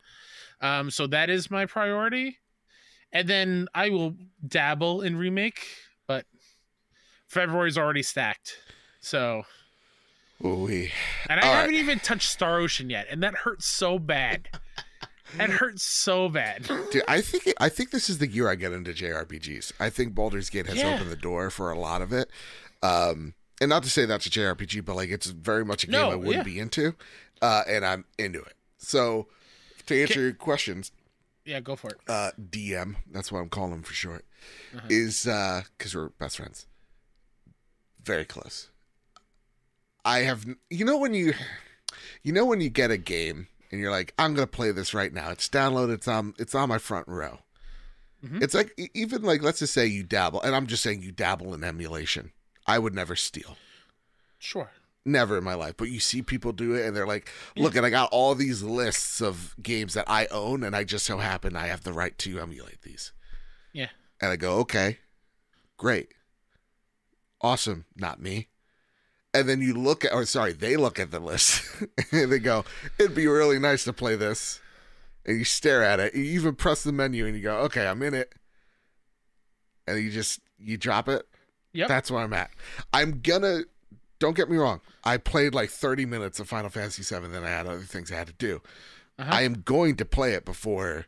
Um so that is my priority. And then I will dabble in remake, but February's already stacked. So Ooh, we. and I All right. haven't even touched Star Ocean yet, and that hurts so bad. It hurts so bad. Dude, I think it, I think this is the year I get into JRPGs. I think Baldur's Gate has Yeah. opened the door for a lot of it. Um, and not to say that's a JRPG, but like it's very much a game No, I wouldn't yeah. be into, uh, and I'm into it. So, to answer Ca- your questions, Yeah, go for it. uh, DM, that's what I'm calling him for short, Uh-huh. is because we're best friends. Very close. I have, you know, when you, you know, when you get a game and you're like, I'm gonna play this right now. It's downloaded. It's on. It's on my front row. Mhm. It's like even like let's just say you dabble, and I'm just saying you dabble in emulation. I would never steal. Sure. Never in my life. But you see people do it and they're like, Yeah. look, and I got all these lists of games that I own, and I just so happen I have the right to emulate these. Yeah. And I go, okay, great. Awesome. Not me. And then you look at, or sorry, they look at the list and they go, it'd be really nice to play this. And you stare at it. You even press the menu and you go, okay, I'm in it. And you just, you drop it. Yep. That's where I'm at. I'm gonna. Don't get me wrong. I played like 30 minutes of Final Fantasy VII. Then I had other things I had to do. Uh-huh. I am going to play it before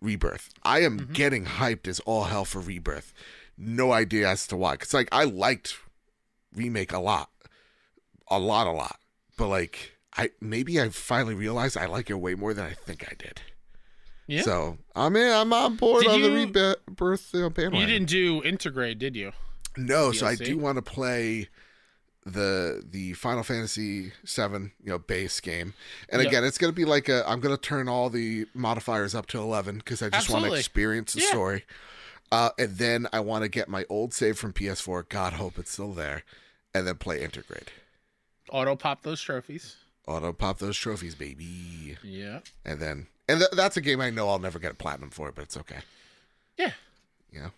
Rebirth. I am Mhm. getting hyped as all hell for Rebirth. No idea as to why. Cause like I liked remake a lot, a lot, a lot. But like I maybe I finally realized I like it way more than I think I did. Yeah. So I'm in. I'm on board Did on you- the Rebirth uh, bandwagon. you didn't do Intergrade, did you? No, so I do want to play the the Final Fantasy Seven, you know, base game. And Yep. again, it's gonna be like a. I'm gonna turn all the modifiers up to eleven because I just want to experience the Yeah. story. Uh, and then I want to get my old save from PS4. God hope it's still there, and then play Intergrade. Auto pop those trophies. Auto pop those trophies, baby. Yeah. And then, and th- that's a game I know I'll never get a platinum for, but it's okay. Yeah. You know.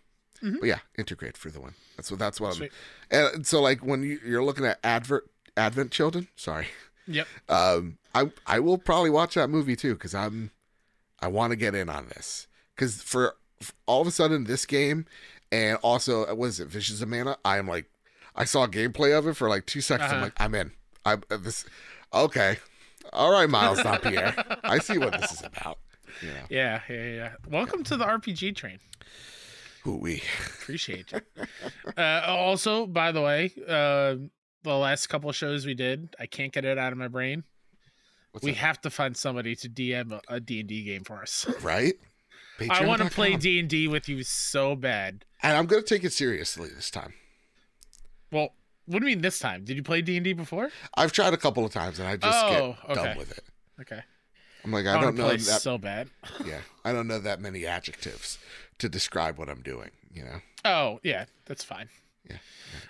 Mhm. But yeah, Intergrade for the win. That's what. That's what. I'm. And so, like when you, you're looking at advert Advent Children, sorry, Yep. um, I I will probably watch that movie too because I'm I want to get in on this because for, for all of a sudden this game and also uh, what is it Visions of Mana? I am like I saw gameplay of it for like two seconds. I'm Uh-huh. like I'm in. I uh, this okay. All right, Miles, not Pierre. I see what this is about. You know, Yeah, yeah, yeah. Welcome to the RPG train. Who we Appreciate you. uh, also, by the way, uh, the last couple of shows we did, I can't get it out of my brain. What's we that? have to find somebody to DM a, a D&D game for us. right? I want to play D and D with you so bad. and I'm gonna take it seriously this time. Well, what do you mean this time? Did you play D and D before? I've tried a couple of times and I just Oh, get okay. done with it. Okay, I'm like, I, I, don't know play that. so bad. yeah, I don't know that many adjectives to describe what I'm doing. You know. Oh yeah, that's fine. Yeah,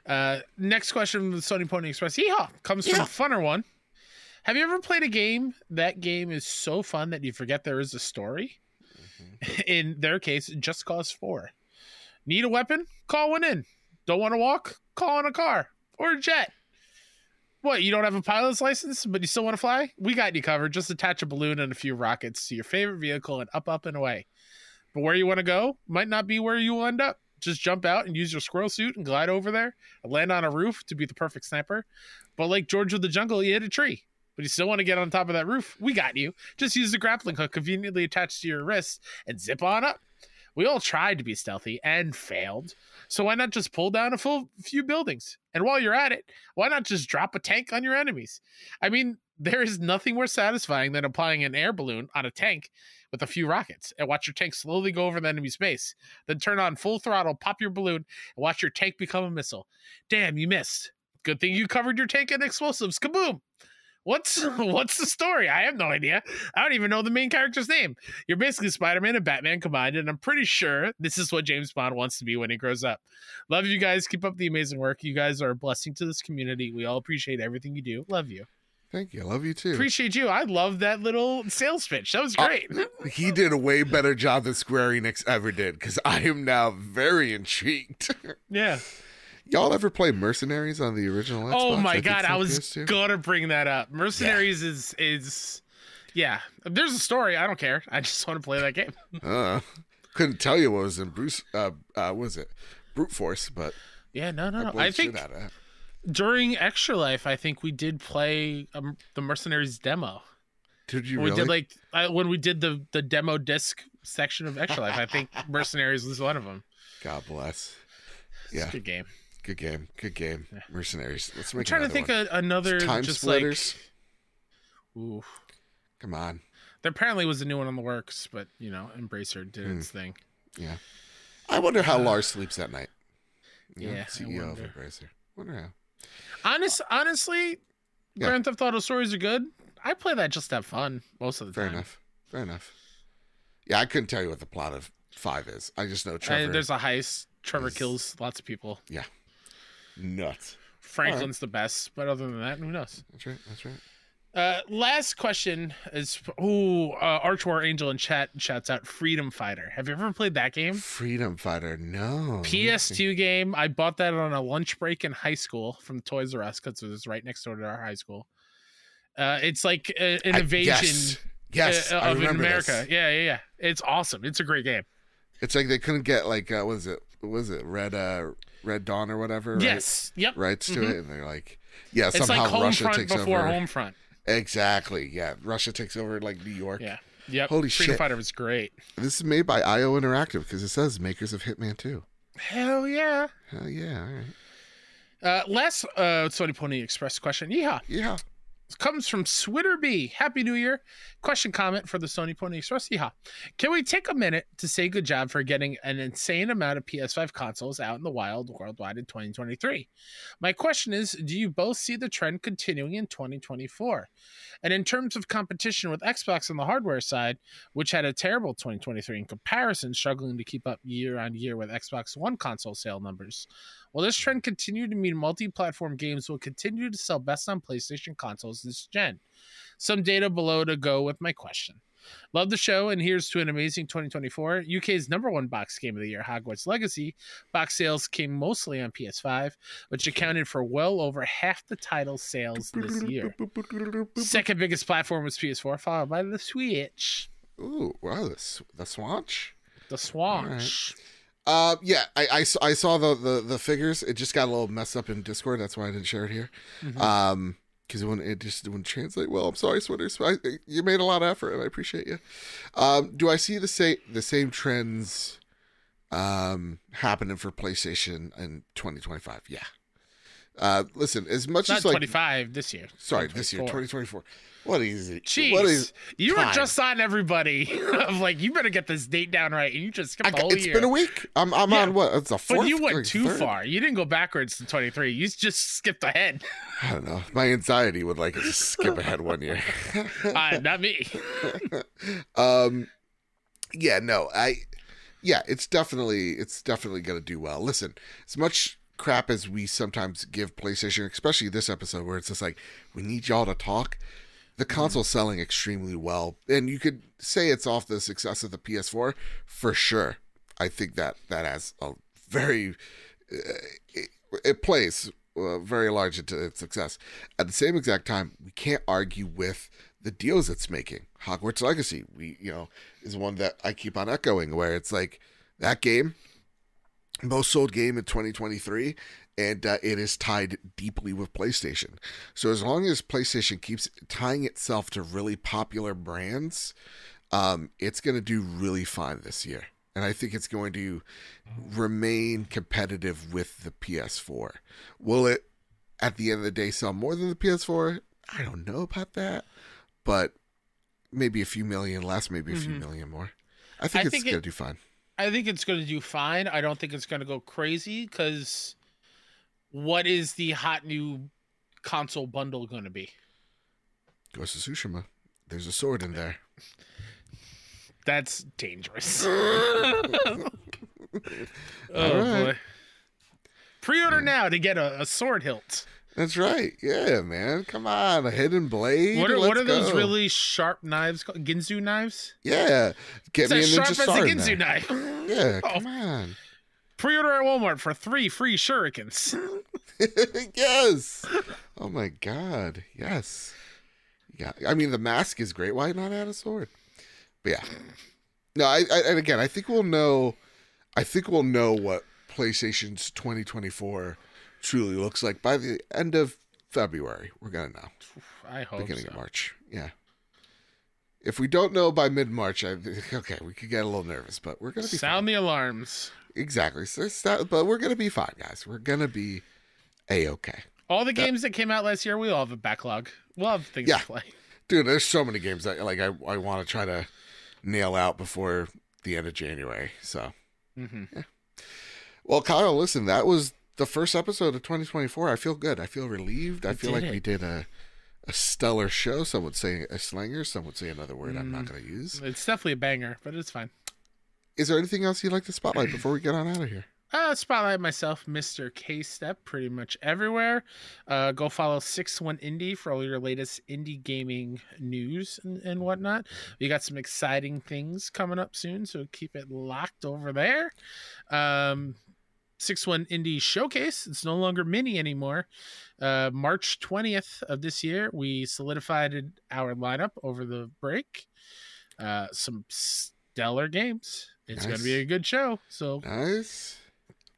Uh, next question from the Sony Pony Express. Yeehaw comes from Yeah. Funner One. Have you ever played a game that game is so fun that you forget there is a story? Mm-hmm. In their case, Just Cause Four. Need a weapon? Call one in. Don't want to walk? Call in a car or a jet. What, you don't have a pilot's license, but you still want to fly? We got you covered. Just attach a balloon and a few rockets to your favorite vehicle and up, up, and away. But where you want to go might not be where you will end up. Just jump out and use your squirrel suit and glide over there and land on a roof to be the perfect sniper. But like George of the Jungle, you hit a tree. But you still want to get on top of that roof? We got you. Just use the grappling hook conveniently attached to your wrist and zip on up. We all tried to be stealthy and failed. So why not just pull down a full few buildings? And while you're at it, why not just drop a tank on your enemies? I mean, there is nothing more satisfying than applying an air balloon on a tank with a few rockets and watch your tank slowly go over the enemy's base. Then turn on full throttle, pop your balloon, and watch your tank become a missile. Damn, you missed. Good thing you covered your tank in explosives. Kaboom! What's what's the story? I have no idea. I don't even know the main character's name. You're basically Spider-Man and Batman combined, and I'm pretty sure this is what James Bond wants to be when he grows up. Love you guys. Keep up the amazing work. You guys are a blessing to this community. We all appreciate everything you do. Love you. Thank you. I love you too. Appreciate you. I love that little sales pitch. That was Uh, great. he did a way better job than Square Enix ever did because I am now very intrigued. yeah. Y'all ever play Mercenaries on the original Xbox? Oh my think god, I was gonna bring that up. Mercenaries is is yeah. There's a story, I don't care. I just want to play that game. Uh, couldn't tell you what was in Bruce. Uh, uh, what was it Brute Force? But Yeah, no, no, no. I think during Extra Life, I think we did play um, the Mercenaries demo. Did you we really? did like I, when we did the the demo disc section of Extra Life. I think Mercenaries was one of them. God bless. It's Yeah, a good game. Good game. Good game. Yeah. Mercenaries. Let's make. I'm trying to think one. of another Time just Splitters. like. Ooh, Come on. there apparently was a new one on the works, but you know, Embracer did Hmm. its thing. Yeah. I wonder how Lars sleeps at night. You know, Yeah, I CEO of. Embracer. Wonder how. Honest, honestly, Yeah. Grand Theft Auto stories are good. I play that just to have fun most of the Fair time. Fair enough. Fair enough. Yeah, I couldn't tell you what the plot of five is. I just know Uh, Trevor. there's a heist. Trevor is- kills lots of people. Nuts. Franklin's the best, but other than that, who knows? That's right. That's right. Uh, last question is ooh, uh, Arch War Angel in chat shouts out Freedom Fighter. Have you ever played that game? Freedom Fighter. No. PS2 game. I bought that on a lunch break in high school from Toys R Us because it was right next door to our high school. Uh, it's like a, an I- invasion yes. Yes. uh, I of America. this. Yeah, yeah, yeah. It's awesome. It's a great game. It's like they couldn't get like uh, what is it? Was it Red uh Red Dawn or whatever? Right? Yes. Yep. Rights to Mhm. it, and they're like, yeah, It's somehow like Russia takes before over. Homefront. Exactly. Yeah, Russia takes over like New York. Yeah. Yep. Holy Freedom shit. Fighter was great. This is made by IO Interactive because it says makers of Hitman 2. Hell yeah. Hell yeah. All right. Uh, last uh, Sony Pony Express question. Yeehaw. Yeah. comes from Switterby. Happy New Year. Question comment for the Sony Pony Express. Yeehaw. Can we take a minute to say good job for getting an insane amount of PS5 consoles out in the wild worldwide in 2023? My question is Do you both see the trend continuing in 2024? And in terms of competition with Xbox on the hardware side, which had a terrible 2023 in comparison, struggling to keep up year on year with Xbox One console sale numbers, Will this trend continue to mean multi platform games will continue to sell best on PlayStation consoles this gen? Some data below to go with my question. Love the show, and here's to an amazing 2024. UK's number one box game of the year, Hogwarts Legacy. Box sales came mostly on PS5, which accounted for well over half the title sales this year. Second biggest platform was PS4, followed by the Switch. Ooh, wow, the, the Swatch. The Swatch. Uh, yeah, I, I, saw- I saw the, the, the figures. It just got a little messed up in Discord. That's why I didn't share it here. Mhm. Um, because it wouldn't, it just wouldn't translate well. I'm sorry, Switters. I, you made a lot of effort, and I appreciate you. Um, do I see the same the same trends um happening for PlayStation in 2025? Yeah, Uh, listen, as much Not as like 25 this year. sorry, this year 2024. 2024. What is it? Jeez, What is you were just on everybody of like you better get this date down right, and you just skipped I, the whole it's year. It's been a week. I'm I'm Yeah, on what? It's a fourth. but you went too third? far. You didn't go backwards to 23. You just skipped ahead. I don't know. My anxiety would like to skip ahead one year. Uh, not me. um yeah no i yeah it's definitely it's definitely gonna do well listen as much crap as we sometimes give playstation especially this episode where it's just like we need y'all to talk the console's selling extremely well and you could say it's off the success of the ps4 for sure i think that that has a very uh, it, it plays uh, very large into its success at the same exact time we can't argue with the deals it's making. Hogwarts Legacy, we you know, is one that I keep on echoing where it's like that game most sold game in 2023 and uh, it is tied deeply with PlayStation. So as long as PlayStation keeps tying itself to really popular brands, um, it's going to do really fine this year. And I think it's going to remain competitive with the PS4. Will it at the end of the day sell more than the PS4? I don't know about that but maybe a few million less, maybe a few Mhm. million more. I think I it's think gonna do fine. I think it's going to do fine. I don't think it's going to go crazy because what is the hot new console bundle going to be? Ghost of Tsushima. There's a sword in there. That's dangerous. oh right. boy. Pre-order now to get a, a sword hilt. That's right. Yeah, man. Come on, a hidden blade. What are, what Let's are those really sharp knives called? Ginsu knives? Yeah, get It's me a ninja sharp as a Ginsu knife. Yeah, Oh. come on. Pre-order at Walmart for three free shurikens. yes. Oh my god. Yes. Yeah. I mean, the mask is great. Why not add a sword? But yeah. No, I, I and again, I think we'll know. I think we'll know what PlayStation's 2024 truly looks like by the end of February. We're gonna know. I hope Beginning so. of March. Yeah. If we don't know by mid March, I okay, we could get a little nervous, but we're gonna be Sound the alarms. Exactly. So not- but we're gonna be fine, guys. We're gonna be a okay. All the games that came out last year, we all have a backlog. We'll have things Yeah. to play. Dude, there's so many games that like I, I want to try to nail out before the end of January. So, hmm well, Kyle, listen, that was the first episode of 2024. I feel good. I feel relieved. I feel like we did a a stellar show. Some would say a slanger. Some would say another word I'm not Mm. going to use. It's definitely a banger, but it's fine. Is there anything else you'd like to spotlight before we get on out of here? Uh, spotlight myself, Mr. K Step, pretty much everywhere. Uh, go follow Six One Indie for all your latest indie gaming news and, and whatnot. We got some exciting things coming up soon, so keep it locked over there. Um, Six One Indie Showcase. It's no longer mini anymore. Uh, March twentieth of this year, we solidified our lineup over the break. Uh, some stellar games. It's going to be a good show. So Nice.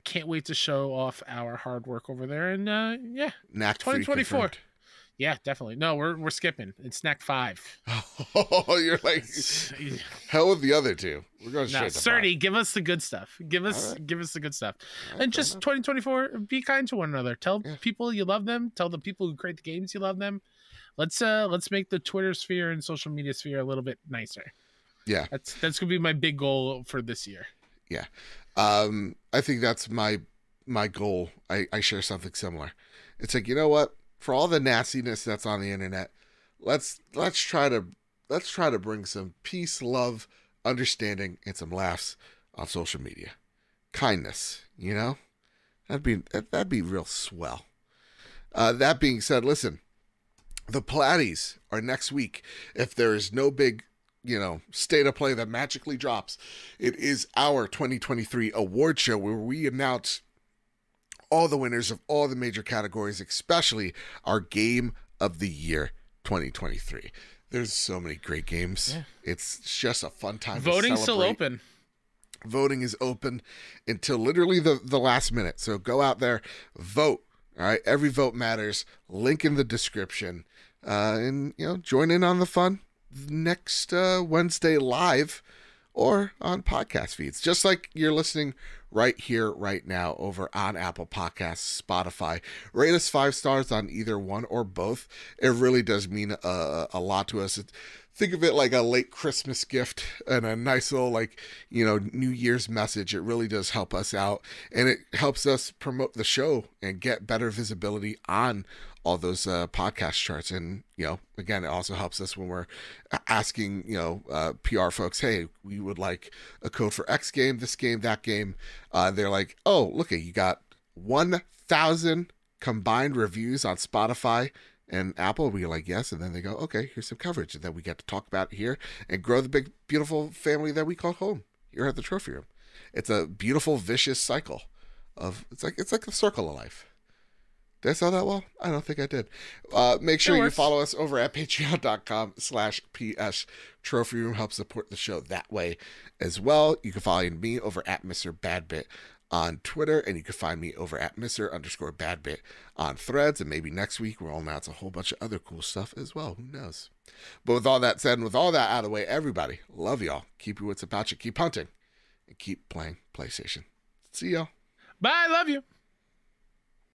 can't wait to show off our hard work over there. And uh, yeah, Knack 2024. confirmed. yeah, definitely. No, we're we're skipping. It's snack five. Oh, you're like hell with the other two. We're going no, straight to Cerny, give us the good stuff. Give us right. give us the good stuff. bottom. and just 2024, be kind to one another. Tell Yeah. people you love them. Tell the people who create the games you love them. Let's uh let's make the Twitter sphere and social media sphere a little bit nicer. Yeah. That's that's gonna be my big goal for this year. Yeah. Um, I think that's my my goal. I, I share something similar. It's like you know what? For all the nastiness that's on the internet, let's let's try to let's try to bring some peace, love, understanding, and some laughs on social media. Kindness, you know, that'd be that- that'd be real swell. Uh, that being said, listen, the Pilates are next week. If there is no big you know, state of play that magically drops. It is our 2023 award show where we announce all the winners of all the major categories, especially our game of the year 2023. There's so many great games. Yeah. It's just a fun time. Voting's still open. Voting is open until literally the, the last minute. So go out there, vote. All right. Every vote matters. Link in the description. Uh, and, you know, join in on the fun next uh, Wednesday live or on podcast feeds, just like you're listening right here, right now, over on Apple Podcasts, Spotify. Rate us five stars on either one or both. It really does mean a, a lot to us. It, think of it like a late Christmas gift and a nice little like you know New Year's message. It really does help us out, and it helps us promote the show and get better visibility on all those uh, podcast charts. And you know, again, it also helps us when we're asking you know uh, PR folks, hey, we would like a code for X game, this game, that game. Uh, they're like, oh, look you got one thousand combined reviews on Spotify and Apple, We're like, yes. And then they go, okay, here's some coverage. And then we get to talk about here and grow the big, beautiful family that we call home here at the trophy room. It's a beautiful, vicious cycle of, it's like, it's like the circle of life. Did I sell that well? I don't think I did. Uh, make sure you follow us over at patreon.com slash PS Trophy Room. Help support the show that way as well. You can follow me over at Mr. Badbit on Twitter, and you can find me over at Mr. underscore Badbit on threads. And maybe next week we'll announce a whole bunch of other cool stuff as well. Who knows? But with all that said, and with all that out of the way, everybody, love y'all. Keep your wits about you. Keep hunting and keep playing PlayStation. See y'all. Bye. Love you.